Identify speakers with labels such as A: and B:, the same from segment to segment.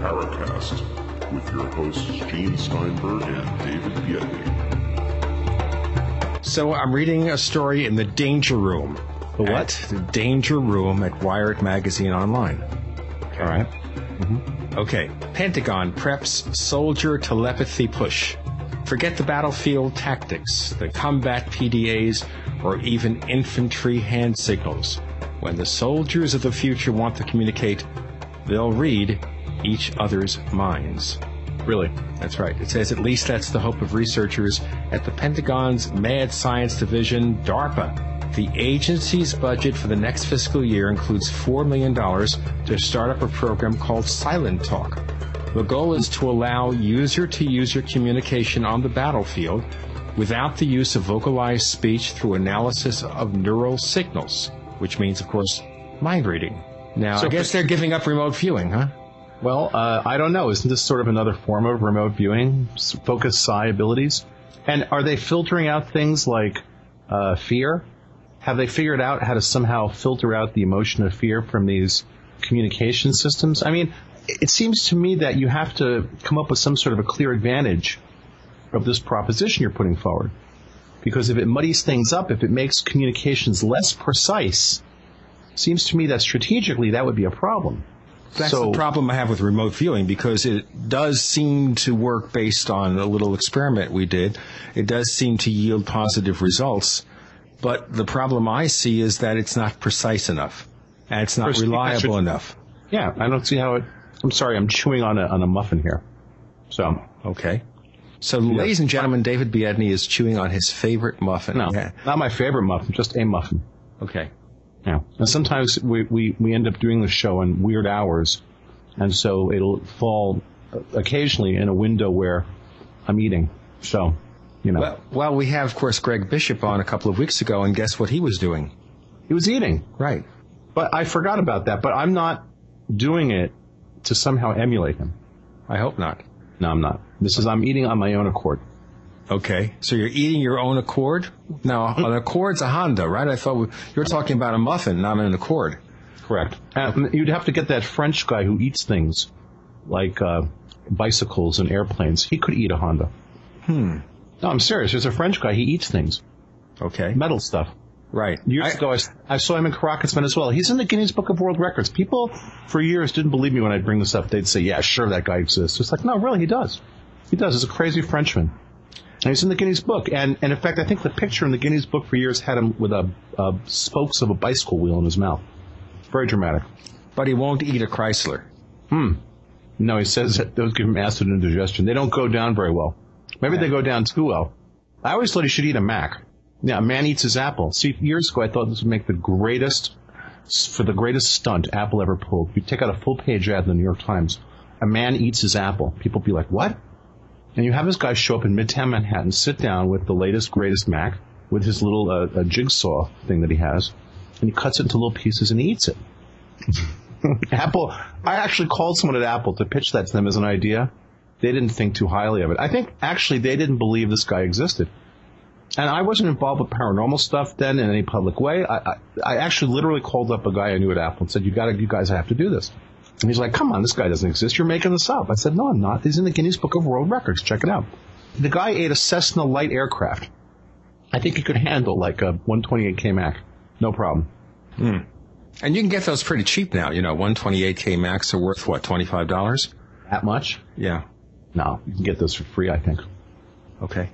A: Paracast, with your hosts Gene Steinberg and David Biedny.
B: So I'm reading a story in the Danger Room.
C: The what?
B: At the Danger Room at Wired Magazine Online.
C: All right. Mm-hmm.
B: Okay. Pentagon preps soldier telepathy push. Forget the battlefield tactics, the combat PDAs, or even infantry hand signals. When the soldiers of the future want to communicate, they'll read each other's minds.
C: Really?
B: That's right. It says at least that's the hope of researchers at the Pentagon's Mad Science Division, DARPA. The agency's budget for the next fiscal year includes $4 million to start up a program called Silent Talk. The goal is to allow user to user communication on the battlefield without the use of vocalized speech through analysis of neural signals, which means, of course, mind reading. Now,
C: So
B: I guess they're giving up remote viewing, huh?
C: Well, uh, I don't know. Isn't this sort of another form of remote viewing, focus psi abilities? And are they filtering out things like uh, fear? Have they figured out how to somehow filter out the emotion of fear from these communication systems? I mean, it seems to me that you have to come up with some sort of a clear advantage of this proposition you're putting forward. Because if it muddies things up, if it makes communications less precise, seems to me that strategically that would be a problem.
B: That's
C: So-
B: the problem I have with remote viewing because it does seem to work based on a little experiment we did. It does seem to yield positive results, but the problem I see is that it's not precise enough and it's not
C: First,
B: reliable
C: should-
B: enough.
C: Yeah, I don't see how it. I'm sorry, I'm chewing on a on a muffin here. So
B: Okay. So, ladies and gentlemen, David Biedny is chewing on his favorite muffin.
C: no,
B: Yeah.
C: not my favorite muffin, just a muffin.
B: Okay.
C: Yeah, and sometimes we, we we end up doing the show in weird hours, and so it'll fall occasionally in a window where I'm eating. So, you know,
B: Well, well, we have, of course, Greg Bishop on a couple of weeks ago, and guess what he was doing?
C: he was eating,
B: Right.
C: but I forgot about that. But I'm not doing it to somehow emulate him.
B: I hope not.
C: No, I'm not. This is I'm eating on my own accord.
B: Okay, so you're eating your own Accord? Now, an Accord's a Honda, right? I thought we, you were talking about a muffin, not an Accord.
C: Correct. And you'd have to get that French guy who eats things like uh, bicycles and airplanes. He could eat a Honda. Hmm. No, I'm serious. There's a French guy. He eats things,
B: Okay,
C: metal stuff.
B: right.
C: Years
B: I-
C: ago, I, I saw him in Caracas, Venezuela. He's in the Guinness Book of World Records. People for years didn't believe me when I'd bring this up. They'd say, "Yeah, sure, that guy exists." It's like, no, really, he does. He does. He's a crazy Frenchman. And he's in the Guinness Book. And, and in fact, I think the picture in the Guinness Book for years had him with a, a spokes of a bicycle wheel in his mouth. Very dramatic.
B: but he won't eat a Chrysler. Hmm.
C: No, he says that those give him acid indigestion. They don't go down very well. Maybe they go down too well. I always thought he should eat a Mac. Yeah, a man eats his apple. See, years ago I thought this would make the greatest, for the greatest stunt Apple ever pulled. You take out a full page ad in the New York Times. A man eats his apple. People be like, what? And you have this guy show up in Midtown Manhattan, sit down with the latest, greatest Mac, with his little uh, jigsaw thing that he has, and he cuts it into little pieces and eats it. Apple, I actually called someone at Apple to pitch that to them as an idea. They didn't think too highly of it. I think actually they didn't believe this guy existed. And I wasn't involved with paranormal stuff then in any public way. I, I, I actually literally called up a guy I knew at Apple and said, "You got to, you guys have to do this." And he's like, "Come on, this guy doesn't exist. You're making this up." I said, "No, I'm not. He's in the Guinness Book of World Records. Check it out." The guy ate a Cessna light aircraft. I think he could handle like a 128K Mac, no problem. Hmm.
B: And you can get those pretty cheap now. You know, 128K Max are worth what, $25?
C: That much?
B: Yeah.
C: No, you can get those for free. I think.
B: Okay.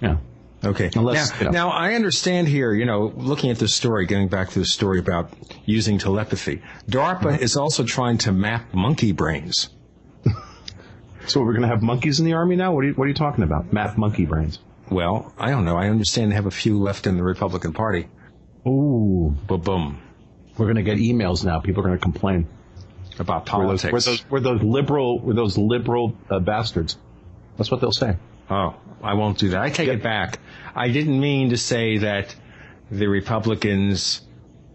C: Yeah.
B: Okay.
C: Unless,
B: now,
C: you know.
B: now, I understand here, you know, looking at this story, getting back to the story about using telepathy, DARPA
C: Mm-hmm.
B: is also trying to map monkey brains.
C: So we're going to have monkeys in the army now? What are you, what are you talking about? Map monkey brains.
B: Well, I don't know. I understand they have a few left in the Republican Party.
C: Ooh.
B: Boom, boom.
C: We're going to get emails now. People are going to complain.
B: About
C: We're those,
B: politics.
C: we're those, we're those liberal, we're those liberal uh, bastards. That's what they'll say.
B: Oh, I won't do that. I take it back. I didn't mean to say that the Republicans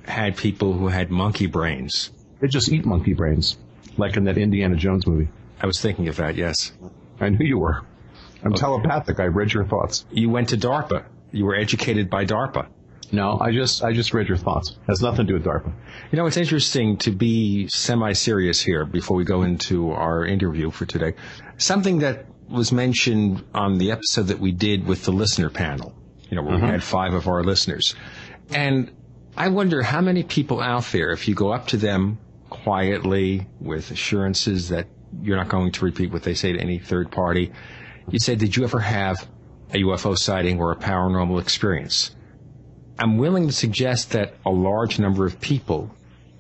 B: had people who had monkey brains.
C: They just eat monkey brains, like in that Indiana Jones movie.
B: I was thinking of that, yes.
C: I knew you were. I'm telepathic. I read your thoughts.
B: You went to DARPA. You were educated by DARPA.
C: No, I just I just read your thoughts. Has nothing to do with DARPA.
B: You know, it's interesting to be semi-serious here before we go into our interview for today. Something that was mentioned on the episode that we did with the listener panel, you know, where mm-hmm. we had five of our listeners. And I wonder how many people out there, if you go up to them quietly with assurances that you're not going to repeat what they say to any third party, you say, did you ever have a UFO sighting or a paranormal experience? I'm willing to suggest that a large number of people,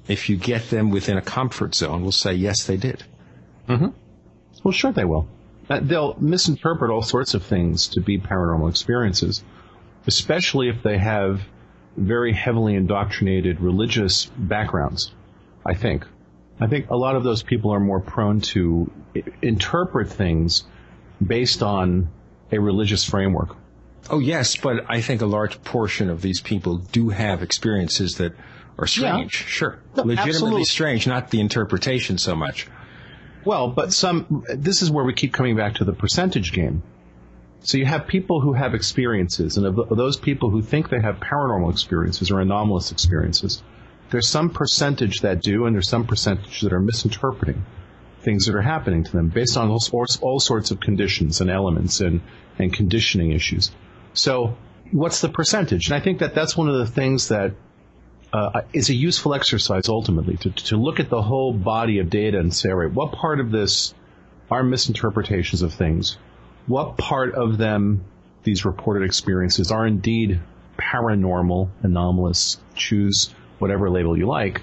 B: if you get them within a comfort zone, will say, yes, they did.
C: Mm-hmm. Well, sure they will. Uh, they'll misinterpret all sorts of things to be paranormal experiences, especially if they have very heavily indoctrinated religious backgrounds, I think. I think a lot of those people are more prone to interpret things based on a religious framework.
B: Oh yes, but I think a large portion of these people do have experiences that are strange. Yeah. Sure, no, legitimately absolutely. strange, not the interpretation so much.
C: Well, but some. This is where we keep coming back to the percentage game. So you have people who have experiences, and of those people who think they have paranormal experiences or anomalous experiences, there's some percentage that do, and there's some percentage that are misinterpreting things that are happening to them based on all, all sorts of conditions and elements and, and conditioning issues. So what's the percentage? And I think that that's one of the things that uh, is a useful exercise ultimately to, to look at the whole body of data and say, all right, what part of this are misinterpretations of things? What part of them, these reported experiences, are indeed paranormal, anomalous, choose whatever label you like,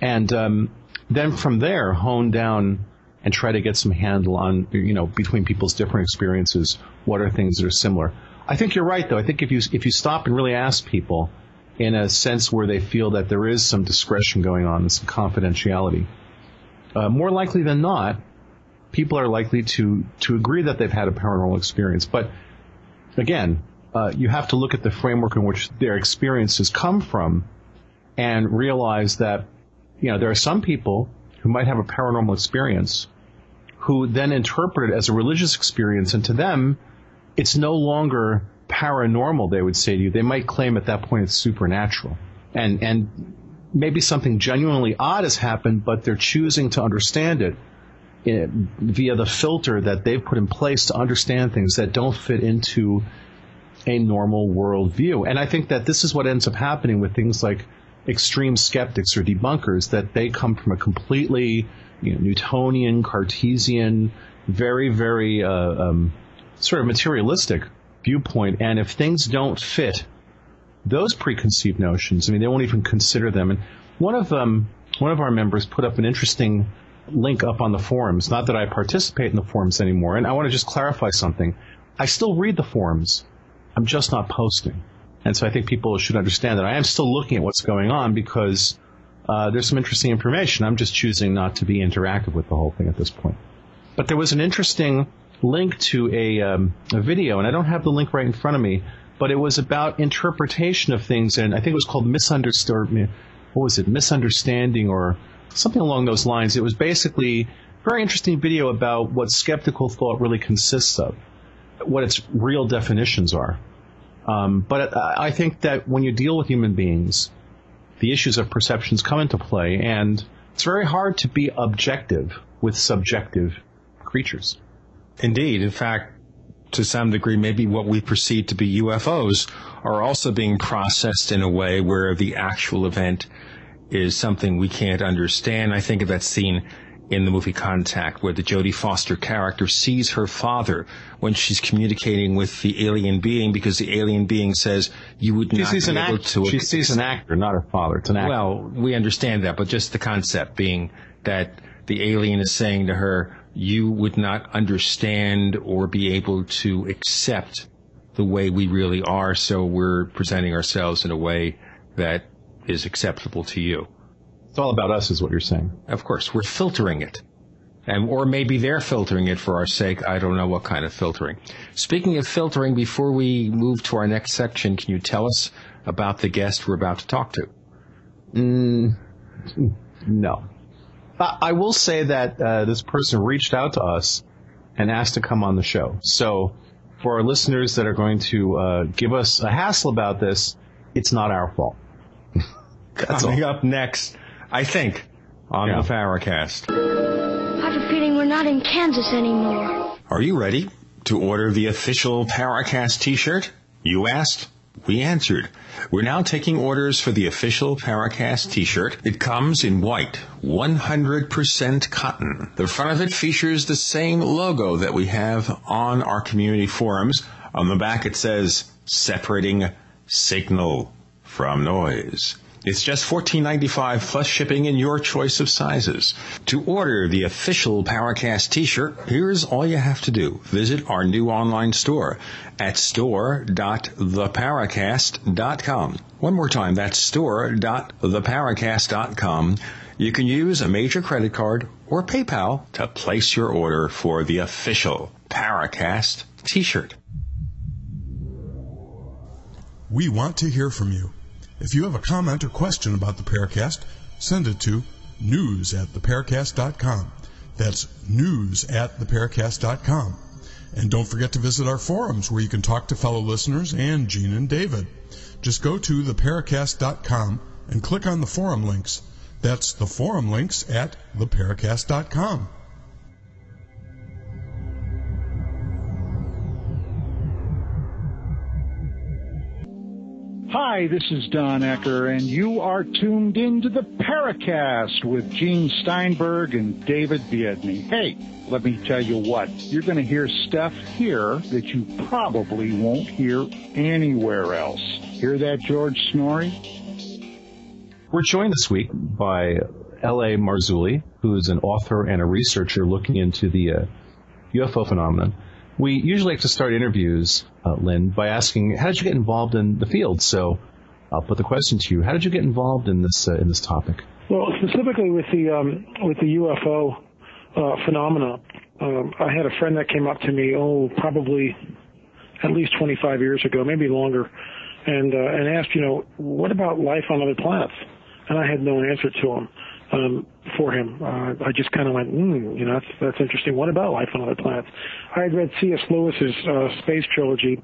C: and um, then from there hone down and try to get some handle on, you know, between people's different experiences, what are things that are similar. I think you're right, though. I think if you if you stop and really ask people, in a sense where they feel that there is some discretion going on and some confidentiality, uh, more likely than not, people are likely to to agree that they've had a paranormal experience. But again, uh, you have to look at the framework in which their experiences come from, and realize that you know there are some people who might have a paranormal experience who then interpret it as a religious experience, and to them it's no longer paranormal, they would say to you. They might claim at that point it's supernatural. And, and maybe something genuinely odd has happened, but they're choosing to understand it in, via the filter that they've put in place to understand things that don't fit into a normal worldview. And I think that this is what ends up happening with things like extreme skeptics or debunkers, that they come from a completely you know, Newtonian, Cartesian, very, very uh, um, sort of materialistic viewpoint. And if things don't fit those preconceived notions, I mean, they won't even consider them. And one of um, one of our members put up an interesting link up on the forums. Not that I participate in the forums anymore. And I want to just clarify something. I still read the forums. I'm just not posting. And so I think people should understand that I am still looking at what's going on because uh, there's some interesting information. I'm just choosing not to be interactive with the whole thing at this point. But there was an interesting link to a, um, a video, and I don't have the link right in front of me, but it was about interpretation of things, and I think it was called misunderstanding. What was it? Misunderstanding or something along those lines. It was basically a very interesting video about what skeptical thought really consists of, what its real definitions are. Um, but I think that when you deal with human beings, the issues of perceptions come into play, and it's very hard to be objective with subjective creatures.
B: Indeed. In fact, to some degree, maybe what we perceive to be UFOs are also being processed in a way where the actual event is something we can't understand. I think of that scene in the movie Contact where the Jodie Foster character sees her father when she's communicating with the alien being because the alien being says you would
C: she
B: not
C: sees
B: be able
C: act-
B: to.
C: She sees an actor, not her father. It's an actor.
B: Well, we understand that, but just the concept being that the alien is saying to her, you would not understand or be able to accept the way we really are. So we're presenting ourselves in a way that is acceptable to you.
C: It's all about us is what you're saying.
B: Of course, we're filtering it. And, or maybe they're filtering it for our sake. I don't know what kind of filtering. Speaking of filtering, before we move to our next section, can you tell us about the guest we're about to talk to?
C: Mm, no. I will say that uh, this person reached out to us and asked to come on the show. So, for our listeners that are going to uh, give us a hassle about this, it's not our fault.
B: Coming all. up next, I think, on yeah. the Paracast.
D: I have a feeling we're not in Kansas anymore.
B: Are you ready to order the official Paracast t-shirt? You asked, we answered. We're now taking orders for the official Paracast t-shirt. It comes in white, 100% cotton. The front of it features the same logo that we have on our community forums. On the back it says, separating signal from noise. It's just $14.95 plus shipping in your choice of sizes. To order the official Paracast t-shirt, here's all you have to do. Visit our new online store at store.theparacast.com. One more time, that's store.theparacast.com. You can use a major credit card or PayPal to place your order for the official Paracast t-shirt.
E: We want to hear from you. If you have a comment or question about the Paracast, send it to news at theparacast.com. That's news at theparacast.com. And don't forget to visit our forums where you can talk to fellow listeners and Gene and David. Just go to theparacast.com and click on the forum links. That's the forum links at theparacast.com.
F: Hi, this is Don Ecker, and you are tuned into the Paracast with Gene Steinberg and David Biedny. Hey, let me tell you what, you're going to hear stuff here that you probably won't hear anywhere else. Hear that, George Noory?
C: We're joined this week by L.A. Marzulli, who is an author and a researcher looking into the uh, UFO phenomenon. We usually like to start interviews, uh, Lynn, by asking, how did you get involved in the field? So I'll put the question to you. How did you get involved in this uh, in this topic?
G: Well, specifically with the um, with the UFO uh, phenomena, um, I had a friend that came up to me, oh, probably at least 25 years ago, maybe longer, and uh, and asked, you know, what about life on other planets? And I had no answer to him um, for him. Uh, I just kind of went, mm, you know, that's that's interesting. What about life on other planets? I had read C.S. Lewis's uh, space trilogy,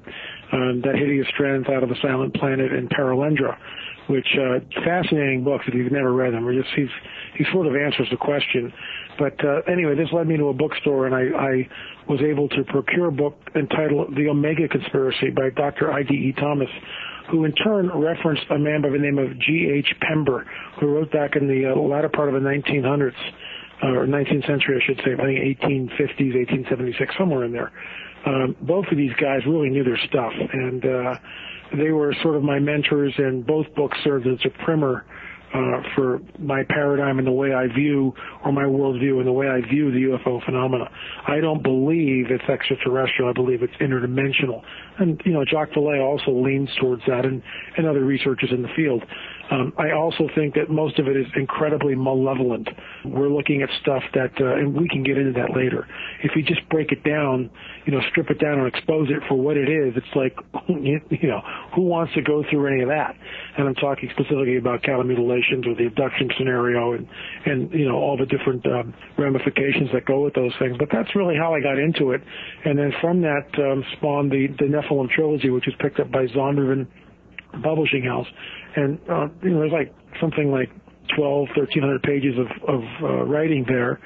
G: um, That Hideous Strength Out of the Silent Planet and Perelandra, which uh, fascinating books. If you've never read them, or just he's he sort of answers the question. But uh, anyway, this led me to a bookstore, and I, I was able to procure a book entitled The Omega Conspiracy by Dr. I.D.E. Thomas who in turn referenced a man by the name of G.H. Pember, who wrote back in the uh, latter part of the 1900s, uh, or 19th century, I should say, I think 1850s, 1876, somewhere in there. Um, both of these guys really knew their stuff, and uh, they were sort of my mentors, and both books served as a primer uh, for my paradigm and the way I view, or my worldview and the way I view the UFO phenomena. I don't believe it's extraterrestrial. I believe it's interdimensional. And, you know, Jacques Vallée also leans towards that and, and other researchers in the field. Um, I also think that most of it is incredibly malevolent. We're looking at stuff that, uh, and we can get into that later. If you just break it down, you know, strip it down and expose it for what it is, it's like, you know, who wants to go through any of that? And I'm talking specifically about cattle mutilations or the abduction scenario and, and, you know, all the different um, ramifications that go with those things. But that's really how I got into it. And then from that um, spawned the, the Nephilim trilogy, which was picked up by Zondervan Publishing House and uh, you know, there's like something like 12, 1300 pages of, of uh, writing there,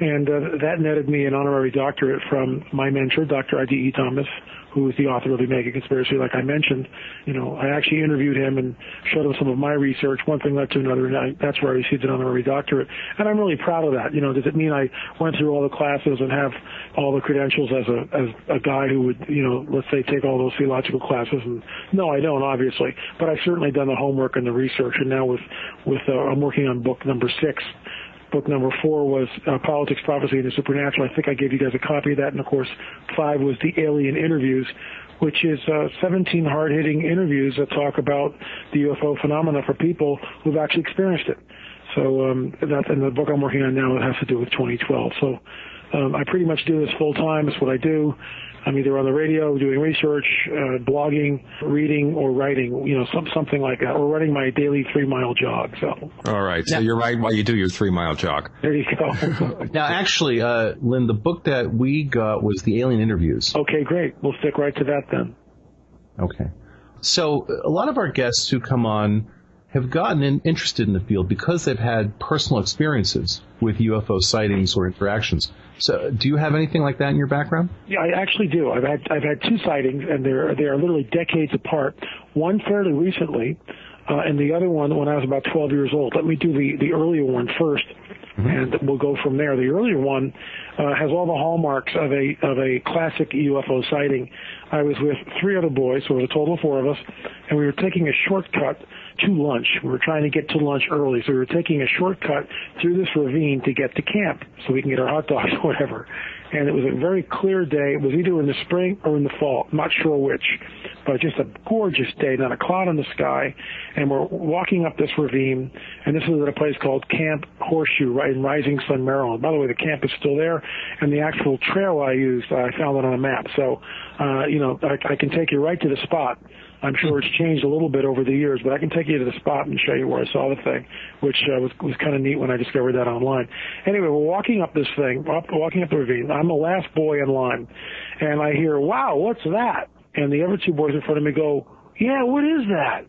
G: and uh, that netted me an honorary doctorate from my mentor, Dr. I.D.E. Thomas, who is the author of the Omega Conspiracy, like I mentioned. You know, I actually interviewed him and showed him some of my research. One thing led to another, and I, that's where I received an honorary doctorate. And I'm really proud of that. You know, does it mean I went through all the classes and have all the credentials as a as a guy who would, you know, let's say take all those theological classes? And no, I don't, obviously. But I've certainly done the homework and the research. And now with with uh, I'm working on book number six book number four was uh, Politics, Prophecy, and the Supernatural. I think I gave you guys a copy of that. And of course, five was the Alien Interviews, which is uh, 17 hard-hitting interviews that talk about the UFO phenomena for people who've actually experienced it. So um, that's in the book I'm working on now. It has to do with 2012. So um, I pretty much do this full time. It's what I do. I'm either on the radio doing research, uh, blogging, reading, or writing. You know, some, something like that, or running my daily three mile jog. So.
B: All right. So now, you're right while you do your three mile jog.
G: There you go.
C: now, actually, uh, Lynn, the book that we got was the Alien Interviews.
G: Okay, great. We'll stick right to that then.
C: Okay. So a lot of our guests who come on have gotten in, interested in the field because they've had personal experiences with UFO sightings or interactions. So, do you have anything like that in your background?
G: Yeah, I actually do. I've had I've had two sightings, and they're they are literally decades apart. One fairly recently, uh, and the other one when I was about 12 years old. Let me do the the earlier one first, mm-hmm. and we'll go from there. The earlier one uh, has all the hallmarks of a of a classic UFO sighting. I was with three other boys, so it was a total of four of us, and we were taking a shortcut to lunch. We were trying to get to lunch early, so we were taking a shortcut through this ravine to get to camp so we can get our hot dogs or whatever. And it was a very clear day. It was either in the spring or in the fall. Not sure which, but just a gorgeous day, not a cloud in the sky. And we're walking up this ravine, and this is at a place called Camp Horseshoe, right in Rising Sun, Maryland. By the way, the camp is still there, and the actual trail I used, I found it on a map. So, uh, you know, I, I can take you right to the spot. I'm sure it's changed a little bit over the years, but I can take you to the spot and show you where I saw the thing, which uh, was was kind of neat when I discovered that online. Anyway, we're walking up this thing, up, walking up the ravine. I'm the last boy in line, and I hear, "Wow, what's that?" And the other two boys in front of me go, "Yeah, what is that?"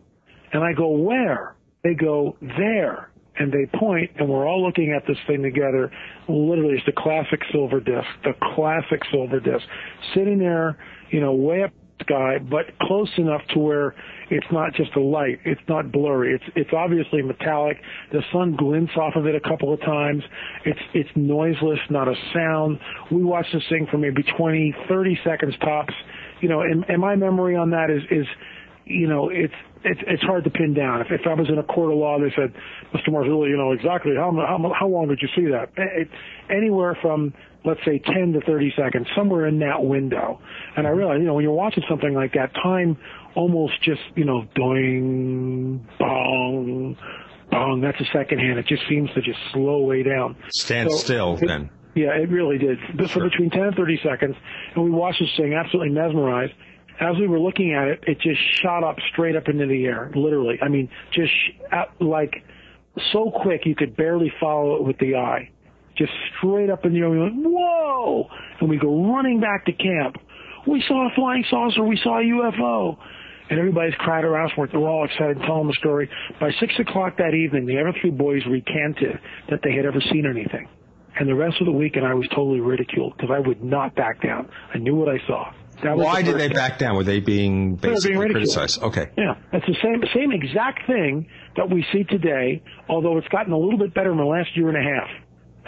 G: And I go, "Where?" They go, "There." and they point, and we're all looking at this thing together. Literally, it's the classic silver disc, the classic silver disc, sitting there, you know, way up sky, but close enough to where it's not just a light. It's not blurry. It's it's obviously metallic. The sun glints off of it a couple of times. It's it's noiseless, not a sound. We watched this thing for maybe 20, 30 seconds tops. You know, and, and my memory on that is is you know, it's it's it's hard to pin down. If if I was in a court of law, they said, Mr. Marzulli, you know exactly how how how long did you see that? It, anywhere from let's say 10 to 30 seconds, somewhere in that window. And I realize, you know, when you're watching something like that, time almost just, you know, doing, bong, bong. That's a second hand. It just seems to just slow way down.
B: Stand so still
G: it,
B: then.
G: Yeah, it really did. This sure. between 10 and 30 seconds, and we watched this thing absolutely mesmerized. As we were looking at it, it just shot up straight up into the air, literally. I mean, just uh, like so quick you could barely follow it with the eye just straight up in the air. We went, whoa! And we go running back to camp. We saw a flying saucer. We saw a UFO. And everybody's cried around for it. They're all excited, telling the story. By six o'clock that evening, the other three boys recanted that they had ever seen anything. And the rest of the weekend, I was totally ridiculed because I would not back down. I knew what I saw.
B: Why the did they back down? Were they being basically being criticized? Okay.
G: Yeah, it's the same same exact thing that we see today, although it's gotten a little bit better in the last year and a half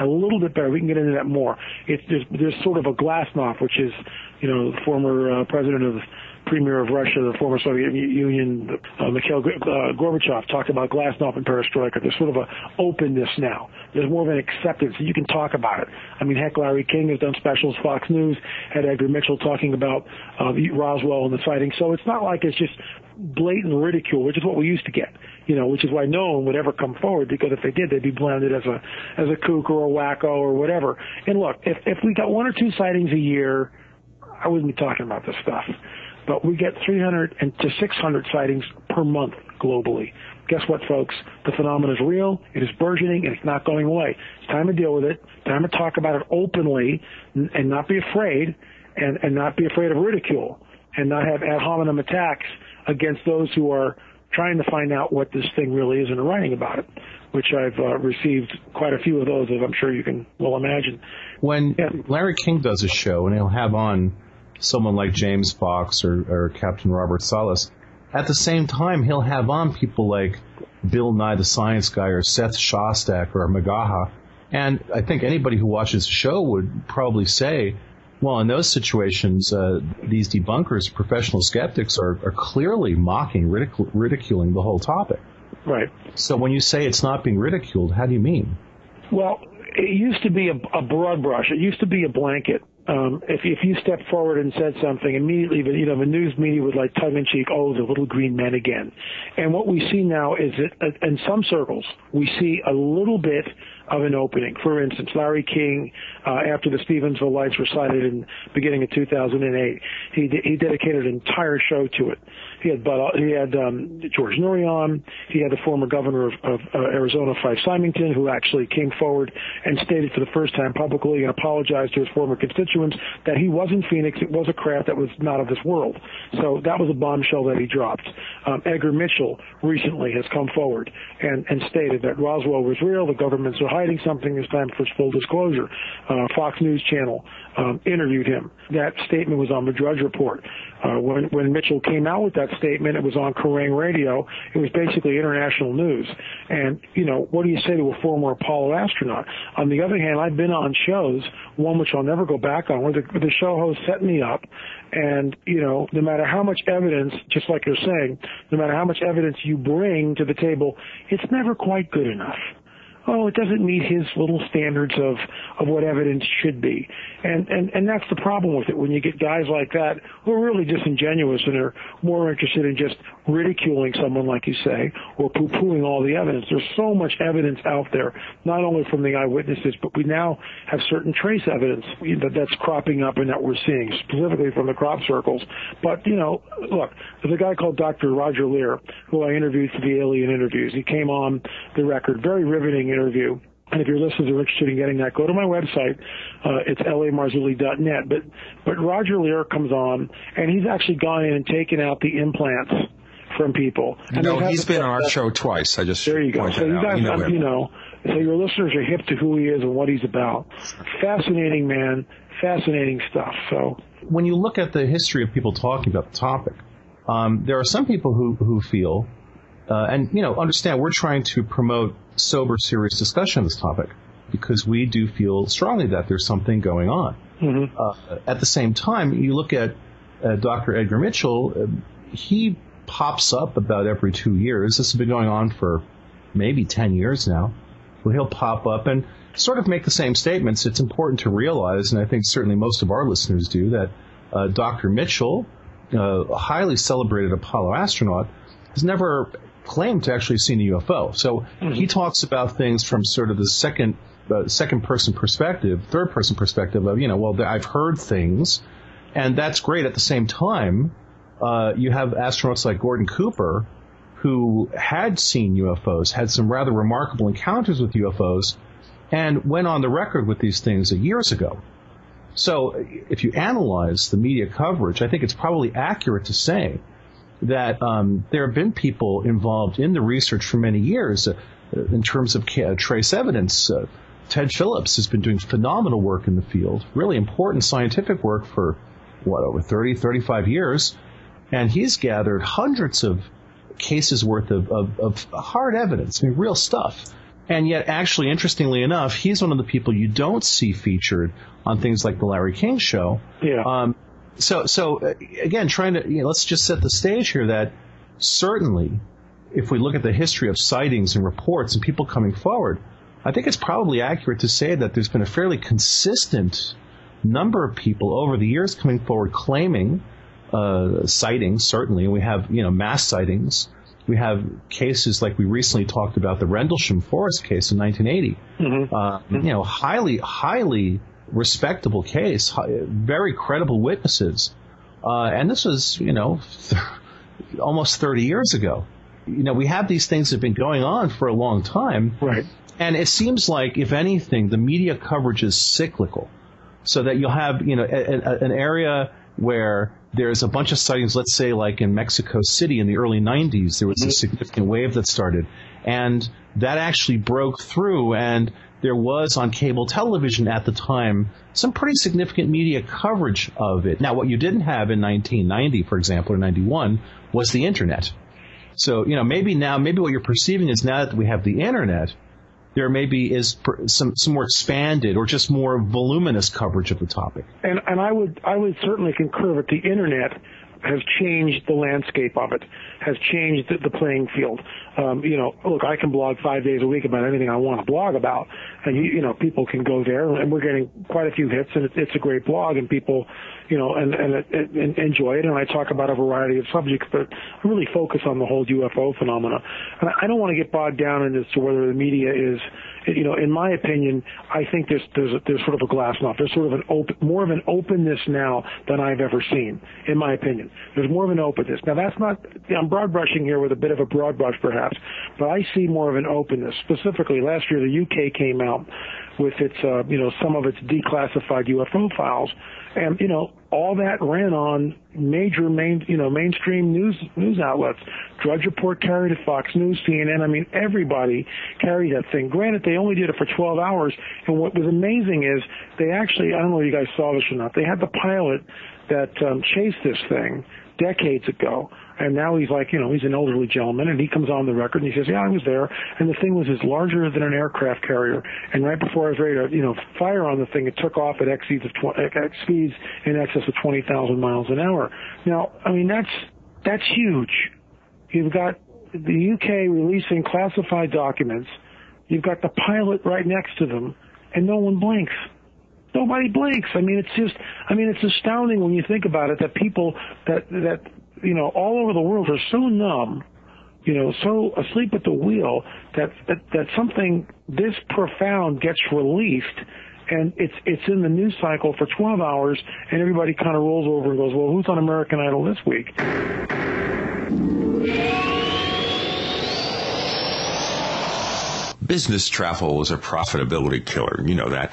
G: a little bit better. We can get into that more. It's there's, there's sort of a Glasnost, which is you know the former uh, president of premier of Russia, the former Soviet Union, uh, Mikhail uh, Gorbachev talked about Glasnost and Perestroika. There's sort of a openness now. There's more of an acceptance. You can talk about it. I mean, heck, Larry King has done specials. Fox News had Edgar Mitchell talking about uh, Roswell and the sighting. So it's not like it's just blatant ridicule, which is what we used to get. You know, which is why no one would ever come forward because if they did, they'd be blended as a as a kook or a wacko or whatever. And look, if if we got one or two sightings a year, I wouldn't be talking about this stuff but we get 300 and to 600 sightings per month globally. Guess what, folks? The phenomenon is real. It is burgeoning, and it's not going away. It's time to deal with it. Time to talk about it openly, and not be afraid, and, and not be afraid of ridicule, and not have ad hominem attacks against those who are trying to find out what this thing really is and writing about it, which I've uh, received quite a few of those, as I'm sure you can well imagine.
C: When yeah. Larry King does a show, and he'll have on someone like James Fox or, or Captain Robert Salas. At the same time, he'll have on people like Bill Nye the Science Guy or Seth Shostak or Magaha. And I think anybody who watches the show would probably say, well, in those situations, uh, these debunkers, professional skeptics, are, are clearly mocking, ridicul- ridiculing the whole topic.
G: Right.
C: So when you say it's not being ridiculed, how do you mean?
G: Well, it used to be a, a broad brush. It used to be a blanket um, if if you stepped forward and said something immediately, the, you know the news media would like tongue in cheek, oh, the little green men again. And what we see now is that uh, in some circles we see a little bit of an opening. For instance, Larry King, uh, after the Stephenville lights were sighted in beginning of 2008, he he dedicated an entire show to it. He had Bud, he had um, George Noory. He had the former governor of, of uh, Arizona, Fife Symington, who actually came forward and stated for the first time publicly and apologized to his former constituents that he was in Phoenix. It was a craft that was not of this world. So that was a bombshell that he dropped. Um, Edgar Mitchell recently has come forward and, and stated that Roswell was real. The governments are hiding something. It's time for full disclosure. Uh, Fox News Channel um, interviewed him. That statement was on the Drudge Report. Uh, when when Mitchell came out with that statement, it was on Kerrang Radio. It was basically international news. And you know, what do you say to a former Apollo astronaut? On the other hand, I've been on shows, one which I'll never go back on, where the, the show host set me up, and you know, no matter how much evidence, just like you're saying, no matter how much evidence you bring to the table, it's never quite good enough oh, it doesn't meet his little standards of, of what evidence should be. And, and, and that's the problem with it when you get guys like that who are really disingenuous and are more interested in just ridiculing someone, like you say, or poo-pooing all the evidence. There's so much evidence out there, not only from the eyewitnesses, but we now have certain trace evidence that that's cropping up and that we're seeing, specifically from the crop circles. But, you know, look, there's a guy called Dr. Roger Leir, who I interviewed for the Alien Interviews. He came on the record, very riveting interview. And if your listeners are interested in getting that, go to my website. Uh, it's lamarzulli.net. But but Roger Leir comes on, and he's actually gone in and taken out the implants from people. And
B: no, he's been on our show twice. I just
G: there you go. So you guys, you know, you know, so your listeners are hip to who he is and what he's about. Fascinating man, fascinating stuff. So
C: when you look at the history of people talking about the topic, um, there are some people who who feel, uh, and you know, understand we're trying to promote sober, serious discussion of this topic because we do feel strongly that there's something going on. Mm-hmm. Uh, at the same time, you look at uh, Dr. Edgar Mitchell, uh, he pops up about every two years. This has been going on for maybe 10 years now. Well, he'll pop up and sort of make the same statements. It's important to realize, and I think certainly most of our listeners do, that uh, Dr. Mitchell, uh, a highly celebrated Apollo astronaut, has never claimed to actually seen a UFO. So mm-hmm. he talks about things from sort of the second uh, second person perspective, third person perspective of you know, well, I've heard things, and that's great. At the same time, uh, you have astronauts like Gordon Cooper, who had seen UFOs, had some rather remarkable encounters with UFOs, and went on the record with these things years ago. So if you analyze the media coverage, I think it's probably accurate to say that um, there have been people involved in the research for many years uh, in terms of ca- trace evidence. Uh, Ted Phillips has been doing phenomenal work in the field, really important scientific work for, what, over 30, 35 years. And he's gathered hundreds of cases worth of, of, of hard evidence, I mean, real stuff. And yet, actually, interestingly enough, he's one of the people you don't see featured on things like the Larry King show.
G: Yeah. Um,
C: so, so uh, again, trying to, you know, let's just set the stage here that certainly, if we look at the history of sightings and reports and people coming forward, I think it's probably accurate to say that there's been a fairly consistent number of people over the years coming forward claiming uh, sightings, certainly. We have, you know, mass sightings. We have cases like we recently talked about the Rendlesham Forest case in 1980. Mm-hmm. Uh, you know, highly, highly respectable case, very credible witnesses. Uh, and this was, you know, th- almost 30 years ago. You know, we have these things that have been going on for a long time.
G: Right.
C: And it seems like, if anything, the media coverage is cyclical. So that you'll have, you know, a, a, an area where there's a bunch of sightings, let's say like in Mexico City in the early 90s, there was a mm-hmm. significant wave that started. And that actually broke through and there was on cable television at the time some pretty significant media coverage of it. Now, what you didn't have in 1990, for example, or 91, was the internet. So, you know, maybe now, maybe what you're perceiving is now that we have the internet, there maybe is some some more expanded or just more voluminous coverage of the topic.
G: And and I would I would certainly concur that the internet has changed the landscape of it, has changed the, the playing field. Um, you know, look, I can blog five days a week about anything I want to blog about, and you, you know, people can go there, and we're getting quite a few hits, and it's, it's a great blog, and people, you know, and, and, and enjoy it. And I talk about a variety of subjects, but I really focus on the whole UFO phenomena. And I don't want to get bogged down in as to whether the media is, you know, in my opinion, I think there's there's there's sort of a glasnost. There's sort of an open, more of an openness now than I've ever seen, in my opinion. There's more of an openness. Now that's not. I'm broad brushing here with a bit of a broad brush, perhaps, but I see more of an openness. Specifically, last year the UK came out with its, uh, you know, some of its declassified UFO files, and you know, all that ran on major main, you know, mainstream news news outlets. Drudge Report carried it, Fox News, CNN. I mean, everybody carried that thing. Granted, they only did it for 12 hours, and what was amazing is they actually, I don't know if you guys saw this or not, they had the pilot that um, chased this thing decades ago and now he's like, you know, he's an elderly gentleman, and he comes on the record and he says, yeah, I was there, and the thing was as larger than an aircraft carrier. And right before I was ready to, you know, fire on the thing, it took off at speeds of tw- X speeds in excess of 20,000 miles an hour. Now, I mean, that's that's huge. You've got the UK releasing classified documents. You've got the pilot right next to them, and no one blinks nobody blinks. I mean, it's just, I mean, it's astounding when you think about it that people that that you know, all over the world are so numb, you know, so asleep at the wheel that, that, that something this profound gets released and it's it's in the news cycle for 12 hours, and everybody kind of rolls over and goes, "Well, who's on American Idol this week?"
H: Business travel is a profitability killer. You know that.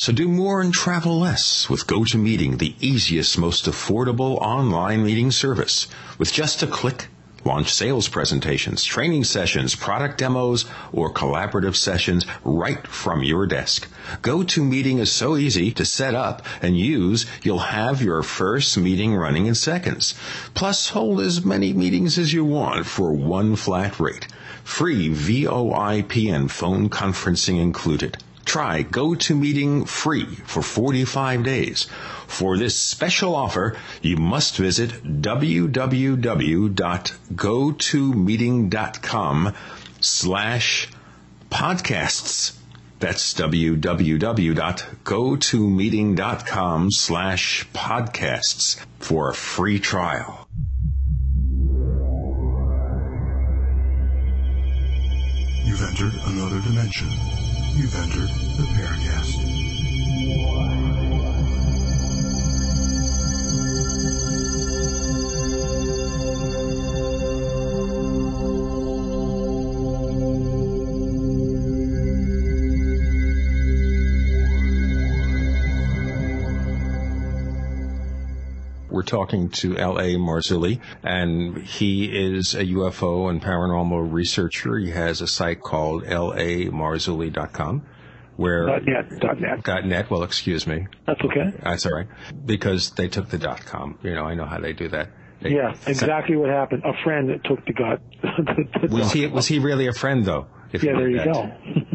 H: So do more and travel less with GoToMeeting, the easiest, most affordable online meeting service. With just a click, launch sales presentations, training sessions, product demos, or collaborative sessions right from your desk. GoToMeeting is so easy to set up and use, you'll have your first meeting running in seconds. Plus, hold as many meetings as you want for one flat rate. Free VoIP and phone conferencing included. Try GoToMeeting free for 45 days. For this special offer, you must visit www.gotomeeting.com slash podcasts. That's www.gotomeeting.com slash podcasts for a free trial.
E: You've entered another dimension. You've entered the Paracast.
B: Talking to L.A. Marzulli, and he is a UFO and paranormal researcher. He has a site called lamarzulli.com. Where
G: dot net, dot net.
B: Dot net. Well, excuse me.
G: That's okay.
B: That's all right. Because they took the dot com. You know, I know how they do that. They,
G: yeah, exactly what happened. A friend that took the dot.
B: the was he was he really a friend though?
G: yeah, there you
B: that.
G: go.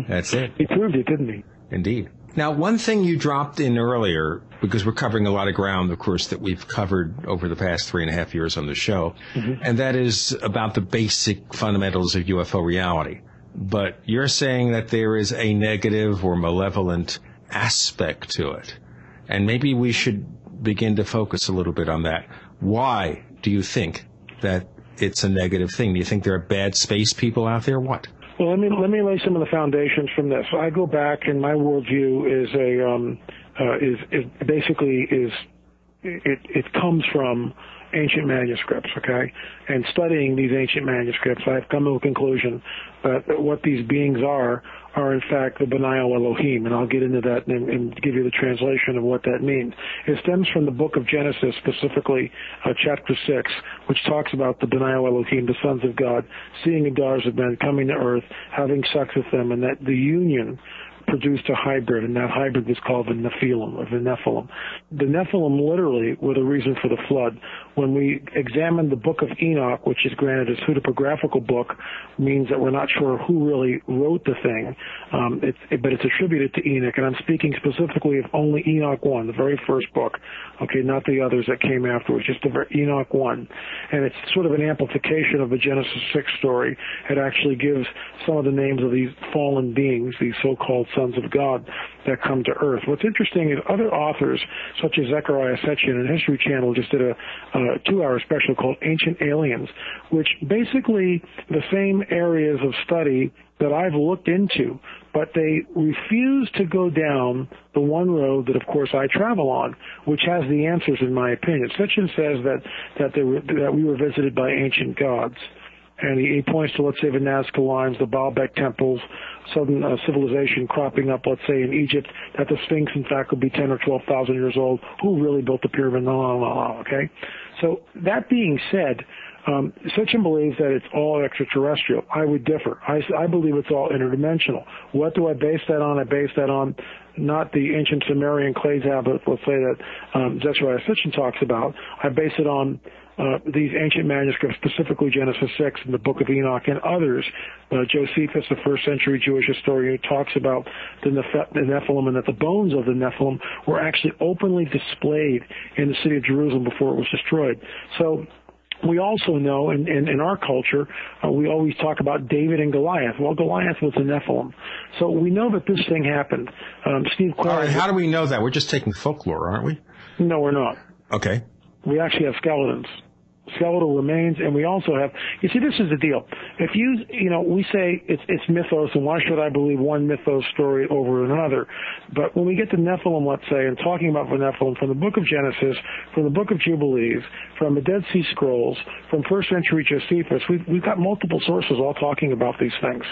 B: That's it.
G: He proved it, didn't he?
B: Indeed. Now, one thing you dropped in earlier, because we're covering a lot of ground, of course, that we've covered over the past three and a half years on the show, mm-hmm. and that is about the basic fundamentals of UFO reality. But you're saying that there is a negative or malevolent aspect to it. And maybe we should begin to focus a little bit on that. Why do you think that it's a negative thing? Do you think there are bad space people out there? What?
G: Well, let me let me lay some of the foundations from this. I go back, and my worldview is a um, uh, is, is basically is it it comes from ancient manuscripts, okay? And studying these ancient manuscripts, I've come to a conclusion that what these beings are are in fact the B'nai Elohim, and I'll get into that and, and, give you the translation of what that means. It stems from the book of Genesis, specifically uh, chapter 6, which talks about the B'nai Elohim, the sons of God, seeing the daughters of men coming to earth, having sex with them, and that the union produced a hybrid, and that hybrid was called the Nephilim, or the Nephilim. The Nephilim literally were the reason for the flood. When we examine the book of Enoch, which is granted a pseudographical book, means that we're not sure who really wrote the thing, um, it, but it's attributed to Enoch, and I'm speaking specifically of only Enoch 1, the very first book, okay, not the others that came afterwards, just the Enoch 1. And it's sort of an amplification of the Genesis 6 story. It actually gives some of the names of these fallen beings, these so-called sons of God that come to earth. What's interesting is other authors, such as Zecharia Sitchin and History Channel, just did a, a two-hour special called Ancient Aliens, which basically the same areas of study that I've looked into, but they refuse to go down the one road that, of course, I travel on, which has the answers, in my opinion. Sitchin says that that, were, that we were visited by ancient gods and he, he points to, let's say, the Nazca lines, the Baalbek temples, Sumerian uh, civilization cropping up, let's say, in Egypt, that the Sphinx, in fact, could be 10 or 12,000 years old. Who really built the pyramid? No, no, no, okay? So that being said, um, Sitchin believes that it's all extraterrestrial. I would differ. I, believe it's all interdimensional. What do I base that on? I base that on not the ancient Sumerian clay tablets, let's say that um, Zecharia Sitchin talks about. I base it on uh, these ancient manuscripts, specifically Genesis 6 and the Book of Enoch and others. Uh, Josephus, the first century Jewish historian, talks about the Nephilim and that the bones of the Nephilim were actually openly displayed in the city of Jerusalem before it was destroyed. So we also know in, in, in our culture, uh, we always talk about David and Goliath. Well, Goliath was a Nephilim. So we know that this thing happened. Um, Steve
B: All right, how do we know that? We're just taking folklore, aren't we?
G: No, we're not.
B: Okay.
G: We actually have skeletons skeletal remains, and we also have. You see, this is the deal. If you, you know, we say it's it's mythos, and why should I believe one mythos story over another? But when we get to Nephilim, let's say, and talking about the Nephilim from the Book of Genesis, from the Book of Jubilees, from the Dead Sea Scrolls, from first century Josephus, we've we've got multiple sources all talking about these things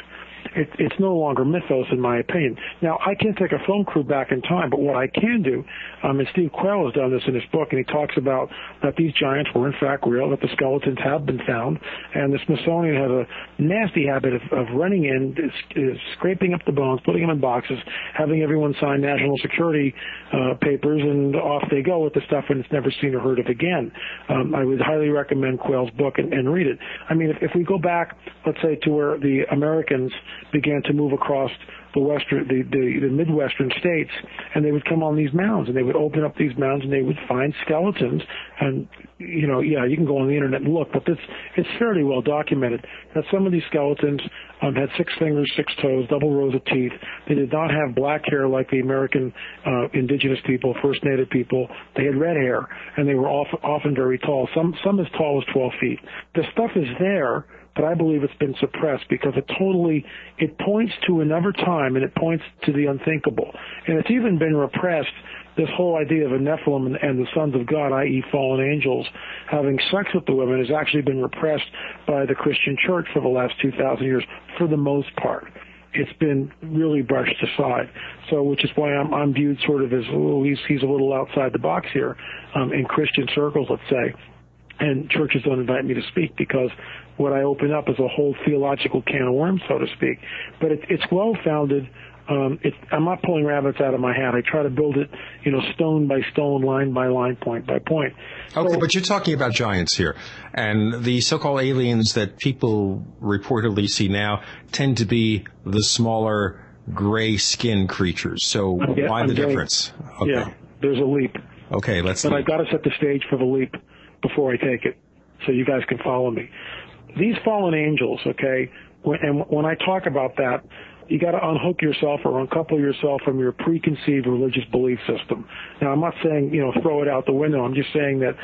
G: it, it's no longer mythos, in my opinion. Now, I can't take a film crew back in time, but what I can do, um, and Steve Quayle has done this in his book, and he talks about that these giants were in fact real, that the skeletons have been found, and the Smithsonian has a nasty habit of, of running in, is, is scraping up the bones, putting them in boxes, having everyone sign national security uh, papers, and off they go with the stuff, and it's never seen or heard of again. Um, I would highly recommend Quayle's book and, and read it. I mean, if, if we go back, let's say, to where the Americans began to move across the western, the, the, the midwestern states, and they would come on these mounds, and they would open up these mounds, and they would find skeletons. And you know, yeah, you can go on the internet and look, but it's it's fairly well documented that some of these skeletons um, had six fingers, six toes, double rows of teeth. They did not have black hair like the American uh, indigenous people, First Native people. They had red hair, and they were often, often very tall. Some some as tall as 12 feet. The stuff is there but I believe it's been suppressed because it totally it points to another time and it points to the unthinkable, and it's even been repressed. This whole idea of a Nephilim and, the sons of God, i.e., fallen angels, having sex with the women, has actually been repressed by the Christian Church for the last two thousand years, for the most part it's been really brushed aside. So, which is why I'm, I'm viewed sort of as, oh, he's, he's a little outside the box here, um, in Christian circles, let's say. And churches don't invite me to speak because what I open up is a whole theological can of worms, so to speak. But it, it's well founded. Um, it, I'm not pulling rabbits out of my hat. I try to build it, you know, stone by stone, line by line, point by point.
B: Okay, so, but you're talking about giants here, and the so-called aliens that people reportedly see now tend to be the smaller gray skin creatures. So get, why I'm the getting, difference?
G: Okay. Yeah, there's a leap.
B: Okay, let's.
G: But I've got to set the stage for the leap before I take it, so you guys can follow me these fallen angels, okay, and when I talk about that, you got to unhook yourself or uncouple yourself from your preconceived religious belief system. Now, I'm not saying you know throw it out the window. I'm just saying that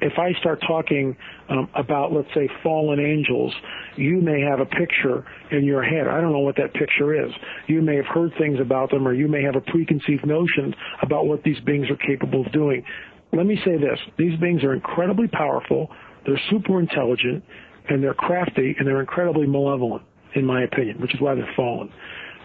G: if I start talking um, about, let's say, fallen angels, you may have a picture in your head. I don't know what that picture is. You may have heard things about them, or you may have a preconceived notion about what these beings are capable of doing. Let me say this: these beings are incredibly powerful. They're super intelligent and they're crafty and they're incredibly malevolent, in my opinion, which is why they're fallen.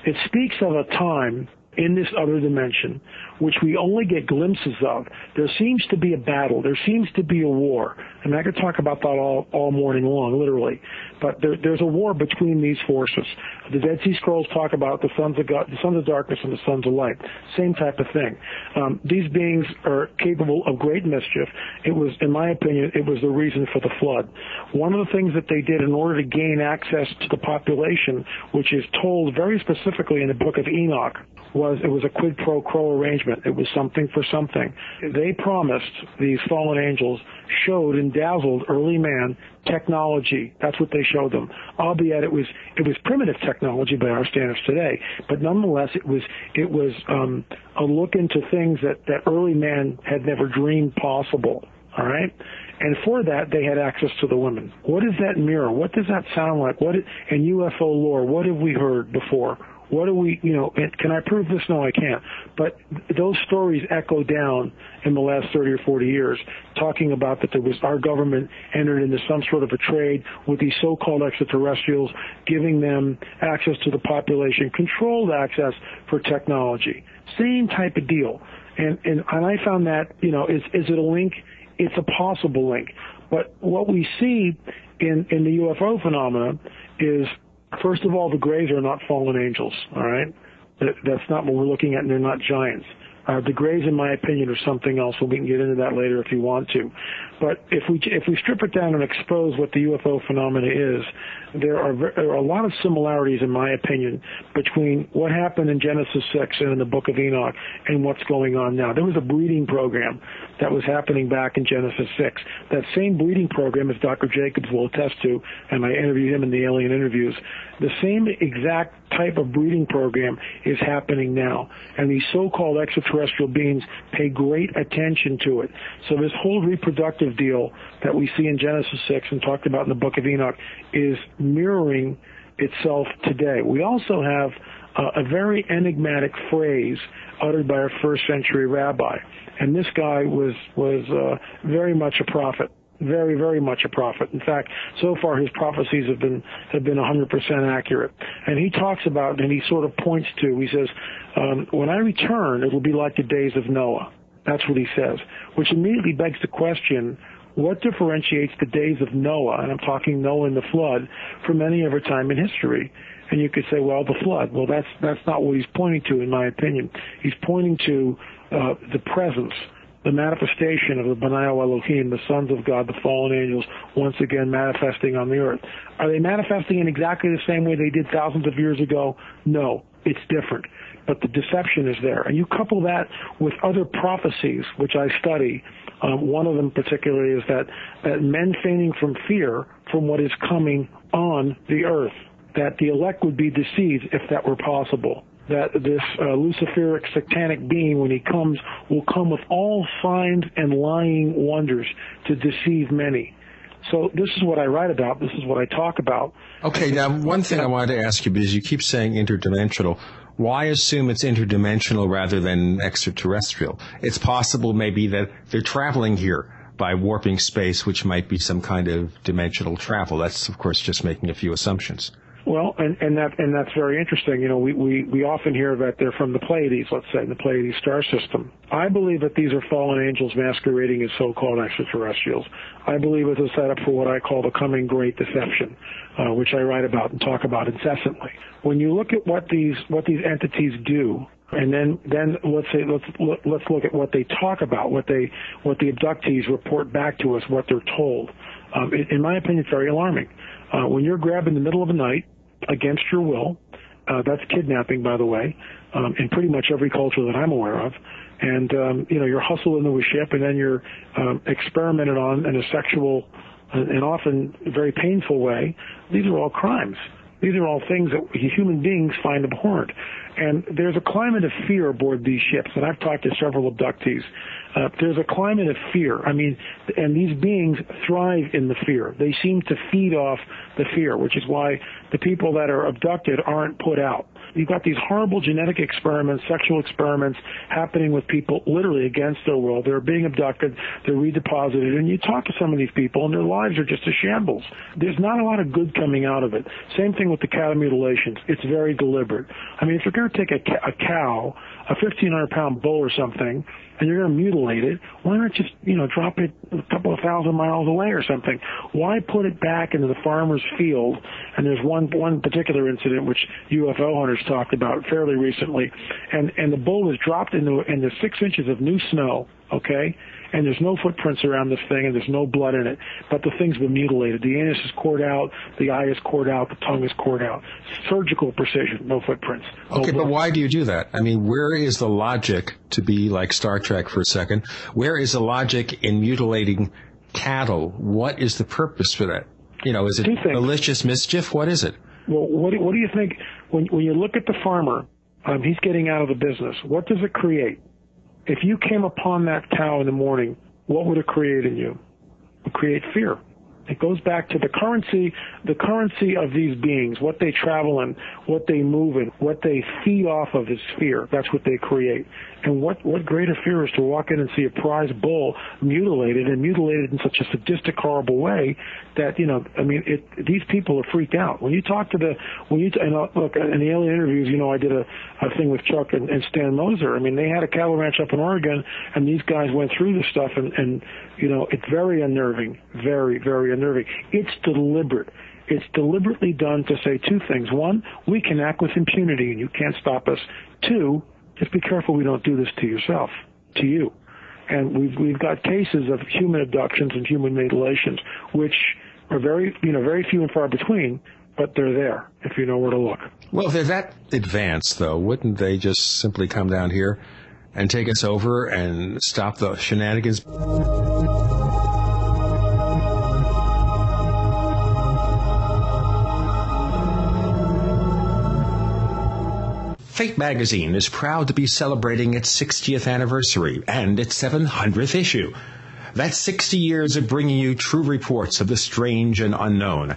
G: It speaks of a time in this other dimension, which we only get glimpses of. There seems to be a battle. There seems to be a war. I And I could talk about that all, all morning long, literally. But there, there's a war between these forces. The Dead Sea Scrolls talk about the sons of God, the sons of darkness and the sons of light. Same type of thing. Um, these beings are capable of great mischief. It was, in my opinion, it was the reason for the flood. One of the things that they did in order to gain access to the population, which is told very specifically in the book of Enoch, was it was a quid pro quo arrangement agreement. It was something for something. They promised these fallen angels showed and dazzled early man technology. That's what they showed them. Albeit it was it was primitive technology by our standards today, but nonetheless it was it was um, a look into things that that early man had never dreamed possible. All right. And for that, they had access to the women. What is that mirror? What does that sound like? What in UFO lore? What have we heard before? What do we, you know, can I prove this? No, I can't. But those stories echo down in the last 30 or 40 years, talking about that there was our government entered into some sort of a trade with these so-called extraterrestrials, giving them access to the population, controlled access for technology. Same type of deal. And, and, and I found that, you know, is, is it a link? It's a possible link. But what we see in, in the UFO phenomena is First of all, the Greys are not fallen angels, all right? That's not what we're looking at, and they're not giants. Uh, the Greys, in my opinion, are something else, we can get into that later if you want to. But if we if we strip it down and expose what the UFO phenomena is, there are, there are a lot of similarities, in my opinion, between what happened in Genesis 6 and in the Book of Enoch and what's going on now. There was a breeding program that was happening back in Genesis 6. That same breeding program, as Dr. Jacobs will attest to, and I interviewed him in the alien interviews, the same exact type of breeding program is happening now. And these so-called extraterrestrial beings pay great attention to it. So this whole reproductive deal that we see in Genesis 6 and talked about in the book of Enoch is mirroring itself today. We also have uh, a very enigmatic phrase uttered by a first century rabbi. And this guy was, was uh, very much a prophet very, very much a prophet. In fact, so far his prophecies have been have been 100% accurate. And he talks about, and he sort of points to, he says, um, "When I return, it will be like the days of Noah." That's what he says, which immediately begs the question: What differentiates the days of Noah, and I'm talking Noah and the flood, from any other time in history? And you could say, well, the flood. Well, that's that's not what he's pointing to, in my opinion. He's pointing to uh, the presence the manifestation of the Benai Elohim, the sons of God, the fallen angels, once again manifesting on the earth. Are they manifesting in exactly the same way they did thousands of years ago? No, it's different. But the deception is there. And you couple that with other prophecies, which I study. Um, one of them particularly is that, that men fainting from fear from what is coming on the earth, that the elect would be deceived if that were possible that this uh, Luciferic satanic being, when he comes, will come with all signs and lying wonders to deceive many. So this is what I write about. This is what I talk about.
B: Okay, now one thing I wanted to ask you because you keep saying interdimensional. Why assume it's interdimensional rather than extraterrestrial? It's possible maybe that they're traveling here by warping space, which might be some kind of dimensional travel. That's of course just making a few assumptions.
G: Well, and, and that and that's very interesting. You know, we, we, we often hear that they're from the Pleiades, let's say, in the Pleiades star system. I believe that these are fallen angels masquerading as so-called extraterrestrials. I believe it's a setup for what I call the coming great deception, uh, which I write about and talk about incessantly. When you look at what these what these entities do, and then then let's say let's let's look at what they talk about, what they what the abductees report back to us, what they're told. Um, in, my opinion, it's very alarming. Uh, when you're grabbed in the middle of the night against your will. Uh, that's kidnapping, by the way, um, in pretty much every culture that I'm aware of. And um, you know, you're hustled into a ship, and then you're um, experimented on in a sexual and often very painful way. These are all crimes. These are all things that human beings find abhorrent. And there's a climate of fear aboard these ships, and I've talked to several abductees. Uh, there's a climate of fear. I mean, and these beings thrive in the fear. They seem to feed off the fear, which is why the people that are abducted aren't put out. You've got these horrible genetic experiments, sexual experiments happening with people literally against their will. They're being abducted, they're redeposited, and you talk to some of these people and their lives are just a shambles. There's not a lot of good coming out of it. Same thing with the cattle mutilations. It's very deliberate. I mean, if you're going to take a, a cow, a 1,500 pound bull or something, and you're going to mutilate it, why not just, you know, drop it a couple of thousand miles away or something? Why put it back into the farmer's field? And there's one one particular incident which UFO hunters talked about fairly recently, and and the bull was dropped into into six inches of new snow okay? And there's no footprints around this thing, and there's no blood in it. But the thing's been mutilated. The anus is cored out, the eye is cored out, the tongue is cored out. Surgical precision, no footprints. No
B: Okay, but why do you do that? I mean, where is the logic to be like Star Trek for a second? Where is the logic in mutilating cattle? What is the purpose for that? You know, is it malicious mischief? What is it?
G: Well, what do, what do you think when when you look at the farmer? Um, he's getting out of the business. What does it create? If you came upon that cow in the morning, what would it create in you? It would create fear. It goes back to the currency, the currency of these beings, what they travel in, what they move in, what they feed off of is fear. That's what they create. And what, what greater fear is to walk in and see a prize bull mutilated and mutilated in such a sadistic, horrible way that, you know, I mean, it, these people are freaked out. When you talk to the, when you, and uh, look, in the alien interviews, you know, I did a, a thing with Chuck and, and Stan Moser. I mean, they had a cattle ranch up in Oregon and these guys went through this stuff and, and, you know, it's very unnerving, very, very unnerving. It's deliberate. It's deliberately done to say two things. One, we can act with impunity and you can't stop us. Two, just be careful we don't do this to yourself, to you. And we've we've got cases of human abductions and human mutilations, which are very you know very few and far between, but they're there if you know where to look.
B: Well, if they're that advanced, though, wouldn't they just simply come down here and take us over and stop the shenanigans? Fate magazine is proud to be celebrating its 60th anniversary and its 700th issue. That's 60 years of bringing you true reports of the strange and unknown.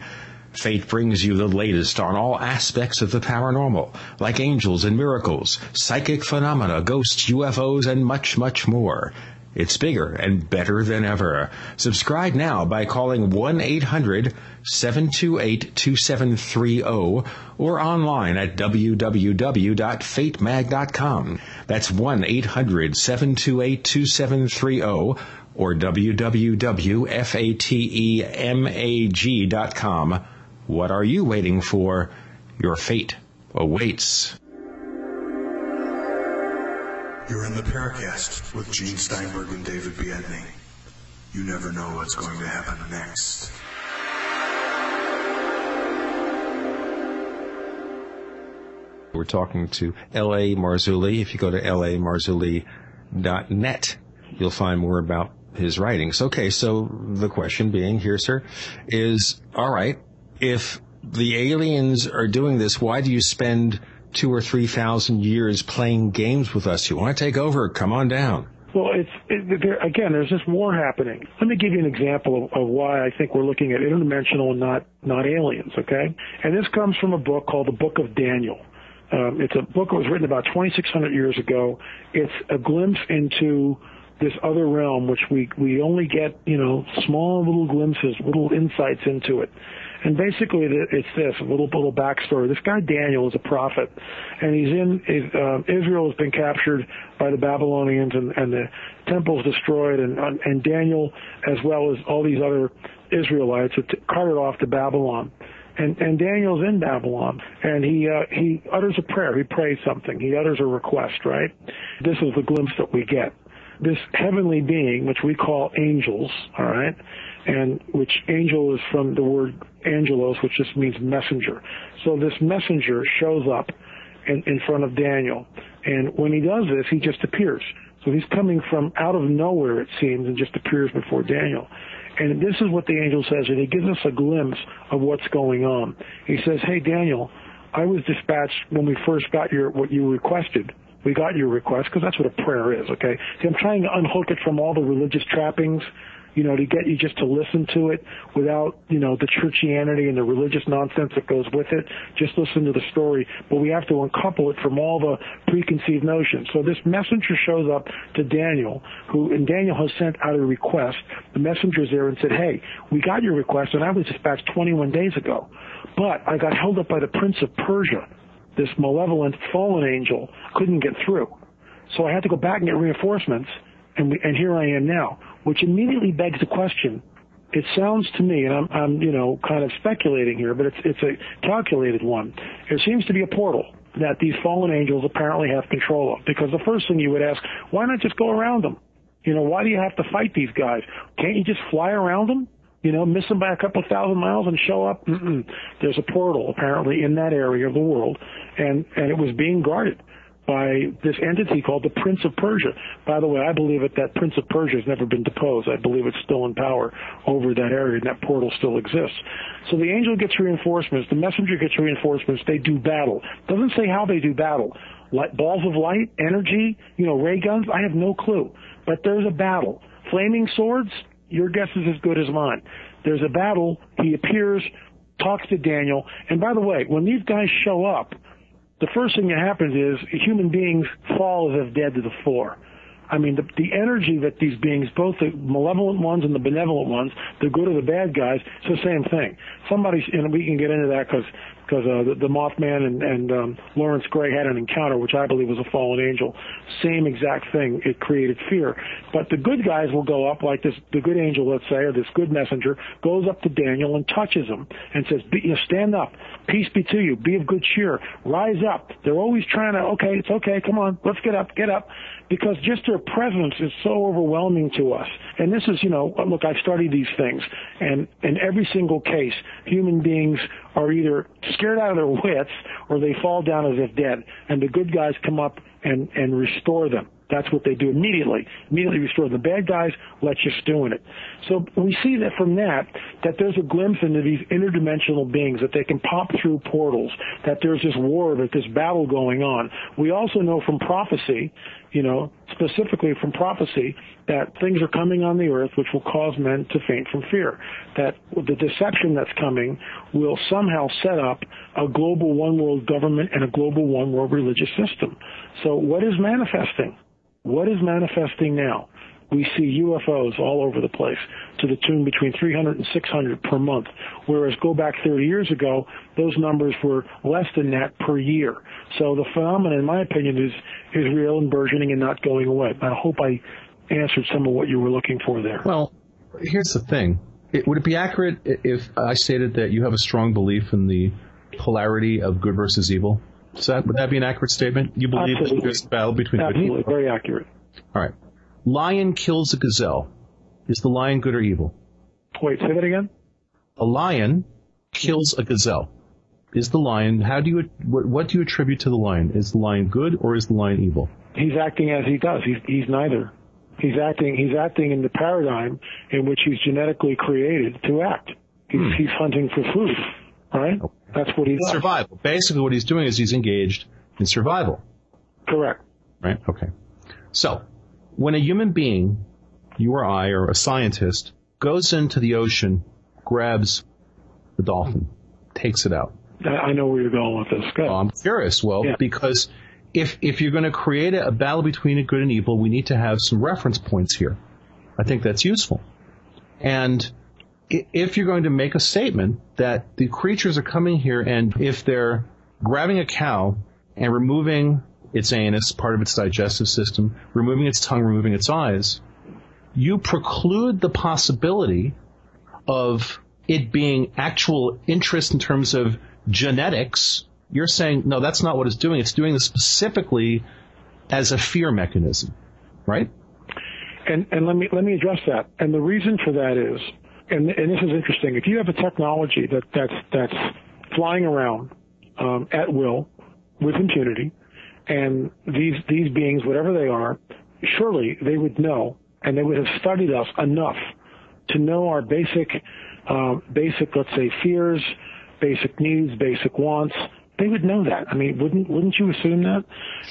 B: Fate brings you the latest on all aspects of the paranormal, like angels and miracles, psychic phenomena, ghosts, UFOs, and much, much more. It's bigger and better than ever. Subscribe now by calling 1-800-728-2730 or online at www.fatemag.com. That's 1-800-728-2730 or www.fatemag.com. What are you waiting for? Your fate awaits.
I: You're in the Paracast with Gene Steinberg and David Biedny. You never know what's going to happen next.
B: We're talking to L.A. Marzulli. If you go to lamarzulli.net, you'll find more about his writings. Okay, so the question being here, sir, is all right, if the aliens are doing this, why do you spend two or three thousand years playing games with us? You want to take over? Come on down.
G: Well, it's it, there, again. There's this war happening. Let me give you an example of, of why I think we're looking at interdimensional and not not aliens. Okay, and this comes from a book called the Book of Daniel. Um, it's a book that was written about 2,600 years ago. It's a glimpse into this other realm, which we we only get you know small little glimpses, little insights into it. And basically, it's this a little little backstory. This guy Daniel is a prophet, and he's in uh, Israel has been captured by the Babylonians, and, and the temple's destroyed, and and Daniel, as well as all these other Israelites, are t- carted off to Babylon. And, and Daniel's in Babylon, and he uh, he utters a prayer. He prays something. He utters a request. Right. This is the glimpse that we get. This heavenly being, which we call angels, all right, and which angel is from the word angelos, which just means messenger. So this messenger shows up in, in front of Daniel, and when he does this, he just appears. So he's coming from out of nowhere, it seems, and just appears before Daniel. And this is what the angel says, and he gives us a glimpse of what's going on. He says, "Hey, Daniel, I was dispatched when we first got your what you requested." we got your request because that's what a prayer is, okay? See, I'm trying to unhook it from all the religious trappings, you know, to get you just to listen to it without, you know, the churchianity and the religious nonsense that goes with it. Just listen to the story, but we have to uncouple it from all the preconceived notions. So this messenger shows up to Daniel, who, and Daniel has sent out a request. The messenger's there and said, hey, we got your request and I was dispatched 21 days ago, but I got held up by the prince of Persia this malevolent fallen angel couldn't get through. So I had to go back and get reinforcements, and, we, and here I am now, which immediately begs the question. It sounds to me, and I'm, I'm, you know, kind of speculating here, but it's, it's a calculated one. There seems to be a portal that these fallen angels apparently have control of. Because the first thing you would ask, why not just go around them? You know, why do you have to fight these guys? Can't you just fly around them? You know, miss them by a couple thousand miles and show up? Mm-mm. There's a portal apparently in that area of the world, and and it was being guarded by this entity called the Prince of Persia. By the way, I believe that that Prince of Persia has never been deposed. I believe it's still in power over that area, and that portal still exists. So the angel gets reinforcements, the messenger gets reinforcements. They do battle. Doesn't say how they do battle. Light, balls of light, energy, you know, ray guns. I have no clue, but there's a battle. Flaming swords. Your guess is as good as mine. There's a battle. He appears, talks to Daniel, and by the way, when these guys show up the first thing that happens is human beings fall as if dead to the floor. I mean, the, the energy that these beings, both the malevolent ones and the benevolent ones, the good or the bad guys, it's the same thing. Somebody, and we can get into that because because uh, the, the Mothman and, and um, Lawrence Gray had an encounter, which I believe was a fallen angel. Same exact thing. It created fear. But the good guys will go up like this. The good angel, let's say, or this good messenger, goes up to Daniel and touches him and says, be, you know, "Stand up. Peace be to you. Be of good cheer. Rise up." They're always trying to. Okay, it's okay. Come on, let's get up. Get up. Because just their presence is so overwhelming to us. And this is, you know, look, I've studied these things, and in every single case, human beings are either scared out of their wits or they fall down as if dead. And the good guys come up and, and restore them. That's what they do immediately. Immediately restore the bad guys, let you in it. So we see that from that, that there's a glimpse into these interdimensional beings, that they can pop through portals, that there's this war, that this battle going on. We also know from prophecy, you know, specifically from prophecy, that things are coming on the earth which will cause men to faint from fear. That the deception that's coming will somehow set up a global one world government and a global one world religious system. So what is manifesting? What is manifesting now? We see UFOs all over the place to the tune between 300 and 600 per month. Whereas go back 30 years ago, those numbers were less than that per year. So the phenomenon, in my opinion, is, is real and burgeoning and not going away. I hope I answered some of what you were looking for there.
C: Well, here's the thing. It, would it be accurate if I stated that you have a strong belief in the polarity of good versus evil? That, would that be an accurate statement? You believe
G: Absolutely.
C: that there's a battle between
G: Absolutely.
C: good and evil?
G: Very accurate.
C: All right. Lion kills a gazelle. Is the lion good or evil?
G: Wait, say that again?
C: A lion kills a gazelle. Is the lion, how do you, what, what do you attribute to the lion? Is the lion good or is the lion evil?
G: He's acting as he does. He's, he's neither. He's acting, he's acting in the paradigm in which he's genetically created to act. He's,
C: Hmm.
G: he's hunting for food, right? That's what he does.
C: Survival. Basically what he's doing is he's engaged in survival.
G: Correct.
C: Right? Okay. So, when a human being, you or I or a scientist, goes into the ocean, grabs the dolphin, takes it out.
G: I know where you're going with this. Good.
C: I'm curious. Well,
G: Yeah.
C: because if if you're going to create a, a battle between a good and evil, we need to have some reference points here. I think that's useful. And if you're going to make a statement that the creatures are coming here, and if they're grabbing a cow and removing its anus, part of its digestive system, removing its tongue, removing its eyes, you preclude the possibility of it being actual interest in terms of genetics. You're saying, no, that's not what it's doing. It's doing this specifically as a fear mechanism, right?
G: And and let me let me address that. And the reason for that is, and and this is interesting. If you have a technology that that's that's flying around um, at will with impunity, and these these beings, whatever they are, surely they would know, and they would have studied us enough to know our basic uh, basic, let's say, fears, basic needs, basic wants. They would know that. I mean, wouldn't wouldn't you assume that?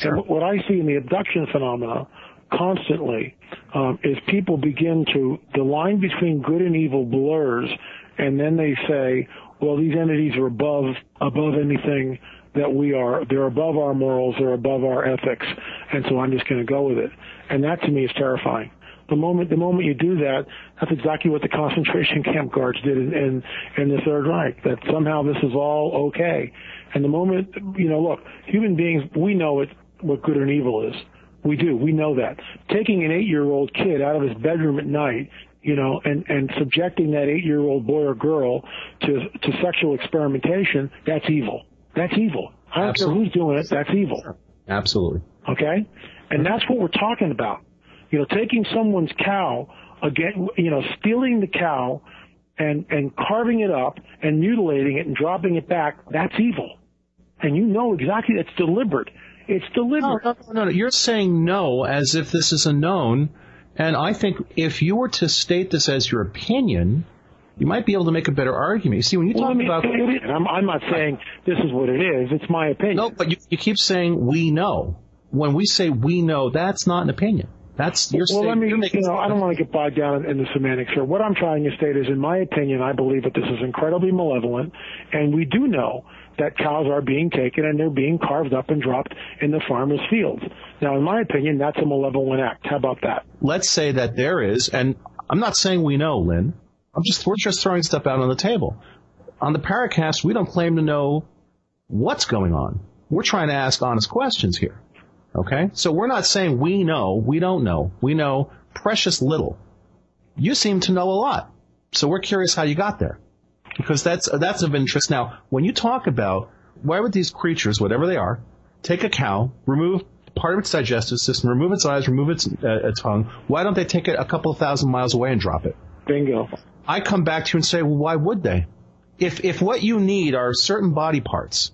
G: And what- what I see in the abduction phenomena constantly um, is people begin to the line between good and evil blurs, and then they say, "Well, these entities are above above anything that we are. They're above our morals. They're above our ethics, and so I'm just going to go with it." And that to me is terrifying. The moment the moment you do that, that's exactly what the concentration camp guards did in, in in the Third Reich. That somehow this is all okay. And the moment you know, look, human beings, we know it what good and evil is. We do. We know that. Taking an eight-year-old kid out of his bedroom at night, you know, and and subjecting that eight-year-old boy or girl to to sexual experimentation, that's evil. That's evil. I don't care who's doing it. That's evil.
C: Absolutely.
G: Okay? And that's what we're talking about. You know, taking someone's cow, again, you know, stealing the cow and, and carving it up and mutilating it and dropping it back, that's evil. And you know exactly that's deliberate. It's deliberate.
C: No, no, no, no. You're saying no as if this is a known. And I think if you were to state this as your opinion, you might be able to make a better argument. See, when you
G: well,
C: talk about,
G: I'm, I'm not saying this is what it is. It's my opinion.
C: No, but you, you keep saying we know. When we say we know, that's not an opinion. That's your
G: well.
C: Let
G: me. You know, I don't want to get bogged down in the semantics here. What I'm trying to state is, in my opinion, I believe that this is incredibly malevolent, and we do know that cows are being taken and they're being carved up and dropped in the farmer's fields. Now, in my opinion, that's a malevolent act. How about that?
C: Let's say that there is, and I'm not saying we know, Lynn. I'm just we're just throwing stuff out on the table. On the Paracast, we don't claim to know what's going on. We're trying to ask honest questions here. Okay? So we're not saying we know, we don't know. We know precious little. You seem to know a lot. So we're curious how you got there. Because that's, that's of interest. Now, when you talk about why would these creatures, whatever they are, take a cow, remove part of its digestive system, remove its eyes, remove its uh, tongue, why don't they take it a couple of thousand miles away and drop it?
G: Bingo.
C: I come back to you and say, well, why would they? If, if what you need are certain body parts,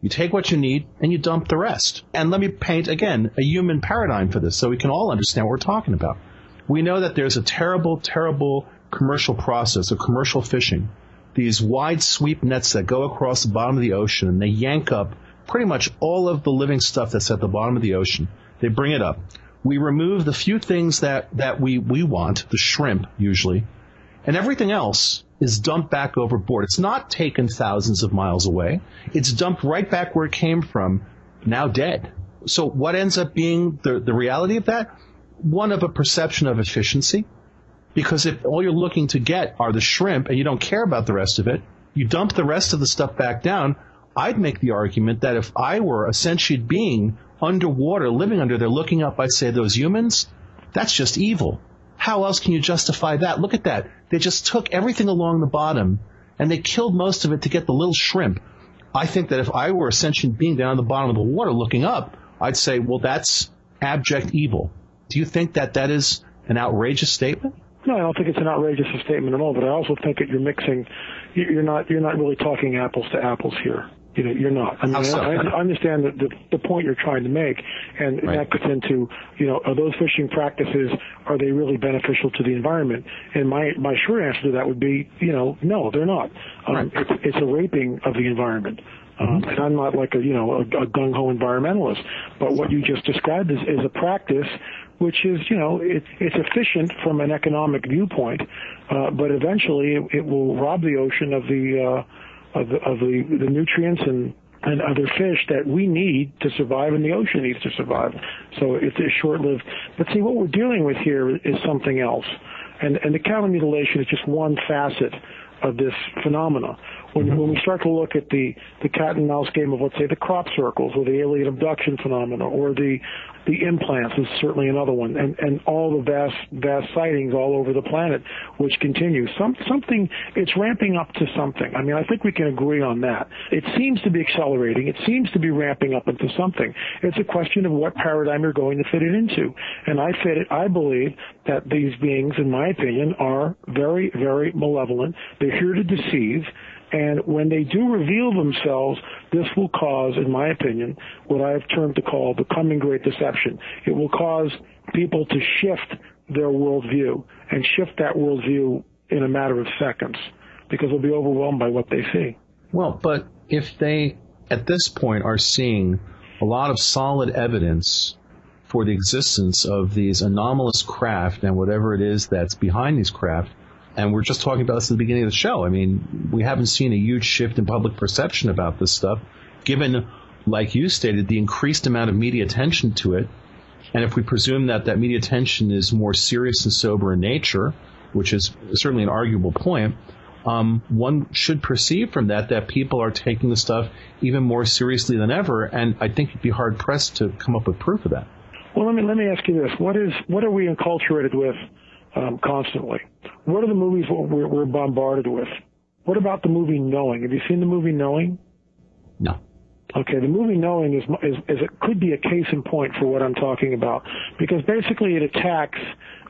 C: you take what you need and you dump the rest. And let me paint again a human paradigm for this so we can all understand what we're talking about. We know that there's a terrible, terrible commercial process of commercial fishing. These wide sweep nets that go across the bottom of the ocean and they yank up pretty much all of the living stuff that's at the bottom of the ocean. They bring it up. We remove the few things that, that we, we want, the shrimp usually, and everything else is dumped back overboard. It's not taken thousands of miles away. It's dumped right back where it came from, now dead. So what ends up being the, the reality of that? One of a perception of efficiency. Because if all you're looking to get are the shrimp and you don't care about the rest of it, you dump the rest of the stuff back down. I'd make the argument that if I were a sentient being underwater, living under there, looking up, I'd say those humans, that's just evil. How else can you justify that? Look at that. They just took everything along the bottom and they killed most of it to get the little shrimp. I think that if I were a sentient being down at the bottom of the water looking up, I'd say, well, that's abject evil. Do you think that that is an outrageous statement?
G: No, I don't think it's an outrageous statement at all. But I also think that you're mixing. You're not. You're not really talking apples to apples here. You know, you're not. I mean,
C: so?
G: I, I understand the, the, the point you're trying to make, and
C: Right.
G: that gets into, you know, are those fishing practices are they really beneficial to the environment? And my my short answer to that would be, you know, no, they're not. Um, it's, it's a raping of the environment. Um, and I'm not like a you know a, a gung ho environmentalist, but what you just described is, is a practice which is you know it, it's efficient from an economic viewpoint, uh, but eventually it, it will rob the ocean of the uh, of the, of the, the nutrients and and other fish that we need to survive and the ocean needs to survive. So it's, it's short-lived. But see, what we're dealing with here is something else. And, and the cow mutilation is just one facet of this phenomena. When, mm-hmm. when we start to look at the, the cat and mouse game of, let's say, the crop circles or the alien abduction phenomena or the, the implants is certainly another one, and, and all the vast, vast sightings all over the planet, which continue. Some, something, it's ramping up to something. I mean, I think we can agree on that. It seems to be accelerating. It seems to be ramping up into something. It's a question of what paradigm you're going to fit it into. And I fit it, I believe that these beings, in my opinion, are very, very malevolent. They're here to deceive. And when they do reveal themselves, this will cause, in my opinion, what I have termed to call the coming great deception. It will cause people to shift their worldview and shift that worldview in a matter of seconds because they'll be overwhelmed by what they see.
C: Well, but if they, at this point, are seeing a lot of solid evidence for the existence of these anomalous craft and whatever it is that's behind these craft, and we're just talking about this at the beginning of the show. I mean, we haven't seen a huge shift in public perception about this stuff, given, like you stated, the increased amount of media attention to it. And if we presume that that media attention is more serious and sober in nature, which is certainly an arguable point, um, one should perceive from that that people are taking the stuff even more seriously than ever. And I think you'd be hard pressed to come up with proof of that.
G: Well, let me let me ask you this: what is what are we enculturated with um, constantly? What are the movies we're, we're bombarded with? What about the movie Knowing? Have you seen the movie Knowing?
C: No.
G: Okay, the movie Knowing is, is, is it could be a case in point for what I'm talking about because basically it attacks.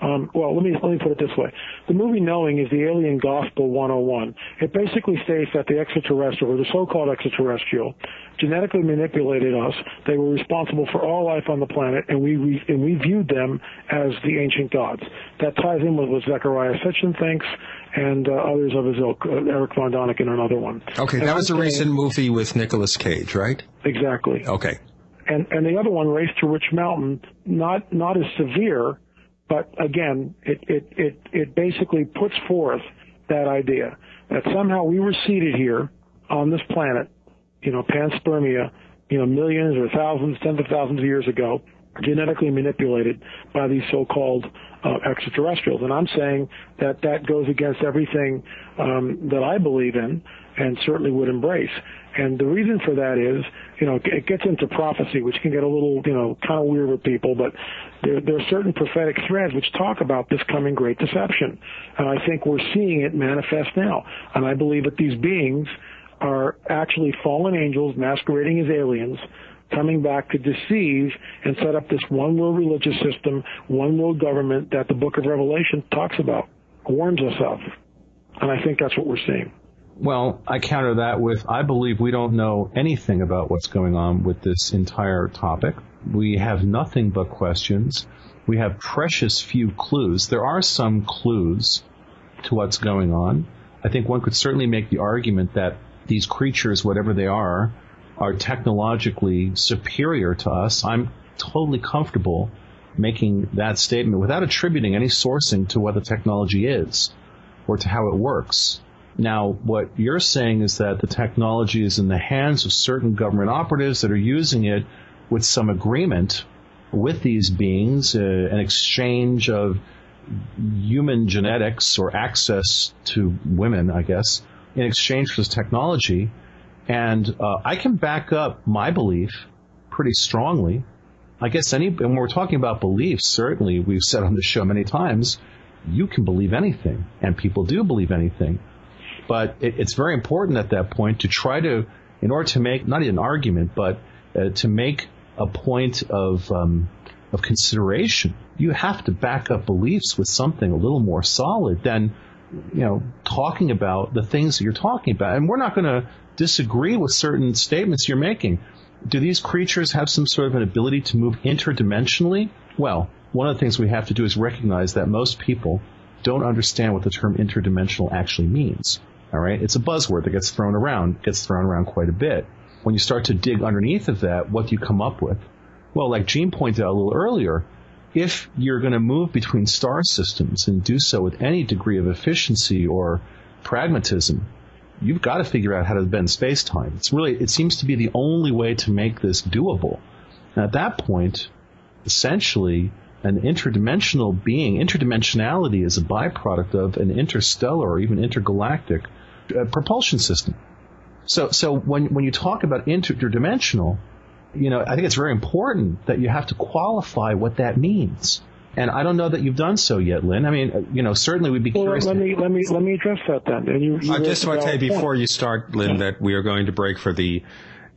G: Um, well, let me let me put it this way: the movie Knowing is the Alien Gospel 101. It basically states that the extraterrestrial, or the so-called extraterrestrial, genetically manipulated us. They were responsible for all life on the planet, and we, we and we viewed them as the ancient gods. That ties in with what Zecharia Sitchin thinks, and uh, others of his ilk. Uh, Erich von Däniken, and another one.
B: Okay, and that was a recent movie with Nicolas Cage, right?
G: Exactly.
B: Okay.
G: And and the other one, Race to Witch Mountain, not not as severe, but again, it it it it basically puts forth that idea that somehow we were seated here on this planet, you know, panspermia, you know, millions or thousands, tens of thousands of years ago, genetically manipulated by these so-called uh, extraterrestrials. And I'm saying that that goes against everything um, that I believe in and certainly would embrace. And the reason for that is, you know, it gets into prophecy, which can get a little, you know, kind of weird with people, but there, there are certain prophetic threads which talk about this coming great deception. And I think we're seeing it manifest now. And I believe that these beings are actually fallen angels masquerading as aliens coming back to deceive and set up this one world religious system, one world government that the book of Revelation talks about, warns us of. And I think that's what we're seeing.
C: Well, I counter that with I believe we don't know anything about what's going on with this entire topic. We have nothing but questions. We have precious few clues. There are some clues to what's going on. I think one could certainly make the argument that these creatures, whatever they are, are technologically superior to us. I'm totally comfortable making that statement without attributing any sourcing to what the technology is or to how it works. Now, what you're saying is that the technology is in the hands of certain government operatives that are using it with some agreement with these beings, uh, an exchange of human genetics or access to women, I guess, in exchange for this technology. And uh, I can back up my belief pretty strongly. I guess any, and when we're talking about beliefs, certainly we've said on the show many times, you can believe anything, and people do believe anything. But it, it's very important at that point to try to, in order to make not an argument, but uh, to make a point of um, of consideration, you have to back up beliefs with something a little more solid than you know talking about the things that you're talking about. And we're not going to disagree with certain statements you're making. Do these creatures have some sort of an ability to move interdimensionally? Well, one of the things we have to do is recognize that most people don't understand what the term interdimensional actually means. All right, it's a buzzword that gets thrown around, gets thrown around quite a bit. When you start to dig underneath of that, what do you come up with? Well, like Gene pointed out a little earlier, if you're going to move between star systems and do so with any degree of efficiency or pragmatism, you've got to figure out how to bend space time. It's really, it seems to be the only way to make this doable. And at that point, essentially, an interdimensional being, interdimensionality is a byproduct of an interstellar or even intergalactic uh, propulsion system. So, so when, when you talk about interdimensional, you know, I think it's very important that you have to qualify what that means. And I don't know that you've done so yet, Lynn. I mean, uh, you know, certainly we'd be
G: well,
C: curious.
G: Let me let me let me address that then. And you, you
B: I just want to tell you before you start, Lynn, that we are going to break for the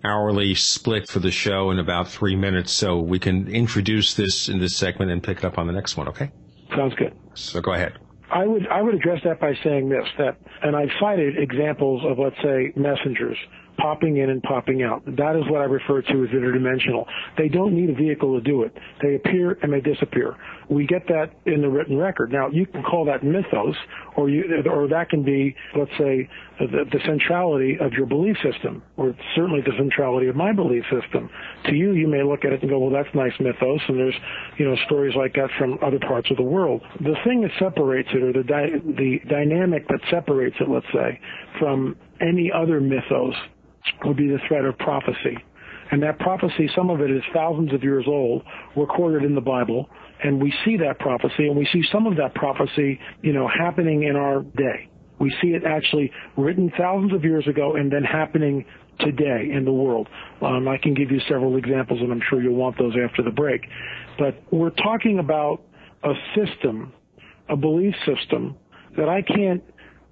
B: hourly split for the show in about three minutes, so we can introduce this in this segment and pick it up on the next one. Okay?
G: Sounds good.
B: So go ahead.
G: I would I would address that by saying this that, and I've cited examples of let's say messengers popping in and popping out. That is what I refer to as interdimensional. They don't need a vehicle to do it. They appear and they disappear. We get that in the written record. Now, you can call that mythos, or you, or that can be, let's say, the, the centrality of your belief system, or certainly the centrality of my belief system. To you, you may look at it and go, well, that's nice mythos, and there's, you know, stories like that from other parts of the world. The thing that separates it, or the, di- the dynamic that separates it, let's say, from any other mythos would be the threat of prophecy. And that prophecy, some of it is thousands of years old, recorded in the Bible, and we see that prophecy, and we see some of that prophecy, you know, happening in our day. We see it actually written thousands of years ago and then happening today in the world. Um, I can give you several examples, and I'm sure you'll want those after the break. But we're talking about a system, a belief system that I can't,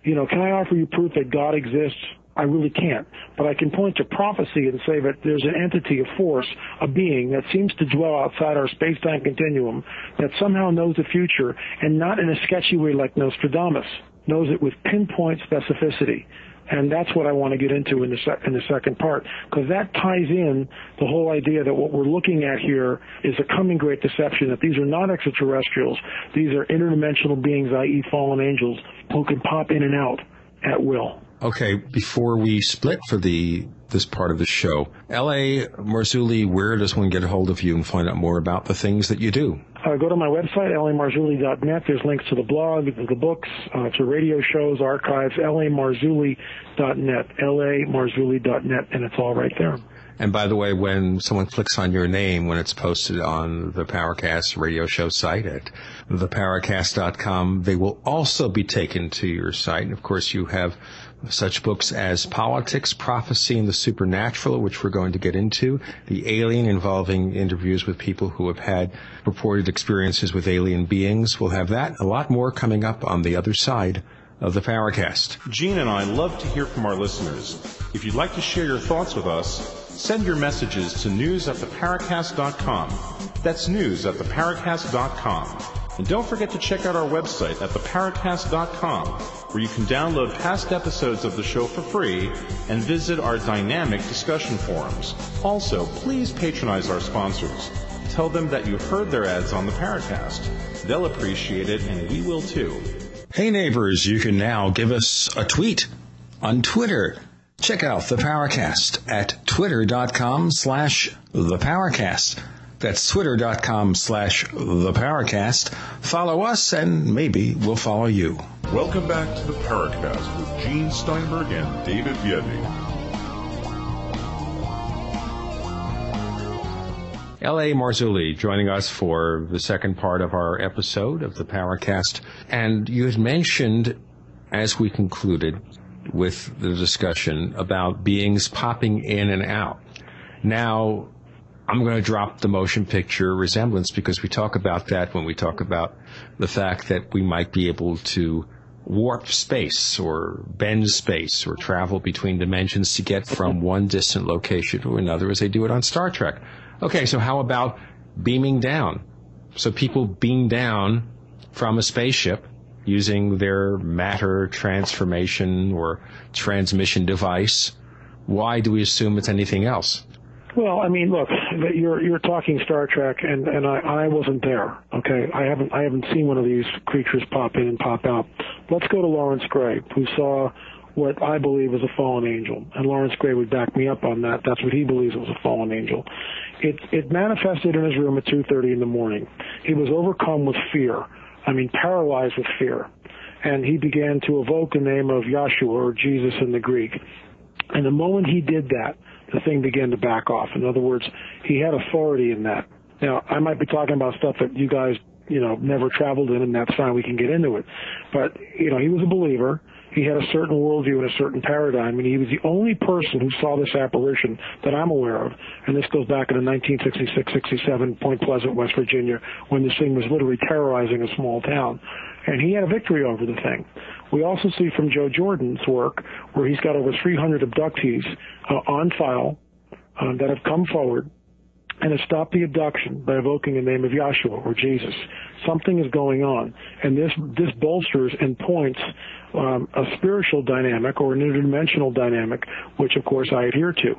G: you know, can I offer you proof that God exists? I really can't. But I can point to prophecy and say that there's an entity, a force, a being that seems to dwell outside our space-time continuum that somehow knows the future and not in a sketchy way like Nostradamus, knows it with pinpoint specificity. And that's what I want to get into in the, in the second part, because that ties in the whole idea that what we're looking at here is a coming great deception, that these are not extraterrestrials. These are interdimensional beings, i.e. fallen angels, who can pop in and out at will.
B: Okay, before we split for the this part of the show, L.A. Marzulli, where does one get a hold of you and find out more about the things that you do?
G: Uh, go to my website, lamarzulli.net. There's links to the blog, the books, uh, to radio shows, archives, lamarzulli.net, lamarzulli.net, and it's all right there.
B: And by the way, when someone clicks on your name, when it's posted on the Paracast radio show site at theparacast.com, they will also be taken to your site. And of course, you have such books as Politics, Prophecy, and the Supernatural, which we're going to get into, The Alien, involving interviews with people who have had reported experiences with alien beings. We'll have that, a lot more coming up on the other side of the Paracast.
J: Gene and I love to hear from our listeners. If you'd like to share your thoughts with us, send your messages to news at theparacast.com. That's news at theparacast.com. And don't forget to check out our website at theparacast.com, where you can download past episodes of the show for free and visit our dynamic discussion forums. Also, please patronize our sponsors. Tell them that you heard their ads on the Paracast. They'll appreciate it, and we will too.
B: Hey neighbors, you can now give us a tweet on Twitter. Check out the Paracast at twitter.com slash the. That's twitter.com slash the Paracast. Follow us and maybe we'll follow you.
A: Welcome back to the Paracast with Gene Steinberg and David Biedny.
B: L.A. Marzulli joining us for the second part of our episode of the Paracast. And you had mentioned, as we concluded with the discussion, about beings popping in and out. Now, I'm going to drop the motion picture resemblance because we talk about that when we talk about the fact that we might be able to warp space or bend space or travel between dimensions to get from one distant location to another as they do it on Star Trek. Okay, so how about beaming down? So people beam down from a spaceship using their matter transformation or transmission device. Why do we assume it's anything else?
G: Well, I mean, look, you're you're talking Star Trek, and and I I wasn't there. Okay, I haven't I haven't seen one of these creatures pop in and pop out. Let's go to Lawrence Gray, who saw what I believe is a fallen angel, and Lawrence Gray would back me up on that. That's what he believes was a fallen angel. It it manifested in his room at 2:30 in the morning. He was overcome with fear. I mean, paralyzed with fear, and he began to evoke the name of Yahshua or Jesus in the Greek. And the moment he did that, the thing began to back off. In other words, he had authority in that. Now, I might be talking about stuff that you guys, you know, never traveled in, and that's fine. We can get into it. But, you know, he was a believer. He had a certain worldview and a certain paradigm, and he was the only person who saw this apparition that I'm aware of. And this goes back in 1966-67, Point Pleasant, West Virginia, when this thing was literally terrorizing a small town. And he had a victory over the thing. We also see from Joe Jordan's work, where he's got over 300 abductees uh, on file uh, that have come forward and have stopped the abduction by evoking the name of Yahshua or Jesus. Something is going on, and this this bolsters and points um, a spiritual dynamic or an interdimensional dynamic, which of course I adhere to.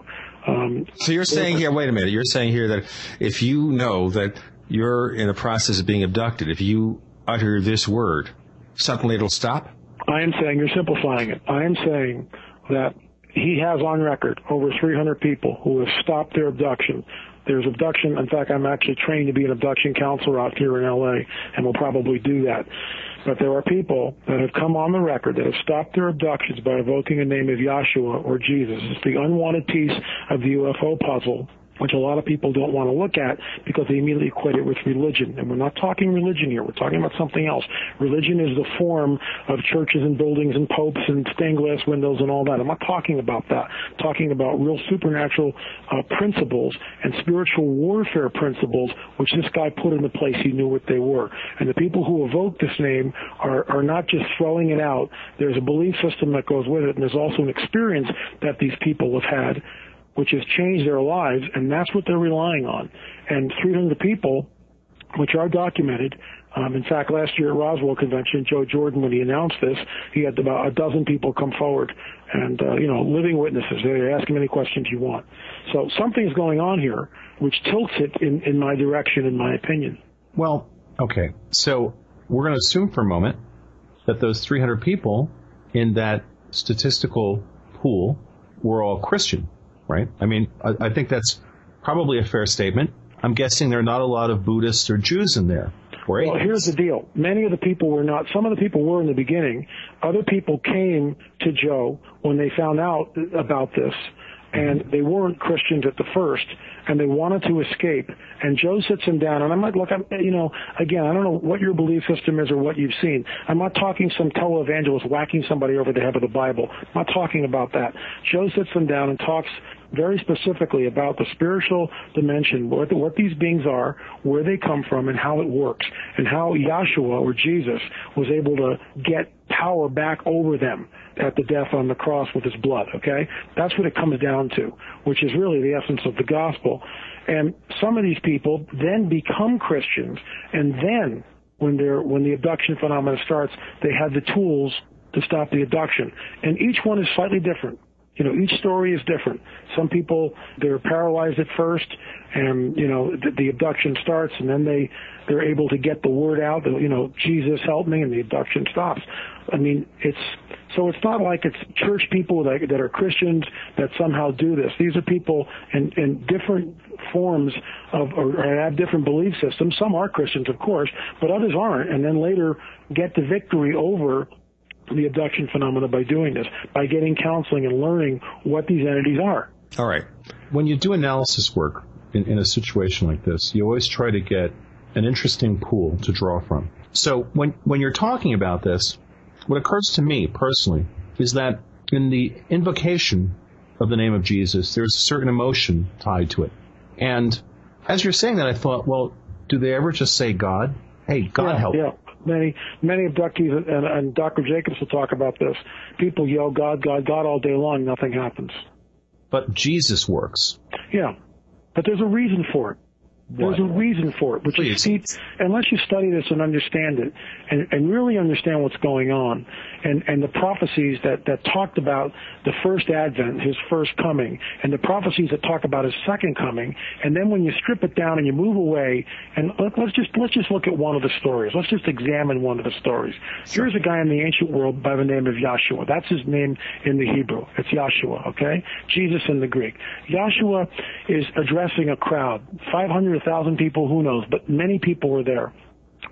G: Um,
B: so you're saying here, wait a minute, you're saying here that if you know that you're in the process of being abducted, if you utter this word, suddenly it'll stop?
G: I am saying you're simplifying it. I am saying that he has on record over 300 people who have stopped their abduction. There's abduction. In fact, I'm actually trained to be an abduction counselor out here in LA, and will probably do that. But there are people that have come on the record that have stopped their abductions by evoking the name of Yahshua or Jesus. It's the unwanted piece of the UFO puzzle which a lot of people don't want to look at because they immediately equate it with religion. And we're not talking religion here. We're talking about something else. Religion is the form of churches and buildings and popes and stained glass windows and all that. I'm not talking about that. I'm talking about real supernatural uh, principles and spiritual warfare principles, which this guy put into place. He knew what they were. And the people who evoke this name are, are not just throwing it out. There's a belief system that goes with it, and there's also an experience that these people have had which has changed their lives, and that's what they're relying on. And 300 people, which are documented. Um, in fact, last year at Roswell Convention, Joe Jordan, when he announced this, he had about a dozen people come forward, and uh, you know, living witnesses. They ask him any questions you want. So something's going on here, which tilts it in, in my direction, in my opinion.
C: Well, okay. So we're going to assume for a moment that those 300 people in that statistical pool were all Christian right? I mean, I, I think that's probably a fair statement. I'm guessing there are not a lot of Buddhists or Jews in there. Right?
G: Well, here's the deal. Many of the people were not, some of the people were in the beginning. Other people came to Joe when they found out about this and they weren't Christians at the first, and they wanted to escape. And Joe sits them down, and I'm like, look, I'm, you know, again, I don't know what your belief system is or what you've seen. I'm not talking some televangelist whacking somebody over the head with the Bible. I'm not talking about that. Joe sits them down and talks very specifically about the spiritual dimension, what, what these beings are, where they come from, and how it works, and how Yahshua or Jesus was able to get power back over them at the death on the cross with his blood, okay? That's what it comes down to, which is really the essence of the gospel. And some of these people then become Christians, and then when they're when the abduction phenomenon starts, they have the tools to stop the abduction. And each one is slightly different you know, each story is different. Some people they're paralyzed at first, and you know the, the abduction starts, and then they they're able to get the word out. That, you know, Jesus help me, and the abduction stops. I mean, it's so it's not like it's church people that that are Christians that somehow do this. These are people in in different forms of or have different belief systems. Some are Christians, of course, but others aren't, and then later get the victory over the abduction phenomena by doing this, by getting counseling and learning what these entities are.
C: All right. When you do analysis work in, in a situation like this, you always try to get an interesting pool to draw from. So when, when you're talking about this, what occurs to me personally is that in the invocation of the name of Jesus, there's a certain emotion tied to it. And as you're saying that, I thought, well, do they ever just say God? Hey, God
G: yeah,
C: help.
G: Yeah many many abductees, and, and Dr. Jacobs will talk about this. People yell God, God, God all day long, nothing happens.
C: But Jesus works.
G: Yeah, but there's a reason for it. There's a reason for it, which Please. is unless you study this and understand it, and, and really understand what's going on, and, and the prophecies that, that talked about the first advent, his first coming, and the prophecies that talk about his second coming, and then when you strip it down and you move away, and let, us just let's just look at one of the stories. Let's just examine one of the stories. Here's a guy in the ancient world by the name of Yahshua. That's his name in the Hebrew. It's Yahshua, okay? Jesus in the Greek. Yahshua is addressing a crowd, 500 a thousand people, who knows, but many people were there.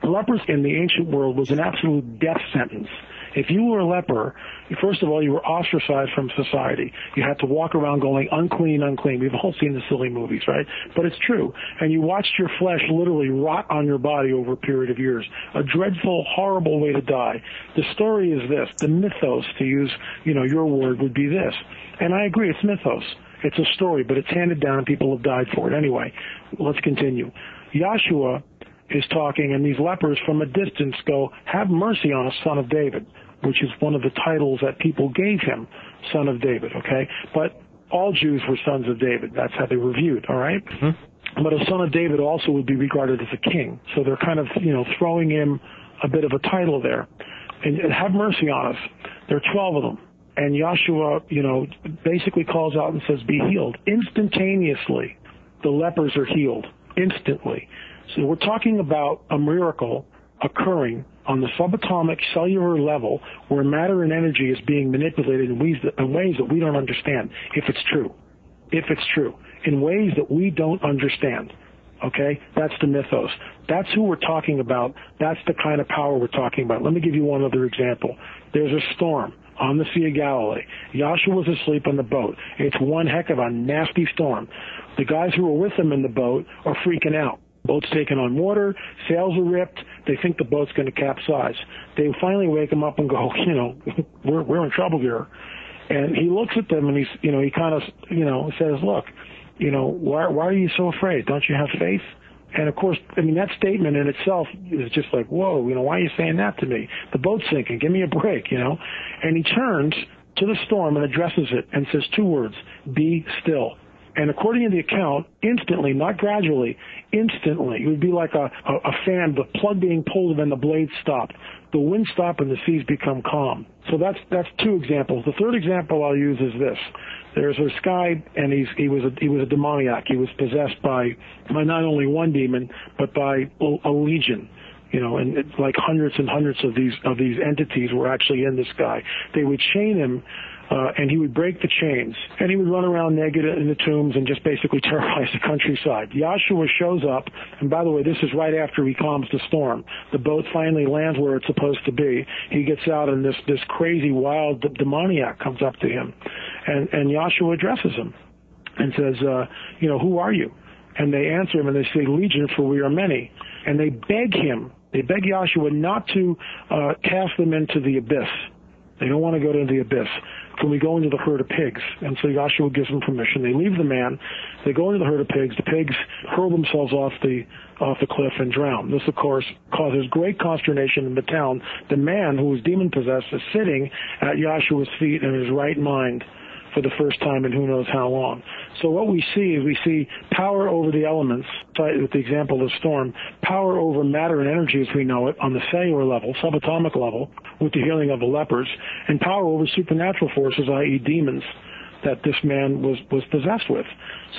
G: Leprosy in the ancient world was an absolute death sentence. If you were a leper, first of all, you were ostracized from society. You had to walk around going unclean, unclean. We've all seen the silly movies, right? But it's true. And you watched your flesh literally rot on your body over a period of years. A dreadful, horrible way to die. The story is this. The mythos, to use, you know, your word, would be this. And I agree, it's mythos. It's a story, but it's handed down and people have died for it. Anyway, let's continue. Yahshua is talking, and these lepers from a distance go, Have mercy on us, son of David, which is one of the titles that people gave him, son of David, okay? But all Jews were sons of David. That's how they were viewed, all right? mm-hmm. But a son of David also would be regarded as a king. So they're kind of, you know, throwing him a bit of a title there. And, and have mercy on us. There are 12 of them and Yahshua, you know, basically calls out and says, be healed. Instantaneously, the lepers are healed. Instantly. So we're talking about a miracle occurring on the subatomic cellular level where matter and energy is being manipulated in ways that, in ways that we don't understand, if it's true. If it's true. In ways that we don't understand. Okay? That's the mythos. That's who we're talking about. That's the kind of power we're talking about. Let me give you one other example. There's a storm on the Sea of Galilee. Joshua was asleep on the boat. It's one heck of a nasty storm. The guys who were with him in the boat are freaking out. Boat's taking on water, sails are ripped. They think the boat's going to capsize. They finally wake him up and go, you know, we're we're in trouble here. And he looks at them and he's, you know, he kind of, you know, says, look, you know, why why are you so afraid? Don't you have faith? And of course, I mean, that statement in itself is just like, whoa, you know, why are you saying that to me? The boat's sinking. Give me a break, you know? And he turns to the storm and addresses it and says two words, be still. And according to the account, instantly, not gradually, instantly, it would be like a, a, a fan, the plug being pulled and then the blades stop. The wind stop and the seas become calm. So that's that's two examples. The third example I'll use is this. There's this guy, and he's he was a he was a demoniac. He was possessed by by not only one demon, but by a legion you know, and it's like hundreds and hundreds of these of these entities were actually in this guy. They would chain him uh, and he would break the chains, and he would run around naked in the tombs and just basically terrorize the countryside. Yahshua shows up, and by the way, this is right after he calms the storm. The boat finally lands where it's supposed to be. He gets out, and this this crazy, wild demoniac comes up to him, and and Yahshua addresses him, and says, uh, you know, who are you? And they answer him, and they say, Legion, for we are many. And they beg him, they beg Yahshua not to uh, cast them into the abyss. They don't want to go to the abyss can we go into the herd of pigs? And so Yahshua gives them permission. They leave the man. They go into the herd of pigs. The pigs hurl themselves off the off the cliff and drown. This, of course, causes great consternation in the town. The man who was demon possessed is sitting at Yahshua's feet in his right mind for the first time in who knows how long. So what we see is we see power over the elements, with the example of storm, power over matter and energy as we know it on the cellular level, subatomic level, with the healing of the lepers, and power over supernatural forces, i.e. demons, that this man was, was possessed with.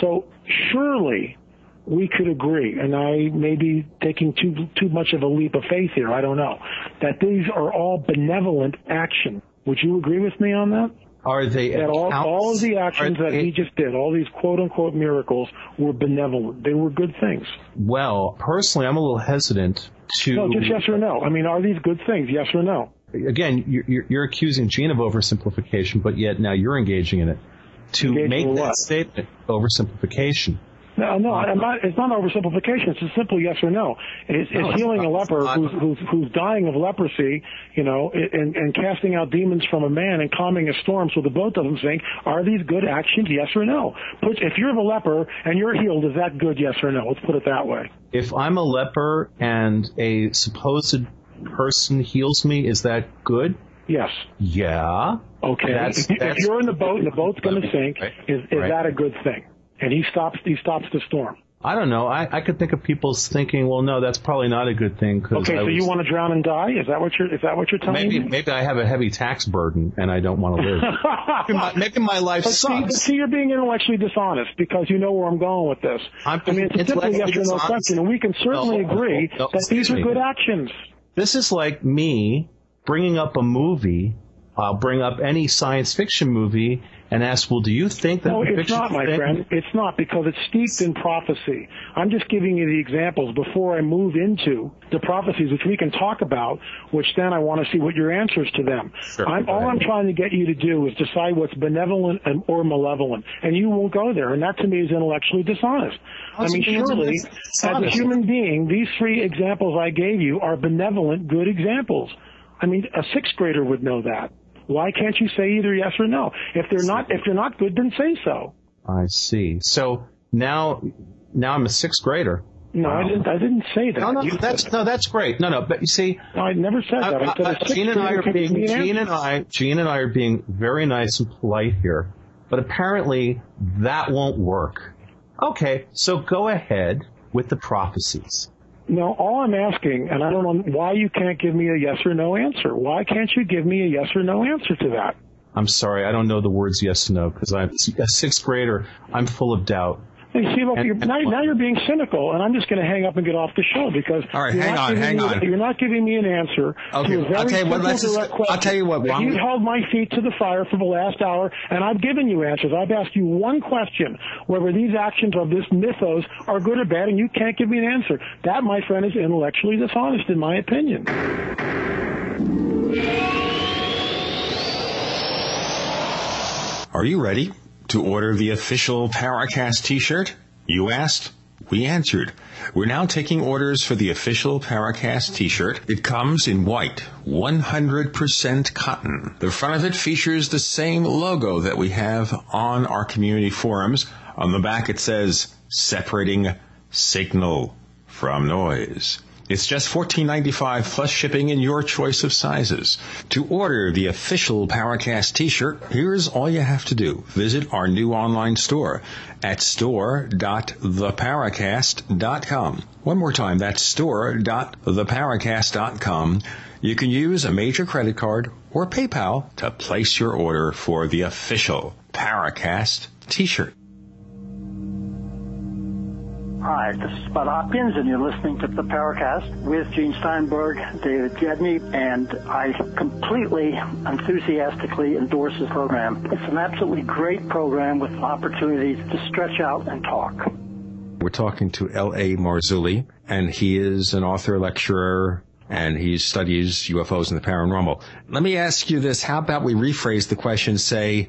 G: So surely we could agree, and I may be taking too too much of a leap of faith here, I don't know, that these are all benevolent action. Would you agree with me on that?
C: Are they
G: that all, all of the actions that he just did, all these quote unquote miracles, were benevolent. They were good things.
C: Well, personally, I'm a little hesitant to.
G: No, just yes or no. I mean, are these good things? Yes or no?
C: Again, you're, you're accusing Gene of oversimplification, but yet now you're engaging in it. To
G: engaging
C: make that
G: what?
C: statement, oversimplification.
G: No, no, I'm not, it's not an oversimplification. It's a simple yes or no. It's,
C: No,
G: it's healing a leper who's, who's, who's dying of leprosy, you know, and, and casting out demons from a man and calming a storm so the boat doesn't sink. Are these good actions? Yes or no? Put, if you're the leper and you're healed, is that good? Yes or no? Let's put it that way.
C: If I'm a leper and a supposed person heals me, is that good?
G: Yes.
C: Yeah.
G: Okay.
C: That's-
G: if, you- if
C: that's-
G: you're in the boat and the boat's going to sink,
C: Right.
G: is, is
C: Right.
G: that a good thing? And he stops, he stops the storm.
C: I don't know. I, I could think of people thinking, well, no, that's probably not a good thing. Cause
G: Okay,
C: I
G: so
C: was-
G: you want to drown and die? Is that what you're, is that what you're telling
C: maybe
G: me?
C: maybe I have a heavy tax burden and I don't want to live. maybe, my, maybe my life
G: But see,
C: sucks.
G: see, you're being intellectually dishonest because you know where I'm going with this.
C: I'm
G: I mean, it's a simple yes or no question, and we can certainly
C: No, no,
G: agree
C: no,
G: that these
C: excuse
G: are
C: me.
G: good actions.
C: This is like me bringing up a movie. I'll bring up any science fiction movie and ask, well, do you think that
G: No, it's
C: fiction
G: not, my
C: thing-
G: friend. It's not because it's steeped in prophecy. I'm just giving you the examples before I move into the prophecies, which we can talk about, which then I want to see what your answers to them.
C: Sure,
G: I'm, all. I'm trying to get you to do is decide what's benevolent and, or malevolent, and you won't go there, and that to me is intellectually dishonest. I mean, surely, as a human being, these three examples I gave you are benevolent, good examples. I mean, a sixth grader would know that. Why can't you say either yes or no? If they're not, if they're not good, then say so.
C: I see. So now, now I'm a sixth grader.
G: No, I didn't. I didn't say that.
C: No, no,
G: You-
C: that's no, that's great. No, no, but you see,
G: no, I never said that. I, said a sixth
C: Gene and I are being Gene and I Gene and I are being very nice and polite here, but apparently that won't work. Okay, so go ahead with the prophecies.
G: No, all I'm asking, and I don't know why you can't give me a yes or no answer. Why can't you give me a yes or no answer to that?
C: I'm sorry, I don't know the words yes and no because I'm a sixth grader. I'm full of doubt.
G: See, look,
C: And-
G: you're, now, now you're being cynical, and I'm just going to hang up and get off the show because
H: All right,
G: you're
H: hang
G: not
H: on,
G: giving
H: hang
G: me,
H: on.
G: You're not giving me an answer
H: Okay,
G: to a very
H: I'll tell you what,
G: simple,
H: let's just-
G: direct
H: I'll tell you what,
G: If You've held my feet to the fire for the last hour, and I've given you answers. I've asked you one question, whether these actions of this mythos are good or bad, and you can't give me an answer. That, my friend, is intellectually dishonest, in my opinion.
H: Are you ready to order the official Paracast t-shirt? You asked, we answered. We're now taking orders for the official Paracast t-shirt. It comes in white, 100% cotton. The front of it features the same logo that we have on our community forums. On the back it says, separating signal from noise. It's just $14.95 plus shipping in your choice of sizes. To order the official Paracast t-shirt, here's all you have to do. Visit our new online store at store.theparacast.com. One more time, that's store.theparacast.com. You can use a major credit card or PayPal to place your order for the official Paracast t-shirt.
K: Hi, this is Bud Hopkins, and you're listening to the Paracast with Gene Steinberg, David Biedny, and I completely, enthusiastically endorse this program. It's an absolutely great program with opportunities to stretch out and talk.
B: We're talking to L.A. Marzulli, and he is an author, lecturer, and he studies UFOs and the paranormal. Let me ask you this. How about we rephrase the question, say,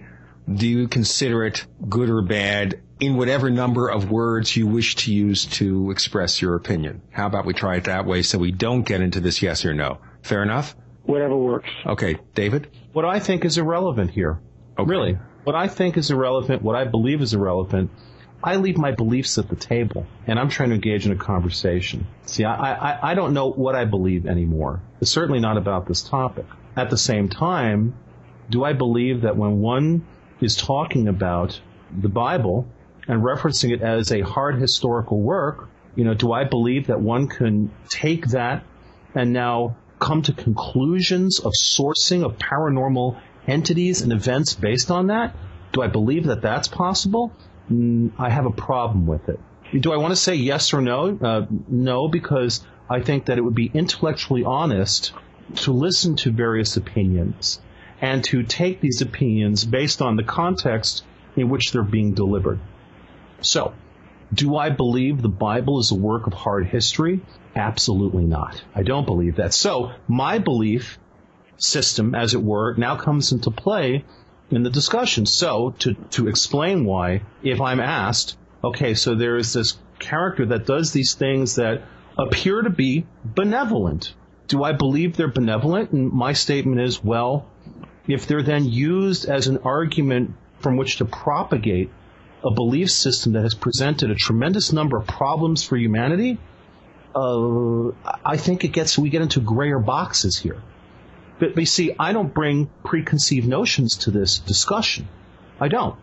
B: do you consider it good or bad in whatever number of words you wish to use to express your opinion? How about we try it that way so we don't get into this yes or no? Fair enough?
G: Whatever works.
B: Okay, David?
C: What I think is irrelevant here.
B: Okay.
C: Really. What I think is irrelevant, what I believe is irrelevant, I leave my beliefs at the table and I'm trying to engage in a conversation. See, I, I, I don't know what I believe anymore. It's certainly not about this topic. At the same time, do I believe that when one is talking about the Bible and referencing it as a hard historical work, you know, do I believe that one can take that and now come to conclusions of sourcing of paranormal entities and events based on that? Do I believe that that's possible? Mm, I have a problem with it. Do I want to say yes or no? Uh, no, because I think that it would be intellectually honest to listen to various opinions and to take these opinions based on the context in which they're being delivered. So, do I believe the Bible is a work of hard history? Absolutely not. I don't believe that. So, my belief system, as it were, now comes into play in the discussion. So, to, to explain why, if I'm asked, okay, so there is this character that does these things that appear to be benevolent. Do I believe they're benevolent? And my statement is, well, if they're then used as an argument from which to propagate a belief system that has presented a tremendous number of problems for humanity, uh, I think it gets we get into grayer boxes here. But, you see, I don't bring preconceived notions to this discussion. I don't.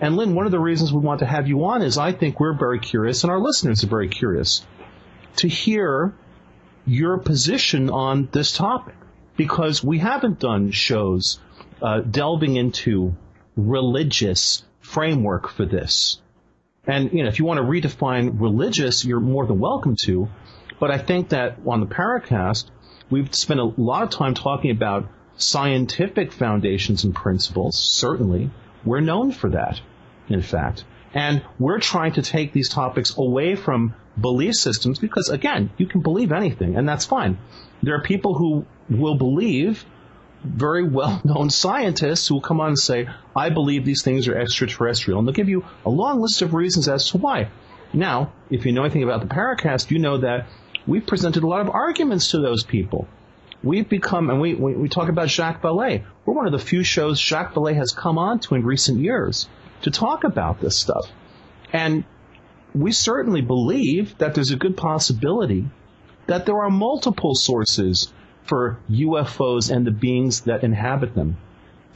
C: And Lynn, one of the reasons we want to have you on is I think we're very curious, and our listeners are very curious, to hear your position on this topic. Because we haven't done shows uh, delving into religious framework for this. And, you know, if you want to redefine religious, you're more than welcome to. But I think that on the Paracast, we've spent a lot of time talking about scientific foundations and principles. Certainly. We're known for that, in fact. And we're trying to take these topics away from belief systems because, again, you can believe anything, and that's fine. There are people who will believe very well known scientists who will come on and say, I believe these things are extraterrestrial. And they'll give you a long list of reasons as to why. Now, if you know anything about the Paracast, you know that we've presented a lot of arguments to those people. We've become, and we, we, we talk about Jacques Vallée. We're one of the few shows Jacques Vallée has come on to in recent years to talk about this stuff. And we certainly believe that there's a good possibility that there are multiple sources for UFOs and the beings that inhabit them.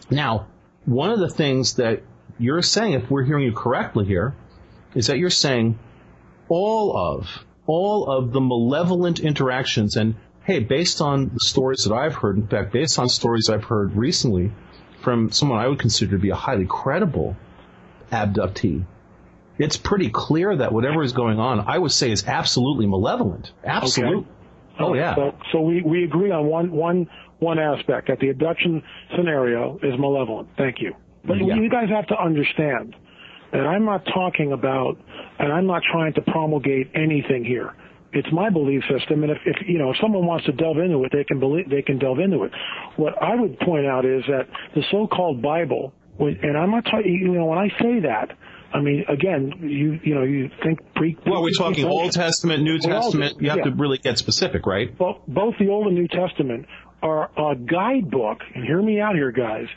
C: Now, one of the things that you're saying, if we're hearing you correctly here, is that you're saying all of, all of the malevolent interactions and hey, based on the stories that I've heard, in fact, based on stories I've heard recently from someone I would consider to be a highly credible abductee, it's pretty clear that whatever is going on, I would say, is absolutely malevolent. Absolutely.
G: Okay.
C: Oh yeah.
G: So, so we, we agree on one one one aspect that the abduction scenario is malevolent. Thank you. But
C: Yeah.
G: you guys have to understand that I'm not talking about, and I'm not trying to promulgate anything here. It's my belief system, and if, if you know if someone wants to delve into it, they can believe they can delve into it. What I would point out is that the so-called Bible And I'm not talking, you know, when I say that, I mean, again, you you know, you think pre.
C: Well, we're talking Old Testament, New Testament. You have yeah. to really get specific, right?
G: Well, both the Old and New Testament are a guidebook, and hear me out here, guys.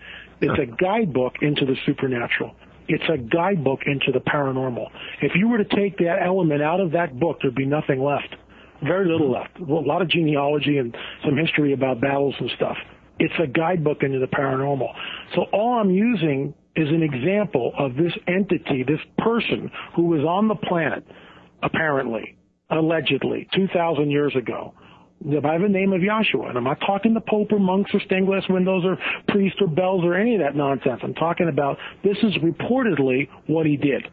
G: It's sure. a guidebook into the supernatural. It's a guidebook into the paranormal. If you were to take that element out of that book, there'd be nothing left. Very little left. A lot of genealogy and some history about battles and stuff. It's a guidebook into the paranormal. So all I'm using is an example of this entity, this person who was on the planet, apparently, allegedly, 2,000 years ago, by the name of Yahshua. And I'm not talking the Pope or monks or stained glass windows or priests or bells or any of that nonsense. I'm talking about this is reportedly what he did.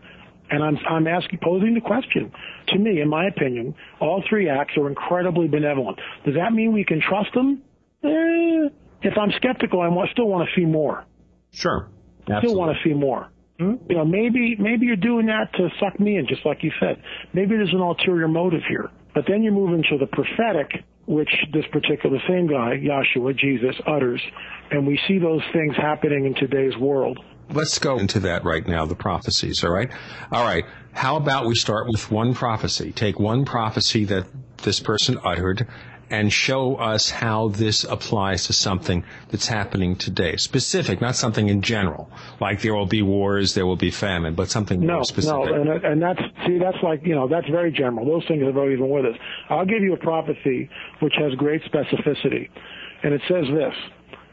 G: And I'm, I'm asking, posing the question. To me, in my opinion, all three acts are incredibly benevolent. Does that mean we can trust them? Eh, if I'm skeptical, I still want to see more.
C: Sure.
G: Absolutely. Still want to see more. Hmm? You know, maybe maybe you're doing that to suck me in, just like you said. Maybe there's an ulterior motive here. But then you move into the prophetic, which this particular same guy, Yahshua, Jesus, utters, and we see those things happening in today's world.
B: Let's go into that right now, the prophecies, all right? All right. How about we start with one prophecy? Take one prophecy that this person uttered and show us how this applies to something that's happening today. Specific, not something in general, like there will be wars, there will be famine, but something
G: no,
B: more specific.
G: No, and, and that's, see, that's like, you know, that's very general. Those things have always been with us. I'll give you a prophecy which has great specificity. And it says this.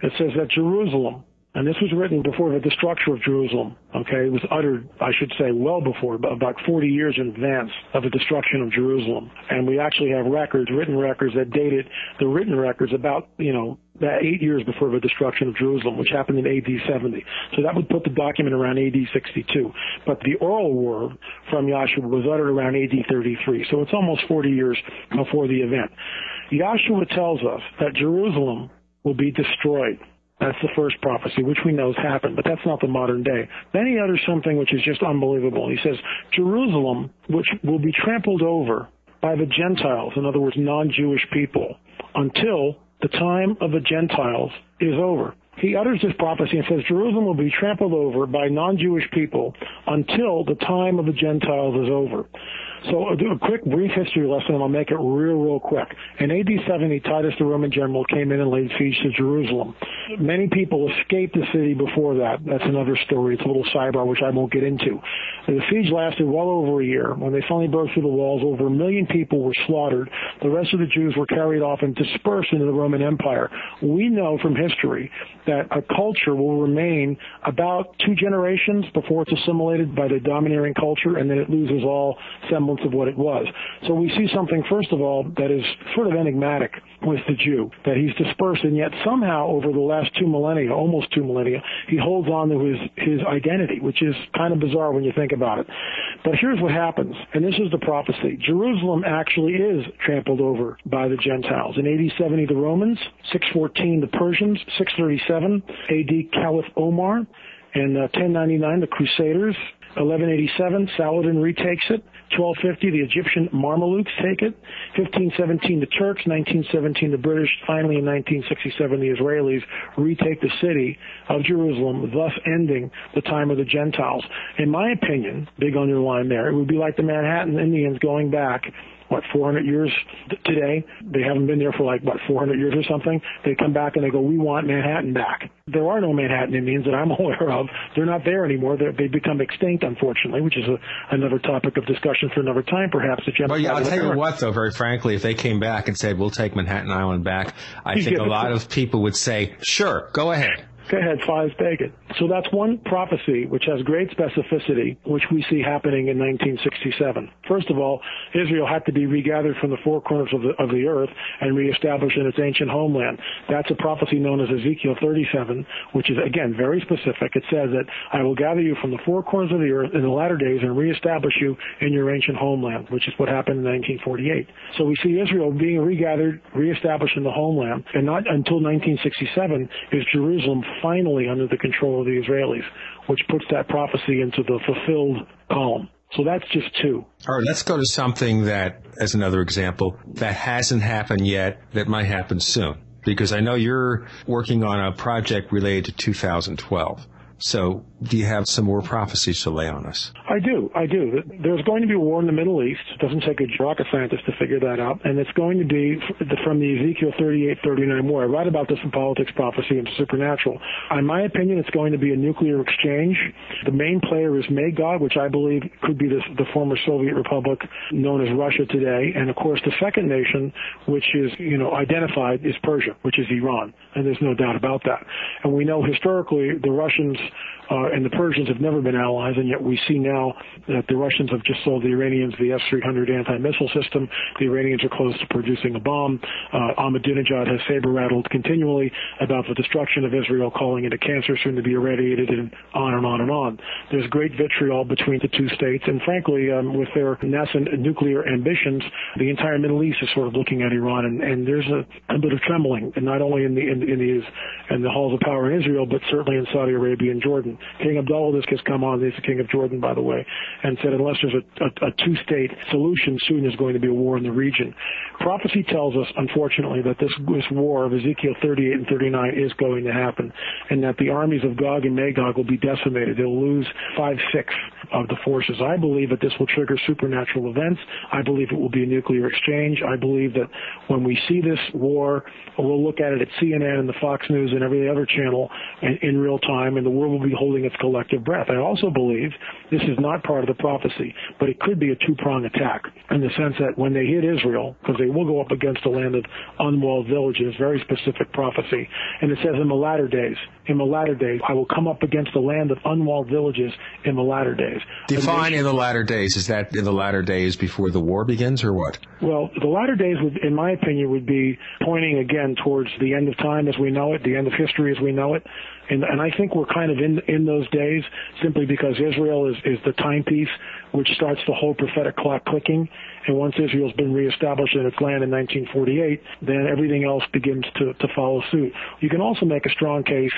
G: It says that Jerusalem and this was written before the destruction of Jerusalem. Okay, it was uttered, I should say, well before, about 40 years in advance of the destruction of Jerusalem. And we actually have records, written records that dated the written records about, you know, eight years before the destruction of Jerusalem, which happened in AD 70. So that would put the document around AD 62. But the oral word from Yahshua was uttered around AD 33. So it's almost 40 years before the event. Yahshua tells us that Jerusalem will be destroyed that's the first prophecy, which we know has happened, but that's not the modern day. Then he utters something which is just unbelievable. He says, Jerusalem, which will be trampled over by the Gentiles, in other words, non-Jewish people, until the time of the Gentiles is over. He utters this prophecy and says, Jerusalem will be trampled over by non-Jewish people until the time of the Gentiles is over. So I'll do a quick brief history lesson and I'll make it real, real quick. In AD 70, Titus the Roman general came in and laid siege to Jerusalem. Many people escaped the city before that. That's another story. It's a little sidebar which I won't get into. The siege lasted well over a year. When they finally broke through the walls, over a million people were slaughtered. The rest of the Jews were carried off and dispersed into the Roman Empire. We know from history that a culture will remain about two generations before it's assimilated by the domineering culture and then it loses all semblance semblance of what it was. So we see something, first of all, that is sort of enigmatic with the Jew, that he's dispersed, and yet somehow over the last two millennia, almost two millennia, he holds on to his, his identity, which is kind of bizarre when you think about it. But here's what happens, and this is the prophecy. Jerusalem actually is trampled over by the Gentiles. In AD 70, the Romans, 614, the Persians, 637, AD Caliph Omar, and uh, 1099, the Crusaders, 1187, Saladin retakes it. 1250, the Egyptian Mamelukes take it. 1517, the Turks. 1917, the British. Finally, in 1967, the Israelis retake the city of Jerusalem, thus ending the time of the Gentiles. In my opinion, big underline there, it would be like the Manhattan Indians going back what 400 years today. They haven't been there for like what 400 years or something. They come back and they go, "We want Manhattan back." There are no Manhattan Indians that I'm aware of. They're not there anymore. They're, they've become extinct, unfortunately, which is a, another topic of discussion for another time, perhaps. If you
B: well, yeah, I'll tell you what, though, very frankly, if they came back and said, "We'll take Manhattan Island back," I think a lot of people would say, "Sure, go ahead."
G: Go ahead, Fives, take. So that's one prophecy which has great specificity, which we see happening in 1967. First of all, Israel had to be regathered from the four corners of the, of the earth and reestablished in its ancient homeland. That's a prophecy known as Ezekiel 37, which is, again, very specific. It says that I will gather you from the four corners of the earth in the latter days and reestablish you in your ancient homeland, which is what happened in 1948. So we see Israel being regathered, reestablished in the homeland, and not until 1967 is Jerusalem finally under the control of the Israelis, which puts that prophecy into the fulfilled column. So that's just two.
B: All right, let's go to something that, as another example, that hasn't happened yet, that might happen soon. Because I know you're working on a project related to 2012. So, do you have some more prophecies to lay on us?
G: I do. I do. There's going to be a war in the Middle East. It doesn't take a rocket scientist to figure that out. And it's going to be from the Ezekiel 38 39 war. I write about this in Politics, Prophecy, and Supernatural. In my opinion, it's going to be a nuclear exchange. The main player is Magog, which I believe could be the, the former Soviet republic known as Russia today. And of course, the second nation, which is, you know, identified, is Persia, which is Iran. And there's no doubt about that. And we know historically the Russians uh, and the Persians have never been allies, and yet we see now that the Russians have just sold the Iranians the S-300 anti-missile system. The Iranians are close to producing a bomb. Uh, Ahmadinejad has saber-rattled continually about the destruction of Israel, calling it a cancer soon to be irradiated, and on and on and on. There's great vitriol between the two states, and frankly, um, with their nascent nuclear ambitions, the entire Middle East is sort of looking at Iran, and, and there's a, a, bit of trembling, and not only in the in, in the in the halls of power in Israel, but certainly in Saudi Arabia and Jordan. King Abdullah has come on, he's the king of Jordan, by the way, and said unless there's a, a, a two-state solution, soon there's going to be a war in the region. Prophecy tells us, unfortunately, that this, this war of Ezekiel 38 and 39 is going to happen, and that the armies of Gog and Magog will be decimated. They'll lose five-sixths of the forces. I believe that this will trigger supernatural events. I believe it will be a nuclear exchange. I believe that when we see this war, we'll look at it at CNN and the Fox News and every other channel in, in real time, and the world will be holding its collective breath. I also believe this is not part of the prophecy, but it could be a two-prong attack in the sense that when they hit Israel, because they will go up against a land of unwalled villages, very specific prophecy, and it says in the latter days, in the latter days, I will come up against a land of unwalled villages in the latter days.
B: Define in the latter days. Is that in the latter days before the war begins, or what?
G: Well, the latter days, would, in my opinion, would be pointing again towards the end of time as we know it, the end of history as we know it. And, and I think we're kind of in in those days simply because Israel is, is the timepiece which starts the whole prophetic clock clicking. And once Israel's been reestablished in its land in 1948, then everything else begins to, to follow suit. You can also make a strong case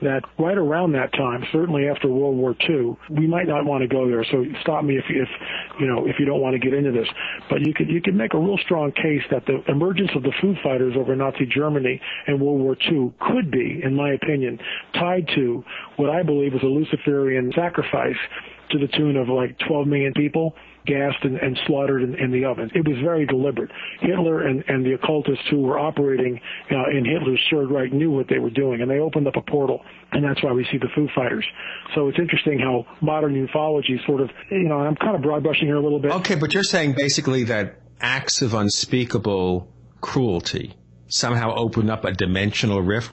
G: that right around that time, certainly after World War II, we might not want to go there. So stop me if, if you know if you don't want to get into this. But you could you could make a real strong case that the emergence of the Foo Fighters over Nazi Germany in World War II could be, in my opinion, tied to what I believe is a Luciferian sacrifice to the tune of like 12 million people gassed and, and slaughtered in, in, the ovens. It was very deliberate. Hitler and, and the occultists who were operating uh, in Hitler's Third Reich knew what they were doing, and they opened up a portal, and that's why we see the Foo Fighters. So it's interesting how modern ufology sort of, you know, I'm kind of broad brushing here a little bit.
B: Okay, but you're saying basically that acts of unspeakable cruelty somehow open up a dimensional rift?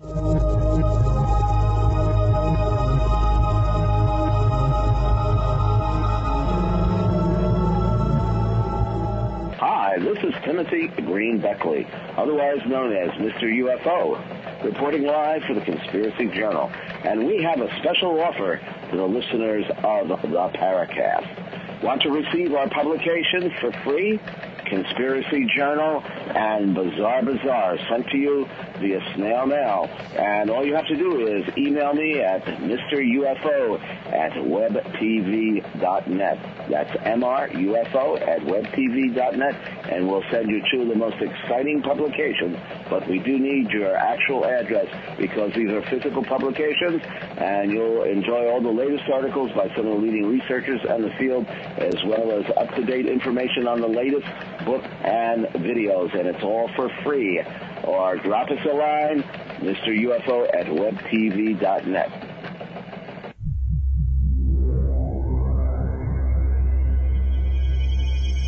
L: Green Beckley, otherwise known as Mr. UFO, reporting live for the Conspiracy Journal. And we have a special offer to the listeners of the Paracast. Want to receive our publications for free? Conspiracy Journal and Bizarre Bazaar sent to you via snail mail. And all you have to do is email me at MrUFO at webtv.net. That's MRUFO at webtv.net, and we'll send you two of the most exciting publications. But we do need your actual address because these are physical publications, and you'll enjoy all the latest articles by some of the leading researchers in the field, as well as up-to-date information on the latest book and videos, and it's all for free. Or drop us a line, Mr. UFO at webtv.net.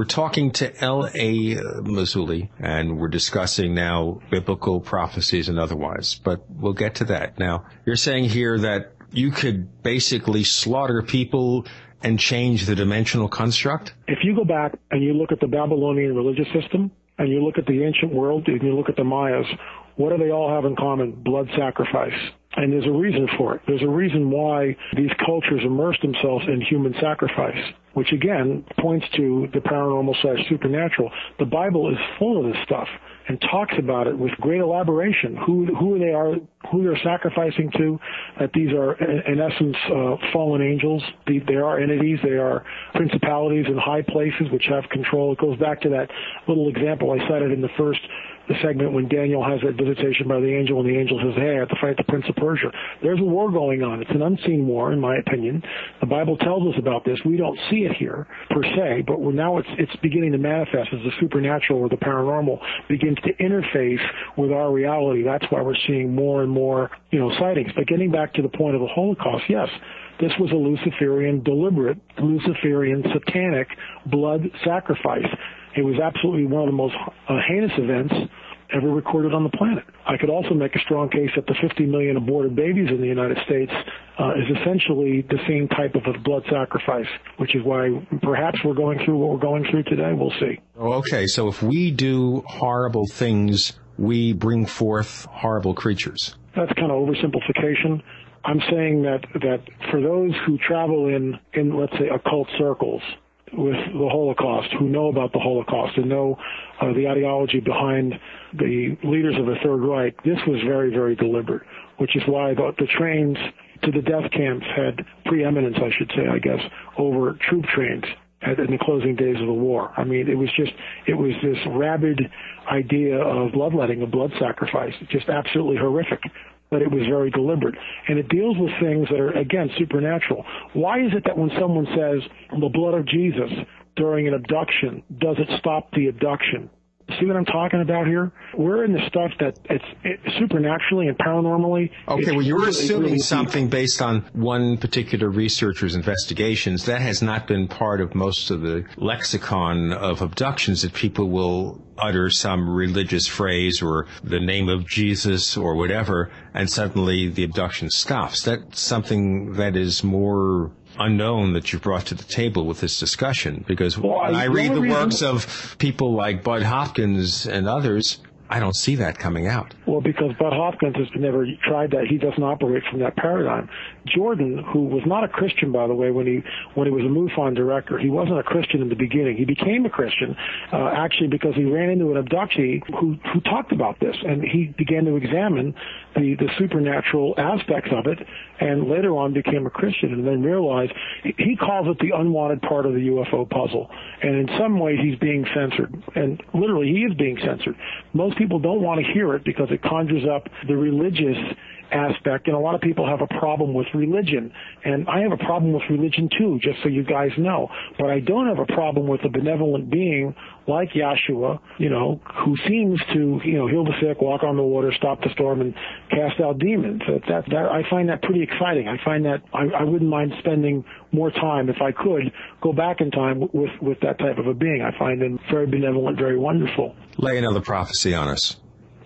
B: We're talking to L.A. Uh, Marzulli, and we're discussing now biblical prophecies and otherwise, but we'll get to that. Now, you're saying here that you could basically slaughter people and change the dimensional construct?
G: If you go back and you look at the Babylonian religious system, and you look at the ancient world, and you look at the Mayas, what do they all have in common? Blood sacrifice. And there's a reason for it. There's a reason why these cultures immerse themselves in human sacrifice, which again points to the paranormal slash supernatural. The Bible is full of this stuff and talks about it with great elaboration. Who who they are, who they're sacrificing to. That these are in essence uh, fallen angels. They, are entities. They are principalities in high places which have control. It goes back to that little example I cited in the first the segment when Daniel has that visitation by the angel and the angel says, hey, I have to fight the prince of Persia. There's a war going on. It's an unseen war, in my opinion. The Bible tells us about this. We don't see it here per se, but now it's, it's beginning to manifest as the supernatural or the paranormal begins to interface with our reality. That's why we're seeing more and more, you know, sightings. But getting back to the point of the Holocaust, yes, this was a Luciferian, deliberate, Luciferian, satanic blood sacrifice. It was absolutely one of the most uh, heinous events ever recorded on the planet. I could also make a strong case that the 50 million aborted babies in the United States uh, is essentially the same type of a blood sacrifice, which is why perhaps we're going through what we're going through today. We'll see.
B: Okay, so if we do horrible things, we bring forth horrible creatures.
G: That's kind of oversimplification. I'm saying that that for those who travel in in let's say occult circles, with the Holocaust, who know about the Holocaust and know uh, the ideology behind the leaders of the Third Reich, this was very, very deliberate, which is why the, the trains to the death camps had preeminence, I should say, I guess, over troop trains at, in the closing days of the war. I mean, it was just, it was this rabid idea of bloodletting, of blood sacrifice, just absolutely horrific but it was very deliberate. And it deals with things that are, again, supernatural. Why is it that when someone says the blood of Jesus during an abduction, does it stop the abduction? See what I'm talking about here? We're in the stuff that it's it, supernaturally and paranormally.
B: Okay, well, you're really, assuming really something based on one particular researcher's investigations. That has not been part of most of the lexicon of abductions that people will utter some religious phrase or the name of Jesus or whatever, and suddenly the abduction stops. That's something that is more unknown that you've brought to the table with this discussion because well, when I, I read the works of people like Bud Hopkins and others, I don't see that coming out.
G: Well, because Bud Hopkins has never tried that. He doesn't operate from that paradigm. Jordan, who was not a Christian, by the way, when he when he was a MUFON director, he wasn't a Christian in the beginning. He became a Christian uh, actually because he ran into an abductee who who talked about this, and he began to examine the the supernatural aspects of it, and later on became a Christian, and then realized he calls it the unwanted part of the UFO puzzle, and in some ways he's being censored, and literally he is being censored. Most people don't want to hear it because it conjures up the religious aspect, and a lot of people have a problem with religion. And I have a problem with religion too, just so you guys know. But I don't have a problem with a benevolent being like Yeshua, you know, who seems to, you know, heal the sick, walk on the water, stop the storm, and cast out demons. That, that, that I find that pretty exciting. I find that I, I wouldn't mind spending more time, if I could, go back in time with with that type of a being. I find him very benevolent, very wonderful.
B: Lay another prophecy on us.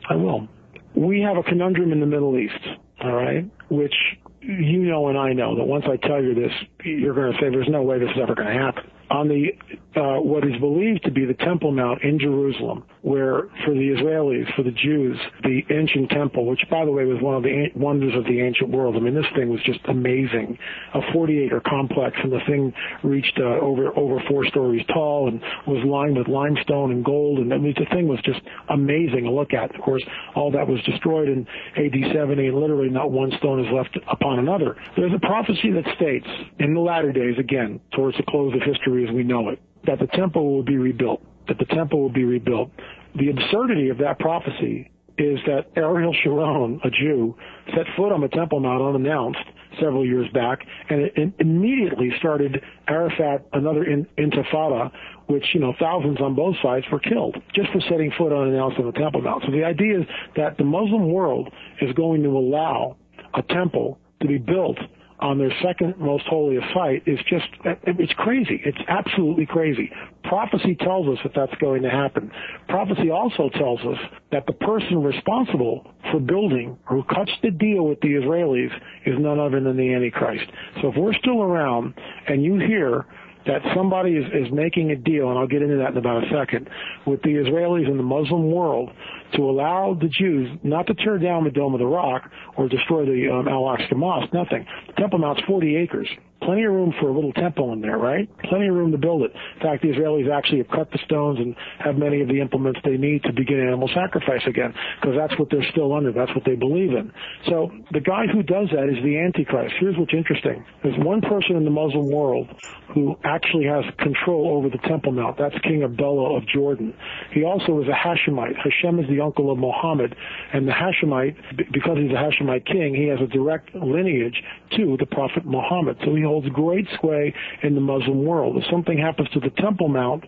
G: I will we have a conundrum in the Middle East, all right, which you know and I know that once I tell you this, you're going to say there's no way this is ever going to happen. On the uh, what is believed to be the Temple Mount in Jerusalem, where for the Israelis, for the Jews, the ancient temple, which by the way was one of the wonders of the ancient world. I mean, this thing was just amazing, a 40-acre complex, and the thing reached uh, over over four stories tall and was lined with limestone and gold, and I mean, the thing was just amazing to look at. Of course, all that was destroyed in AD 70, and literally not one stone is left upon another. There's a prophecy that states in the latter days, again, towards the close of history as we know it, that the temple will be rebuilt, that the temple will be rebuilt. The absurdity of that prophecy is that Ariel Sharon, a Jew, set foot on the Temple Mount unannounced several years back, and it immediately started Arafat another in, intifada, which you know thousands on both sides were killed just for setting foot unannounced on the Temple Mount. So the idea is that the Muslim world is going to allow a temple to be built on their second most holiest site is just, it's crazy. It's absolutely crazy. Prophecy tells us that that's going to happen. Prophecy also tells us that the person responsible for building, who cuts the deal with the Israelis, is none other than the Antichrist. So if we're still around and you hear that somebody is, is making a deal, and I'll get into that in about a second, with the Israelis and the Muslim world to allow the Jews not to tear down the Dome of the Rock or destroy the um, Al-Aqsa Mosque, nothing. The Temple Mount's 40 acres plenty of room for a little temple in there, right? Plenty of room to build it. In fact, the Israelis actually have cut the stones and have many of the implements they need to begin animal sacrifice again, because that's what they're still under. That's what they believe in. So the guy who does that is the Antichrist. Here's what's interesting. There's one person in the Muslim world who actually has control over the Temple Mount. That's King Abdullah of Jordan. He also is a Hashemite. Hashem is the uncle of Muhammad, and the Hashemite, because he's a Hashemite king, he has a direct lineage to the Prophet Muhammad. So he holds great sway in the Muslim world. If something happens to the Temple Mount,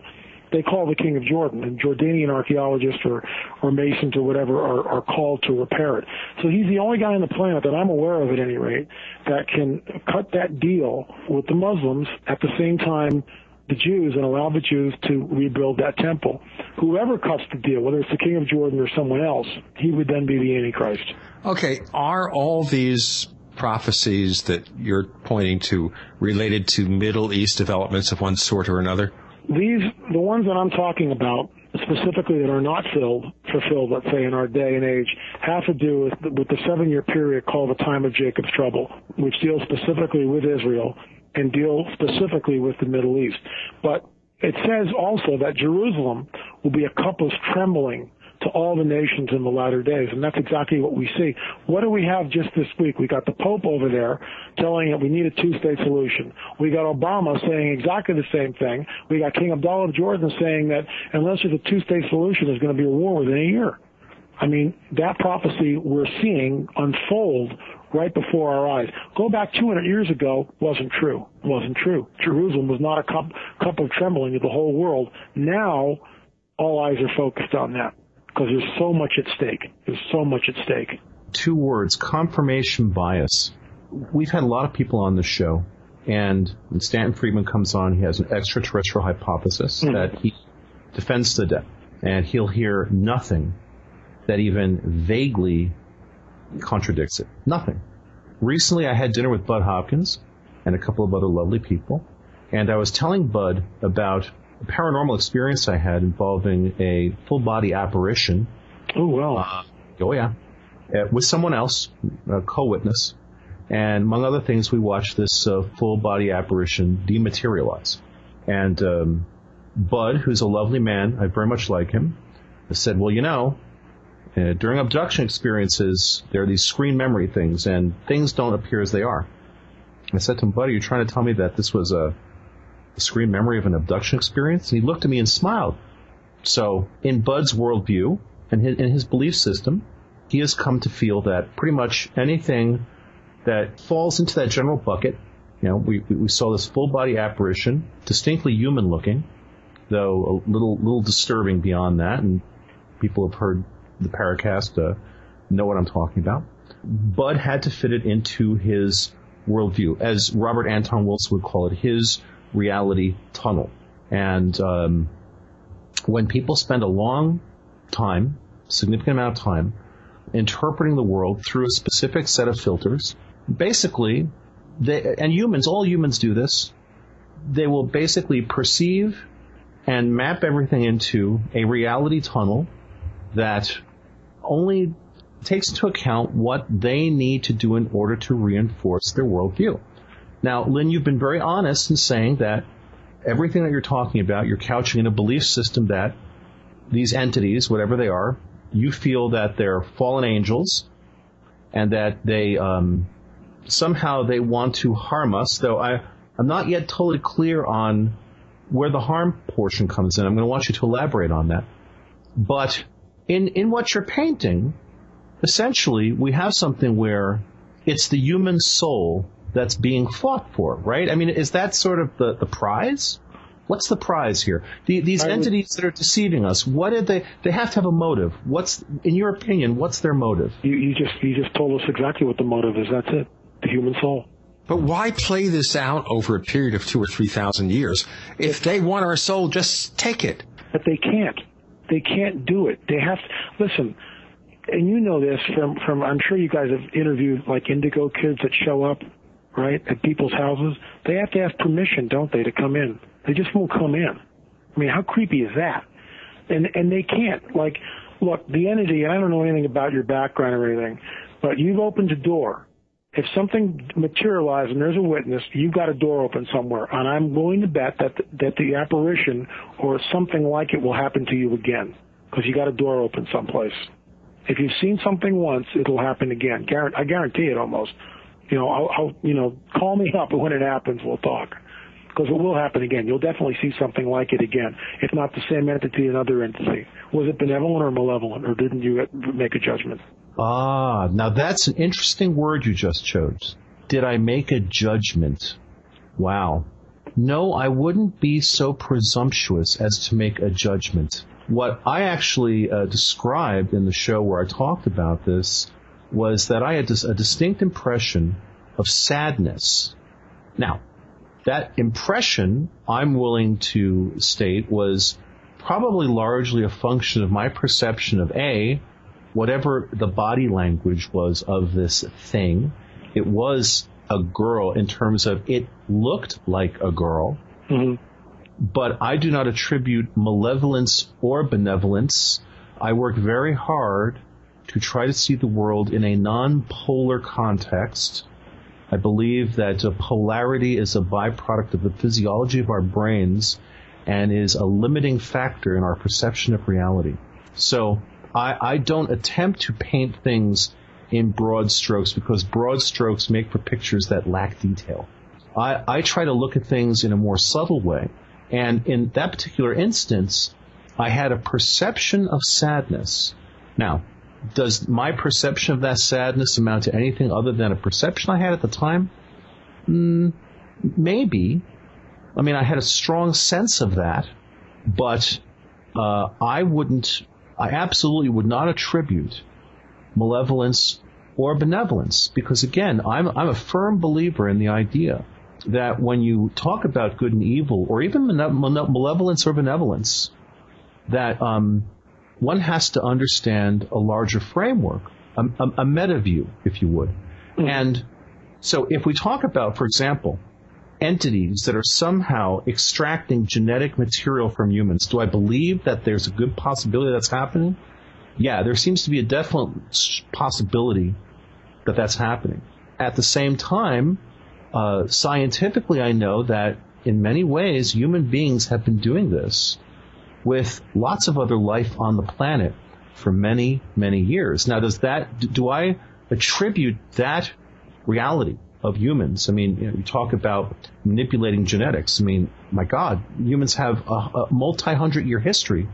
G: they call the king of Jordan, and Jordanian archaeologists or, or masons or whatever are, are called to repair it. So he's the only guy on the planet that I'm aware of at any rate that can cut that deal with the Muslims at the same time the Jews and allow the Jews to rebuild that temple. Whoever cuts the deal, whether it's the king of Jordan or someone else, he would then be the Antichrist.
B: Okay, are all these prophecies that you're pointing to related to Middle East developments of one sort or another?
G: These, the ones that I'm talking about, specifically that are not filled, fulfilled, let's say, in our day and age, have to do with, with the seven-year period called the time of Jacob's trouble, which deals specifically with Israel and deal specifically with the Middle East. But it says also that Jerusalem will be a cup of trembling to all the nations in the latter days. And that's exactly what we see. What do we have just this week? We got the Pope over there telling that we need a two-state solution. We got Obama saying exactly the same thing. We got King Abdullah of Jordan saying that unless there's a two-state solution, there's going to be a war within a year. I mean, that prophecy we're seeing unfold right before our eyes. Go back 200 years ago, wasn't true. Wasn't true. Jerusalem was not a cup, cup of trembling of the whole world. Now, all eyes are focused on that because there's so much at stake. There's so much at stake.
C: Two words, confirmation bias. We've had a lot of people on the show, and when Stanton Friedman comes on, he has an extraterrestrial hypothesis mm. that he defends to death, and he'll hear nothing that even vaguely contradicts it. Nothing. Recently, I had dinner with Bud Hopkins and a couple of other lovely people, and I was telling Bud about a paranormal experience I had involving a full body apparition.
G: Oh, well.
C: Uh, oh, yeah. Uh, with someone else, a co-witness. And among other things, we watched this uh, full body apparition dematerialize. And um, Bud, who's a lovely man, I very much like him, said, well, you know, uh, during abduction experiences, there are these screen memory things, and things don't appear as they are. I said to him, Buddy, you're trying to tell me that this was a a screen memory of an abduction experience? And he looked at me and smiled. So, in Bud's worldview and his, in his belief system, he has come to feel that pretty much anything that falls into that general bucket, you know, we, we saw this full body apparition, distinctly human looking, though a little, little disturbing beyond that, and people have heard the Paracast, uh, know what I'm talking about. Bud had to fit it into his worldview, as Robert Anton Wilson would call it, his reality tunnel. And um, when people spend a long time, significant amount of time, interpreting the world through a specific set of filters, basically, they, and humans, all humans do this, they will basically perceive and map everything into a reality tunnel that only takes into account what they need to do in order to reinforce their worldview. Now, Lynn, you've been very honest in saying that everything that you're talking about, you're couching in a belief system that these entities, whatever they are, you feel that they're fallen angels and that they um, somehow they want to harm us. Though I, I'm not yet totally clear on where the harm portion comes in. I'm going to want you to elaborate on that. But in in what you're painting, essentially, we have something where it's the human soul that's being fought for, right? I mean, is that sort of the, the prize? What's the prize here? The, these I entities would, that are deceiving us, what did they? They have to have a motive. What's, in your opinion, what's their motive?
G: You, you just you just told us exactly what the motive is. That's it. The human soul.
B: But why play this out over a period of two or three thousand years? If they want our soul, just take it.
G: But they can't. They can't do it. They have to listen. And you know this from from. I'm sure you guys have interviewed like indigo kids that show up right, at people's houses, they have to ask permission, don't they, to come in? They just won't come in. I mean, how creepy is that? And and they can't. Like, look, the entity. I don't know anything about your background or anything, but you've opened a door. If something materializes and there's a witness, you've got a door open somewhere, and I'm willing to bet that that the apparition or something like it will happen to you again because you got a door open someplace. If you've seen something once, it'll happen again. I guarantee it almost. You know, I'll, I'll you know, call me up when it happens. We'll talk because it will happen again. You'll definitely see something like it again, if not the same entity, another entity. Was it benevolent or malevolent, or didn't you make a judgment?
C: Ah, now that's an interesting word you just chose. Did I make a judgment? Wow. No, I wouldn't be so presumptuous as to make a judgment. What I actually uh, described in the show where I talked about this was that I had a distinct impression of sadness. Now, that impression, I'm willing to state, was probably largely a function of my perception of A, whatever the body language was of this thing. It was a girl in terms of it looked like a girl.
G: Mm-hmm.
C: But I do not attribute malevolence or benevolence. I work very hard to try to see the world in a non-polar context I believe that polarity is a byproduct of the physiology of our brains and is a limiting factor in our perception of reality. So I, I don't attempt to paint things in broad strokes because broad strokes make for pictures that lack detail. I, I try to look at things in a more subtle way. And in that particular instance, I had a perception of sadness. Now, does my perception of that sadness amount to anything other than a perception I had at the time? Mm, maybe. I mean, I had a strong sense of that, but uh, I wouldn't, I absolutely would not attribute malevolence or benevolence because again, I'm, I'm a firm believer in the idea that when you talk about good and evil, or even malevolence or benevolence, that um, one has to understand a larger framework, a, a, a meta view, if you would. Mm-hmm. And so if we talk about, for example, entities that are somehow extracting genetic material from humans, do I believe that there's a good possibility that's happening? Yeah, there seems to be a definite possibility that that's happening. At the same time, uh, scientifically, I know that in many ways human beings have been doing this with lots of other life on the planet for many, many years. Now, does that, do I attribute that reality of humans? I mean, you, know, you talk about manipulating genetics. I mean, my God, humans have a, a multi-hundred year history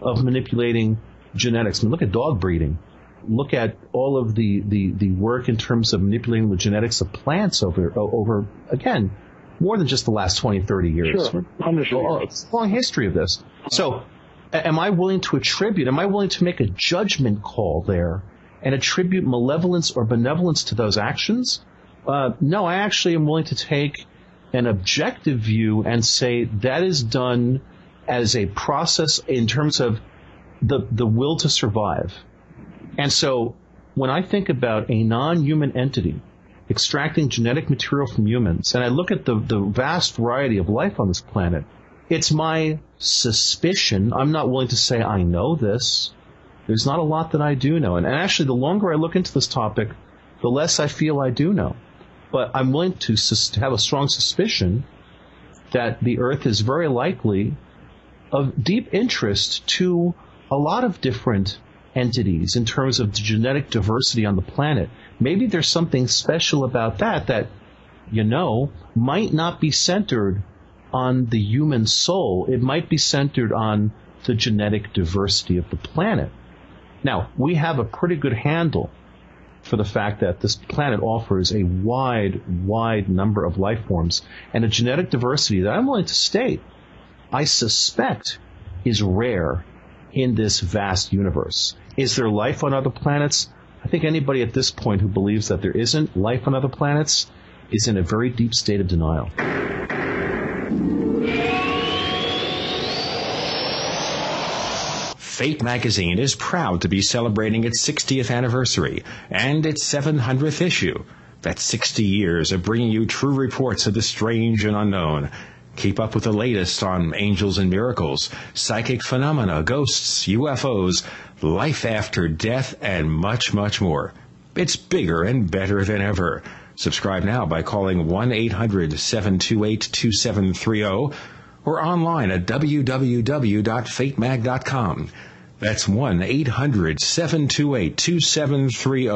C: of manipulating genetics. I mean, look at dog breeding. Look at all of the, the, the work in terms of manipulating the genetics of plants over, over, again, more than just the last 20, 30 years.
G: Sure.
C: It's a long history of this. So, am I willing to attribute, am I willing to make a judgment call there and attribute malevolence or benevolence to those actions? Uh, no, I actually am willing to take an objective view and say that is done as a process in terms of the, the will to survive. And so when I think about a non-human entity extracting genetic material from humans, and I look at the, the vast variety of life on this planet, it's my suspicion. I'm not willing to say I know this. There's not a lot that I do know. And, and actually, the longer I look into this topic, the less I feel I do know. But I'm willing to, sus- have a strong suspicion that the Earth is very likely of deep interest to a lot of different entities in terms of the genetic diversity on the planet. Maybe there's something special about that that, you know, might not be centered on the human soul. It might be centered on the genetic diversity of the planet. Now, we have a pretty good handle for the fact that this planet offers a wide, wide number of life forms and a genetic diversity that I'm willing to state I suspect is rare in this vast universe. Is there life on other planets? I think anybody at this point who believes that there isn't life on other planets is in a very deep state of denial.
B: Fate magazine is proud to be celebrating its 60th anniversary and its 700th issue. That's 60 years of bringing you true reports of the strange and unknown. Keep up with the latest on angels and miracles, psychic phenomena, ghosts, UFOs, life after death, and much, much more. It's bigger and better than ever. Subscribe now by calling 1 800 728 2730 or online at www.fatemag.com. That's 1 800 728 2730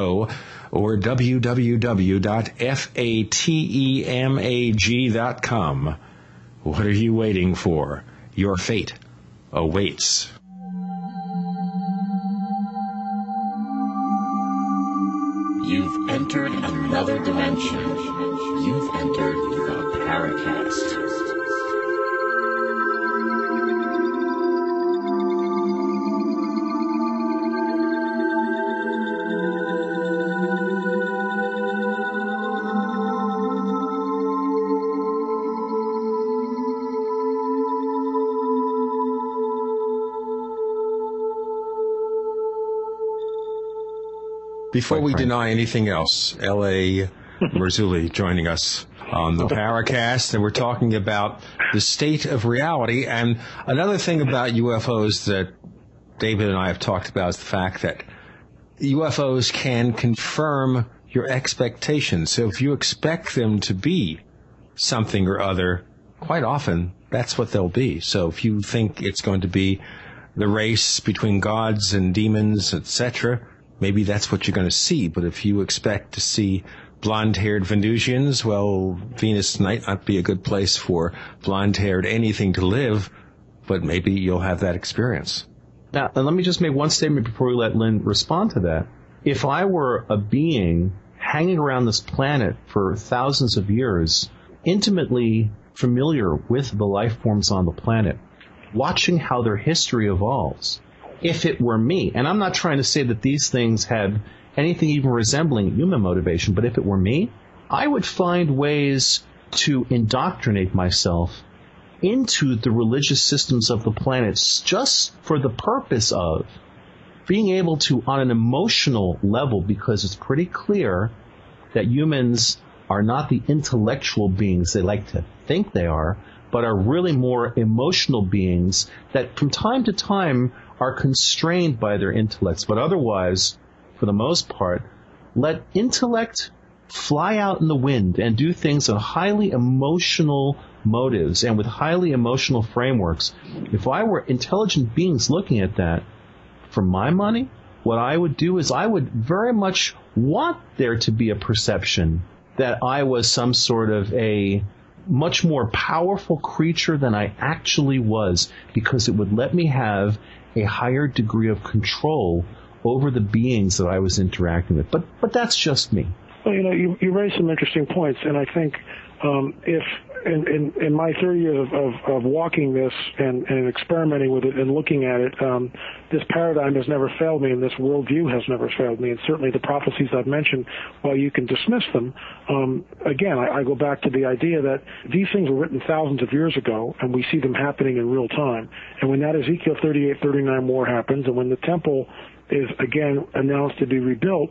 B: or www.fatemag.com. What are you waiting for? Your fate awaits.
M: You've entered another dimension. You've entered the Paracast.
B: Before we deny anything else, L.A. Marzulli joining us on the Paracast, and we're talking about the state of reality. And another thing about UFOs that David and I have talked about is the fact that UFOs can confirm your expectations. So if you expect them to be something or other, quite often that's what they'll be. So if you think it's going to be the race between gods and demons, etc., maybe that's what you're going to see. But if you expect to see blonde-haired Venusians, well, Venus might not be a good place for blonde-haired anything to live, but maybe you'll have that experience.
C: Now, let me just make one statement before we let Lynn respond to that. If I were a being hanging around this planet for thousands of years, intimately familiar with the life forms on the planet, watching how their history evolves, if it were me, and I'm not trying to say that these things had anything even resembling human motivation, but if it were me, I would find ways to indoctrinate myself into the religious systems of the planets just for the purpose of being able to, on an emotional level, because it's pretty clear that humans are not the intellectual beings they like to think they are, but are really more emotional beings that from time to time are constrained by their intellects, but otherwise, for the most part, let intellect fly out in the wind and do things on highly emotional motives and with highly emotional frameworks. If I were intelligent beings looking at that, for my money, what I would do is I would very much want there to be a perception that I was some sort of a much more powerful creature than I actually was because it would let me have a higher degree of control over the beings that I was interacting with. But but that's just me.
G: Well, you know, you, you raised some interesting points, and I think um, if in, in, in my 30 years of, of, of walking this and, and experimenting with it and looking at it, um, this paradigm has never failed me, and this worldview has never failed me. And certainly the prophecies I've mentioned, while you can dismiss them, um, again, I, I go back to the idea that these things were written thousands of years ago, and we see them happening in real time. And when that Ezekiel 38-39 war happens, and when the temple is again announced to be rebuilt,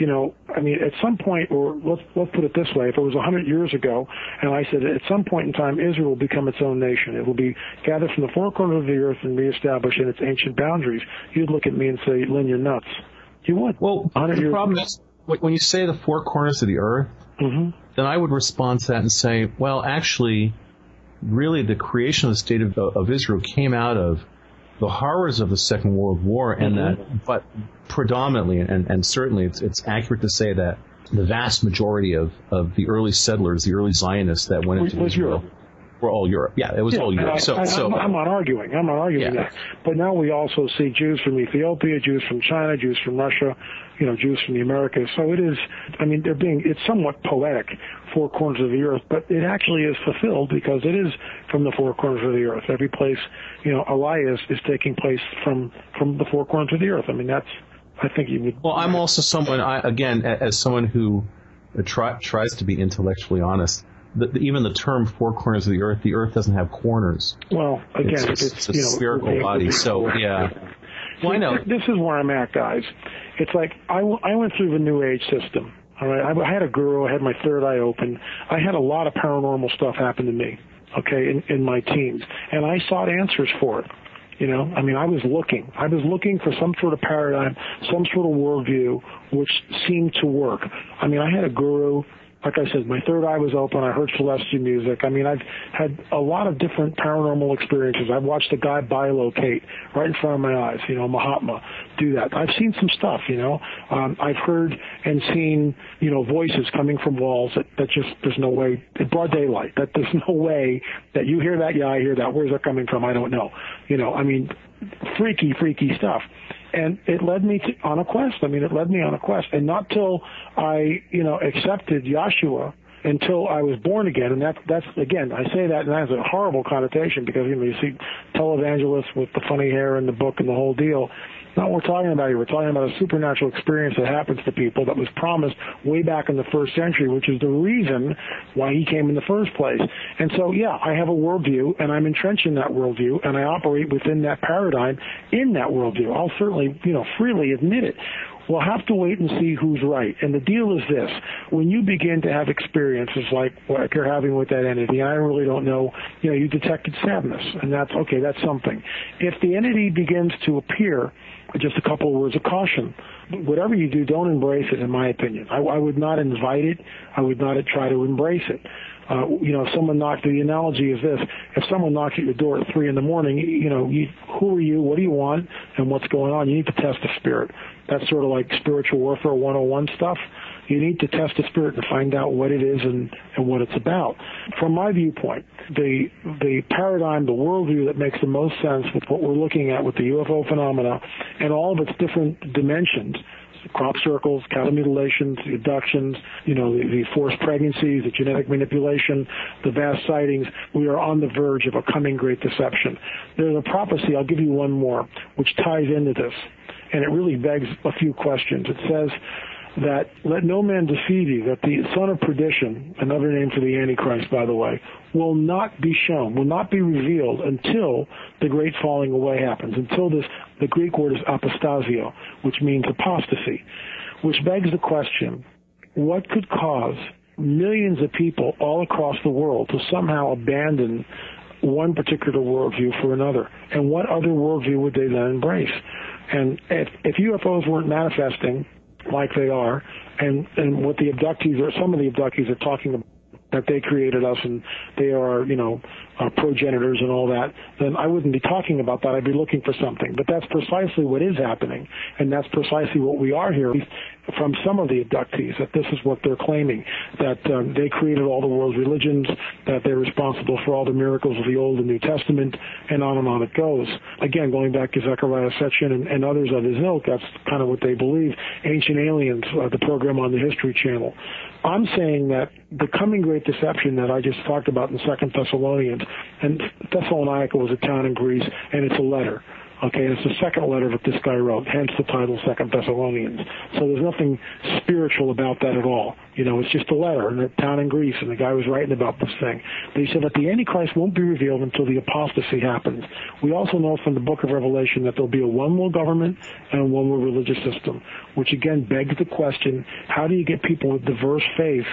G: you know, I mean, at some point, or let's let's put it this way: if it was hundred years ago, and I said at some point in time Israel will become its own nation, it will be gathered from the four corners of the earth and reestablished in its ancient boundaries, you'd look at me and say, "Lynn, you're nuts." You would.
C: Well, the problem is when you say the four corners of the earth,
G: mm-hmm.
C: then I would respond to that and say, well, actually, really, the creation of the state of, of Israel came out of the horrors of the Second World War, and mm-hmm. that, but predominantly, and, and certainly it's, it's accurate to say that the vast majority of, of the early settlers, the early Zionists that went into
G: was
C: Israel,
G: Europe.
C: Were all Europe. Yeah, it was
G: yeah,
C: all Europe.
G: I,
C: so,
G: I,
C: so
G: I'm, I'm, not arguing. I'm not arguing
C: yeah.
G: that. But now we also see Jews from Ethiopia, Jews from China, Jews from Russia, you know, Jews from the Americas. So it is. I mean, they're being. It's somewhat poetic, four corners of the earth, but it actually is fulfilled because it is from the four corners of the earth. Every place, you know, aliyah is taking place from from the four corners of the earth. I mean, that's I think you would.
C: Well, I'm also someone, I, again, as someone who uh, try, tries to be intellectually honest. The, even the term four corners of the earth, the earth doesn't have corners.
G: Well, again,
C: it's,
G: it's,
C: it's a
G: know,
C: spherical body. So yeah, well, I know.
G: This is where I'm at, guys. It's like I, I went through the New Age system. All right, I, I had a guru. I had my third eye open. I had a lot of paranormal stuff happen to me. Okay, in, in my teens, and I sought answers for it. You know, I mean, I was looking. I was looking for some sort of paradigm, some sort of worldview which seemed to work. I mean, I had a guru like I said, my third eye was open. I heard celestial music. I mean, I've had a lot of different paranormal experiences. I've watched a guy bilocate right in front of my eyes, you know, Mahatma do that. I've seen some stuff, you know. Um, I've heard and seen, you know, voices coming from walls that, that just, there's no way, in broad daylight, that there's no way that you hear that, yeah, I hear that. Where's that coming from? I don't know. You know, I mean, freaky, freaky stuff and it led me to, on a quest. I mean, it led me on a quest, and not till I, you know, accepted Yeshua until I was born again. And that, that's again, I say that, and that has a horrible connotation because you know you see televangelists with the funny hair and the book and the whole deal, not what we're talking about here. We're talking about a supernatural experience that happens to people that was promised way back in the first century, which is the reason why he came in the first place. And so, yeah, I have a worldview, and I'm entrenched in that worldview, and I operate within that paradigm in that worldview. I'll certainly, you know, freely admit it. We'll have to wait and see who's right. And the deal is this. When you begin to have experiences like what you're having with that entity, and I really don't know, you know, you detected sadness, and that's, okay, that's something. If the entity begins to appear just a couple of words of caution. Whatever you do, don't embrace it, in my opinion. I, I would not invite it. I would not try to embrace it. Uh, you know, if someone knocked, the analogy is this, if someone knocks at your door at three in the morning, you know, you, who are you, what do you want, and what's going on? You need to test the spirit. That's sort of like spiritual warfare 101 stuff. You need to test the spirit to find out what it is and, and what it's about. From my viewpoint, the the paradigm, the worldview that makes the most sense with what we're looking at with the UFO phenomena and all of its different dimensions crop circles, cattle mutilations, the abductions, you know, the, the, forced pregnancies, the genetic manipulation, the vast sightings. We are on the verge of a coming great deception. There's a prophecy, I'll give you one more, which ties into this, and it really begs a few questions. It says, that let no man deceive you, that the son of perdition, another name for the Antichrist, by the way, will not be shown, will not be revealed until the great falling away happens, until this, the Greek word is apostasia, which means apostasy, which begs the question, what could cause millions of people all across the world to somehow abandon one particular worldview for another? And what other worldview would they then embrace? And if, if UFOs weren't manifesting like they are, and and what the abductees or some of the abductees are talking about that they created us and they are, you know, uh, progenitors and all that, then I wouldn't be talking about that. I'd be looking for something. But that's precisely what is happening, and that's precisely what we are here from some of the abductees, that this is what they're claiming, that um, they created all the world's religions, that they're responsible for all the miracles of the Old and New Testament, and on and on it goes. Again, going back to Zecharia Sitchin and, and others of his ilk, that's kind of what they believe. Ancient Aliens, uh, the program on the History Channel. I'm saying that the coming great deception that I just talked about in Second Thessalonians, and Thessalonica was a town in Greece, and it's a letter. Okay, it's the second letter that this guy wrote, hence the title Second Thessalonians. So there's nothing spiritual about that at all. You know, it's just a letter in a town in Greece, and the guy was writing about this thing. They said that the Antichrist won't be revealed until the apostasy happens. We also know from the book of Revelation that there'll be a one world government and a one world religious system, which again begs the question, how do you get people with diverse faiths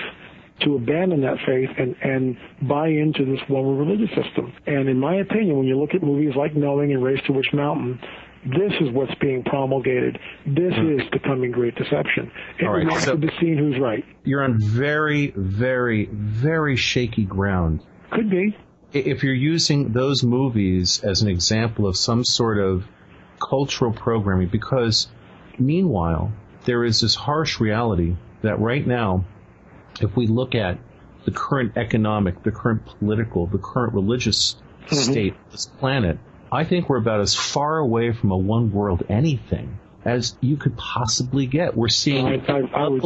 G: to abandon that faith and, and buy into this one religious system. And in my opinion, when you look at movies like Knowing and Race to Witch Mountain, this is what's being promulgated. This mm. is the coming great deception. It
C: All right, so
G: to be seen who's right.
C: You're on very, very, very shaky ground.
G: Could be.
C: If you're using those movies as an example of some sort of cultural programming, because meanwhile, there is this harsh reality that right now if we look at the current economic, the current political, the current religious mm-hmm. state of this planet, I think we're about as far away from a one world anything as you could possibly get. We're seeing.
G: I, I, I would,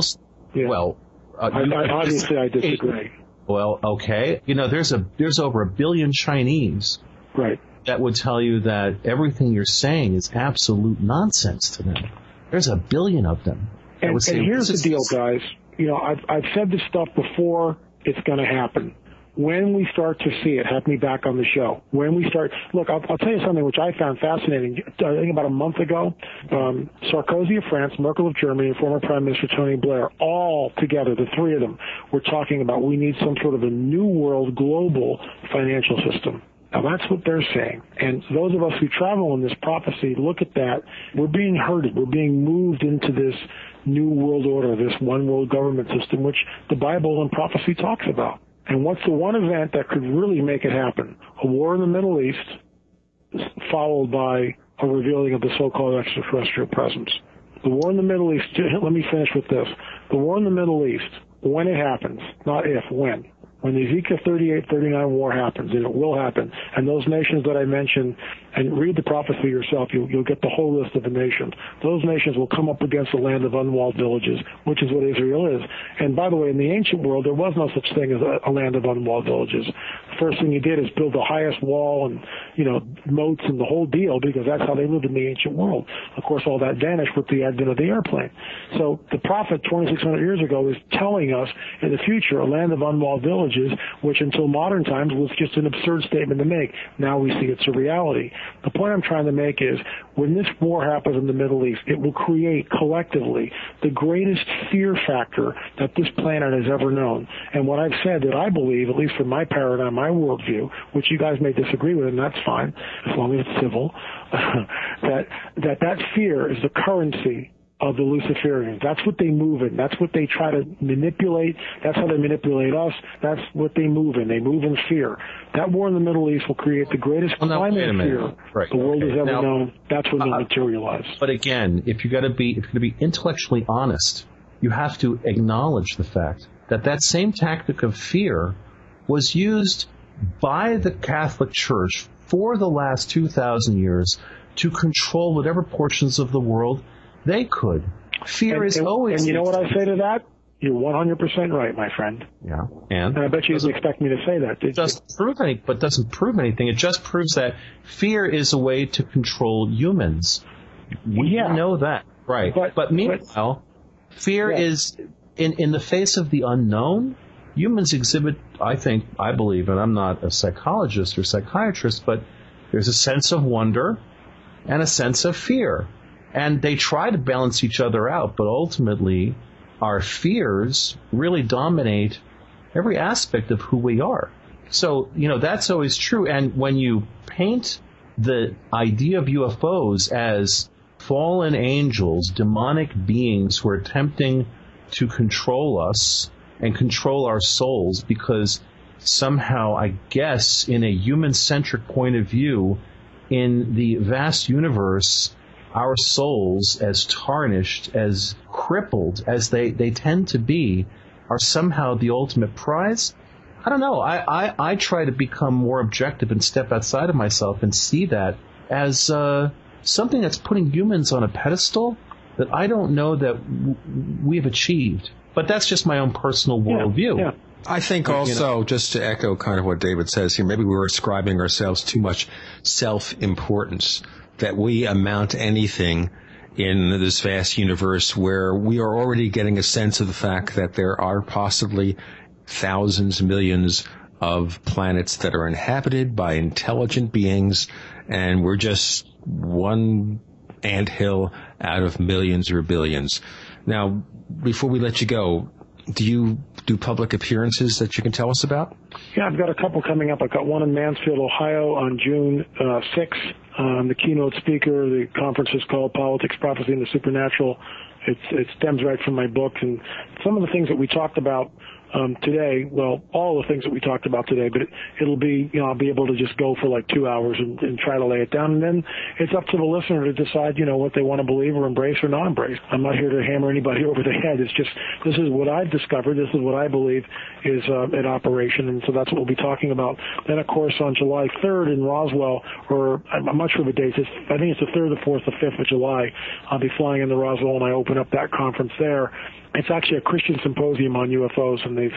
G: yeah.
C: Well,
G: uh, obviously I disagree.
C: Well, okay. You know, there's a there's over a billion Chinese.
G: Right.
C: That would tell you that everything you're saying is absolute nonsense to them. There's a billion of them.
G: And, and here's the deal, guys you know, I've, I've said this stuff before. It's going to happen. when we start to see it, have me back on the show. When we start, look, I'll, I'll tell you something which I found fascinating. I think about a month ago, um, Sarkozy of France, Merkel of Germany, and former Prime Minister Tony Blair, all together, the three of them, were talking about we need some sort of a new world global financial system. Now that's what they're saying. And those of us who travel in this prophecy look at that. We're being herded. We're being moved into this new world order, this one world government system, which the Bible and prophecy talks about. And what's the one event that could really make it happen? A war in the Middle East, followed by a revealing of the so-called extraterrestrial presence. The war in the Middle East, let me finish with this. The war in the Middle East, when it happens, not if, when, when the Ezekiel 38, 39 war happens, and it will happen, and those nations that I mentioned, and read the prophecy yourself, you'll, you'll get the whole list of the nations. Those nations will come up against the land of unwalled villages, which is what Israel is. And by the way, in the ancient world, there was no such thing as a, a land of unwalled villages. The first thing you did is build the highest wall and, you know, moats and the whole deal because that's how they lived in the ancient world. Of course, all that vanished with the advent of the airplane. So the prophet 2,600 years ago is telling us in the future a land of unwalled villages, which until modern times was just an absurd statement to make. Now we see it's a reality. The point I'm trying to make is when this war happens in the Middle East, it will create collectively the greatest fear factor that this planet has ever known. And what I've said that I believe, at least from my paradigm, my worldview, which you guys may disagree with, and that's fine, as long as it's civil, that, that that fear is the currency of the Luciferians. That's what they move in. That's what they try to manipulate. That's how they manipulate us. That's what they move in. They move in fear. That war in the Middle East will create the greatest
C: well,
G: climate
C: of
G: fear
C: right.
G: the world
C: okay.
G: has ever
C: now,
G: known. That's when
C: uh,
G: materialize.
C: But again, if you got to be, if you're going to be intellectually honest, you have to acknowledge the fact that that same tactic of fear was used by the Catholic Church for the last 2,000 years to control whatever portions of the world they could. Fear
G: and,
C: is
G: and,
C: always.
G: And you know what I say to that? You're 100% right, my friend.
C: Yeah. And,
G: and I bet you didn't expect me to say that, did
C: doesn't you? prove any, but doesn't prove anything. It just proves that fear is a way to control humans. We
G: yeah.
C: know that, right?
G: But,
C: but meanwhile,
G: but,
C: fear
G: yeah.
C: is in in the face of the unknown. Humans exhibit, I think, I believe, and I'm not a psychologist or psychiatrist, but there's a sense of wonder and a sense of fear and they try to balance each other out, but ultimately, our fears really dominate every aspect of who we are. So, you know, that's always true. And when you paint the idea of UFOs as fallen angels, demonic beings who are attempting to control us and control our souls because somehow, I guess, in a human centric point of view, in the vast universe, our souls as tarnished, as crippled as they, they tend to be, are somehow the ultimate prize? I don't know. I, I, I try to become more objective and step outside of myself and see that as uh, something that's putting humans on a pedestal that I don't know that w- we've achieved. But that's just my own personal worldview.
G: Yeah, yeah.
B: I think also, you know, just to echo kind of what David says here, maybe we're ascribing ourselves too much self-importance that we amount anything in this vast universe where we are already getting a sense of the fact that there are possibly thousands, millions of planets that are inhabited by intelligent beings, and we're just one ant hill out of millions or billions. Now, before we let you go, do you do public appearances that you can tell us about?
G: Yeah, I've got a couple coming up. I've got one in Mansfield, Ohio on June uh, 6th. Um, the keynote speaker, the conference is called Politics, Prophecy, and the Supernatural. It's, it stems right from my book and some of the things that we talked about um, today. Well, all the things that we talked about today, but it, it'll be, you know, I'll be able to just go for like two hours and, and try to lay it down. And then it's up to the listener to decide, you know, what they want to believe or embrace or not embrace. I'm not here to hammer anybody over the head. It's just, this is what I've discovered. This is what I believe is uh, in operation. And so that's what we'll be talking about. Then, of course, on July 3rd in Roswell, or I'm not sure dates. It's, I think it's the 3rd, the 4th, the 5th of July. I'll be flying into Roswell and I open up that conference there it's actually a Christian symposium on UFOs, and they've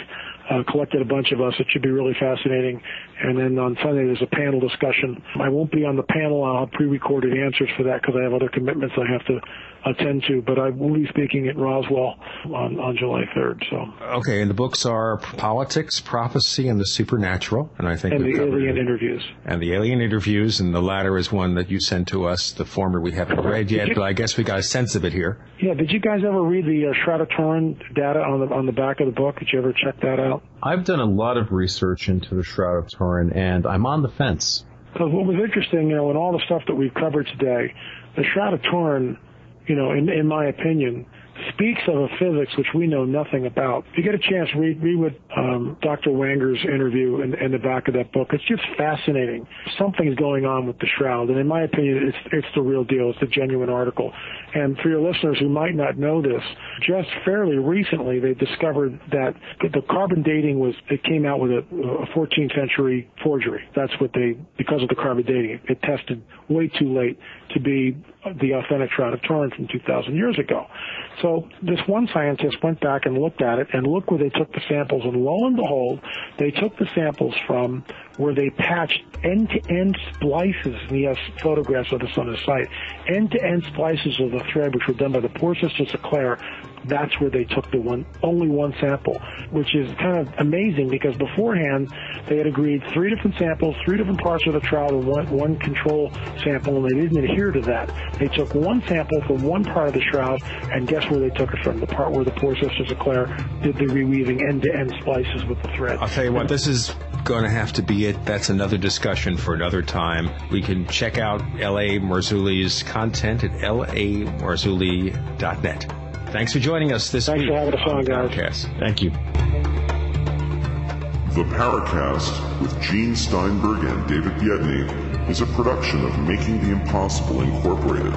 G: uh, collected a bunch of us. It should be really fascinating. And then on Sunday there's a panel discussion. I won't be on the panel. I'll have pre-recorded answers for that because I have other commitments I have to attend to. But I will be speaking at Roswell on, on July 3rd. So
B: okay, and the books are politics, prophecy, and the supernatural. And I think
G: and the alien interviews.
B: And the alien interviews, and the latter is one that you sent to us. The former we haven't read yet, but I guess we got a sense of it here.
G: Yeah. Did you guys ever read the uh, Shroud of Turin data on the on the back of the book? Did you ever check that out?
C: I've done a lot of research into the Shroud of Turin, and I'm on the fence.
G: Because what was interesting, you know, in all the stuff that we've covered today, the Shroud of Turin, you know, in, in my opinion, speaks of a physics which we know nothing about. If you get a chance, read, read what um, Dr. Whanger's interview in, in the back of that book. It's just fascinating. Something's going on with the shroud, and in my opinion, it's it's the real deal. It's the genuine article. And for your listeners who might not know this, just fairly recently they discovered that the carbon dating was it came out with a, a 14th century forgery. That's what they because of the carbon dating. It tested way too late to be the authentic shroud of Turin from 2,000 years ago. So this one scientist went back and looked at it, and look where they took the samples, and lo and behold, they took the samples from where they patched end-to-end splices, and he has photographs of this on his site, end-to-end splices of the thread, which were done by the poor sisters of Clare, that's where they took the one, only one sample, which is kind of amazing because beforehand they had agreed three different samples, three different parts of the trial, and one, one control sample, and they didn't adhere to that. They took one sample from one part of the shroud, and guess where they took it from? The part where the poor sisters of Clare did the reweaving end-to-end splices with the thread.
B: I'll tell you what, this is going to have to be it. That's another discussion for another time. We can check out L.A. Marzulli's content at lamarzulli.net. Thanks for joining us this
G: Thanks
B: week.
G: for having us on, guys.
B: Paracast.
C: Thank you.
A: The Paracast with Gene Steinberg and David Biedny is a production of Making the Impossible Incorporated.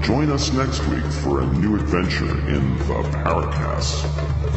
A: Join us next week for a new adventure in the Paracast.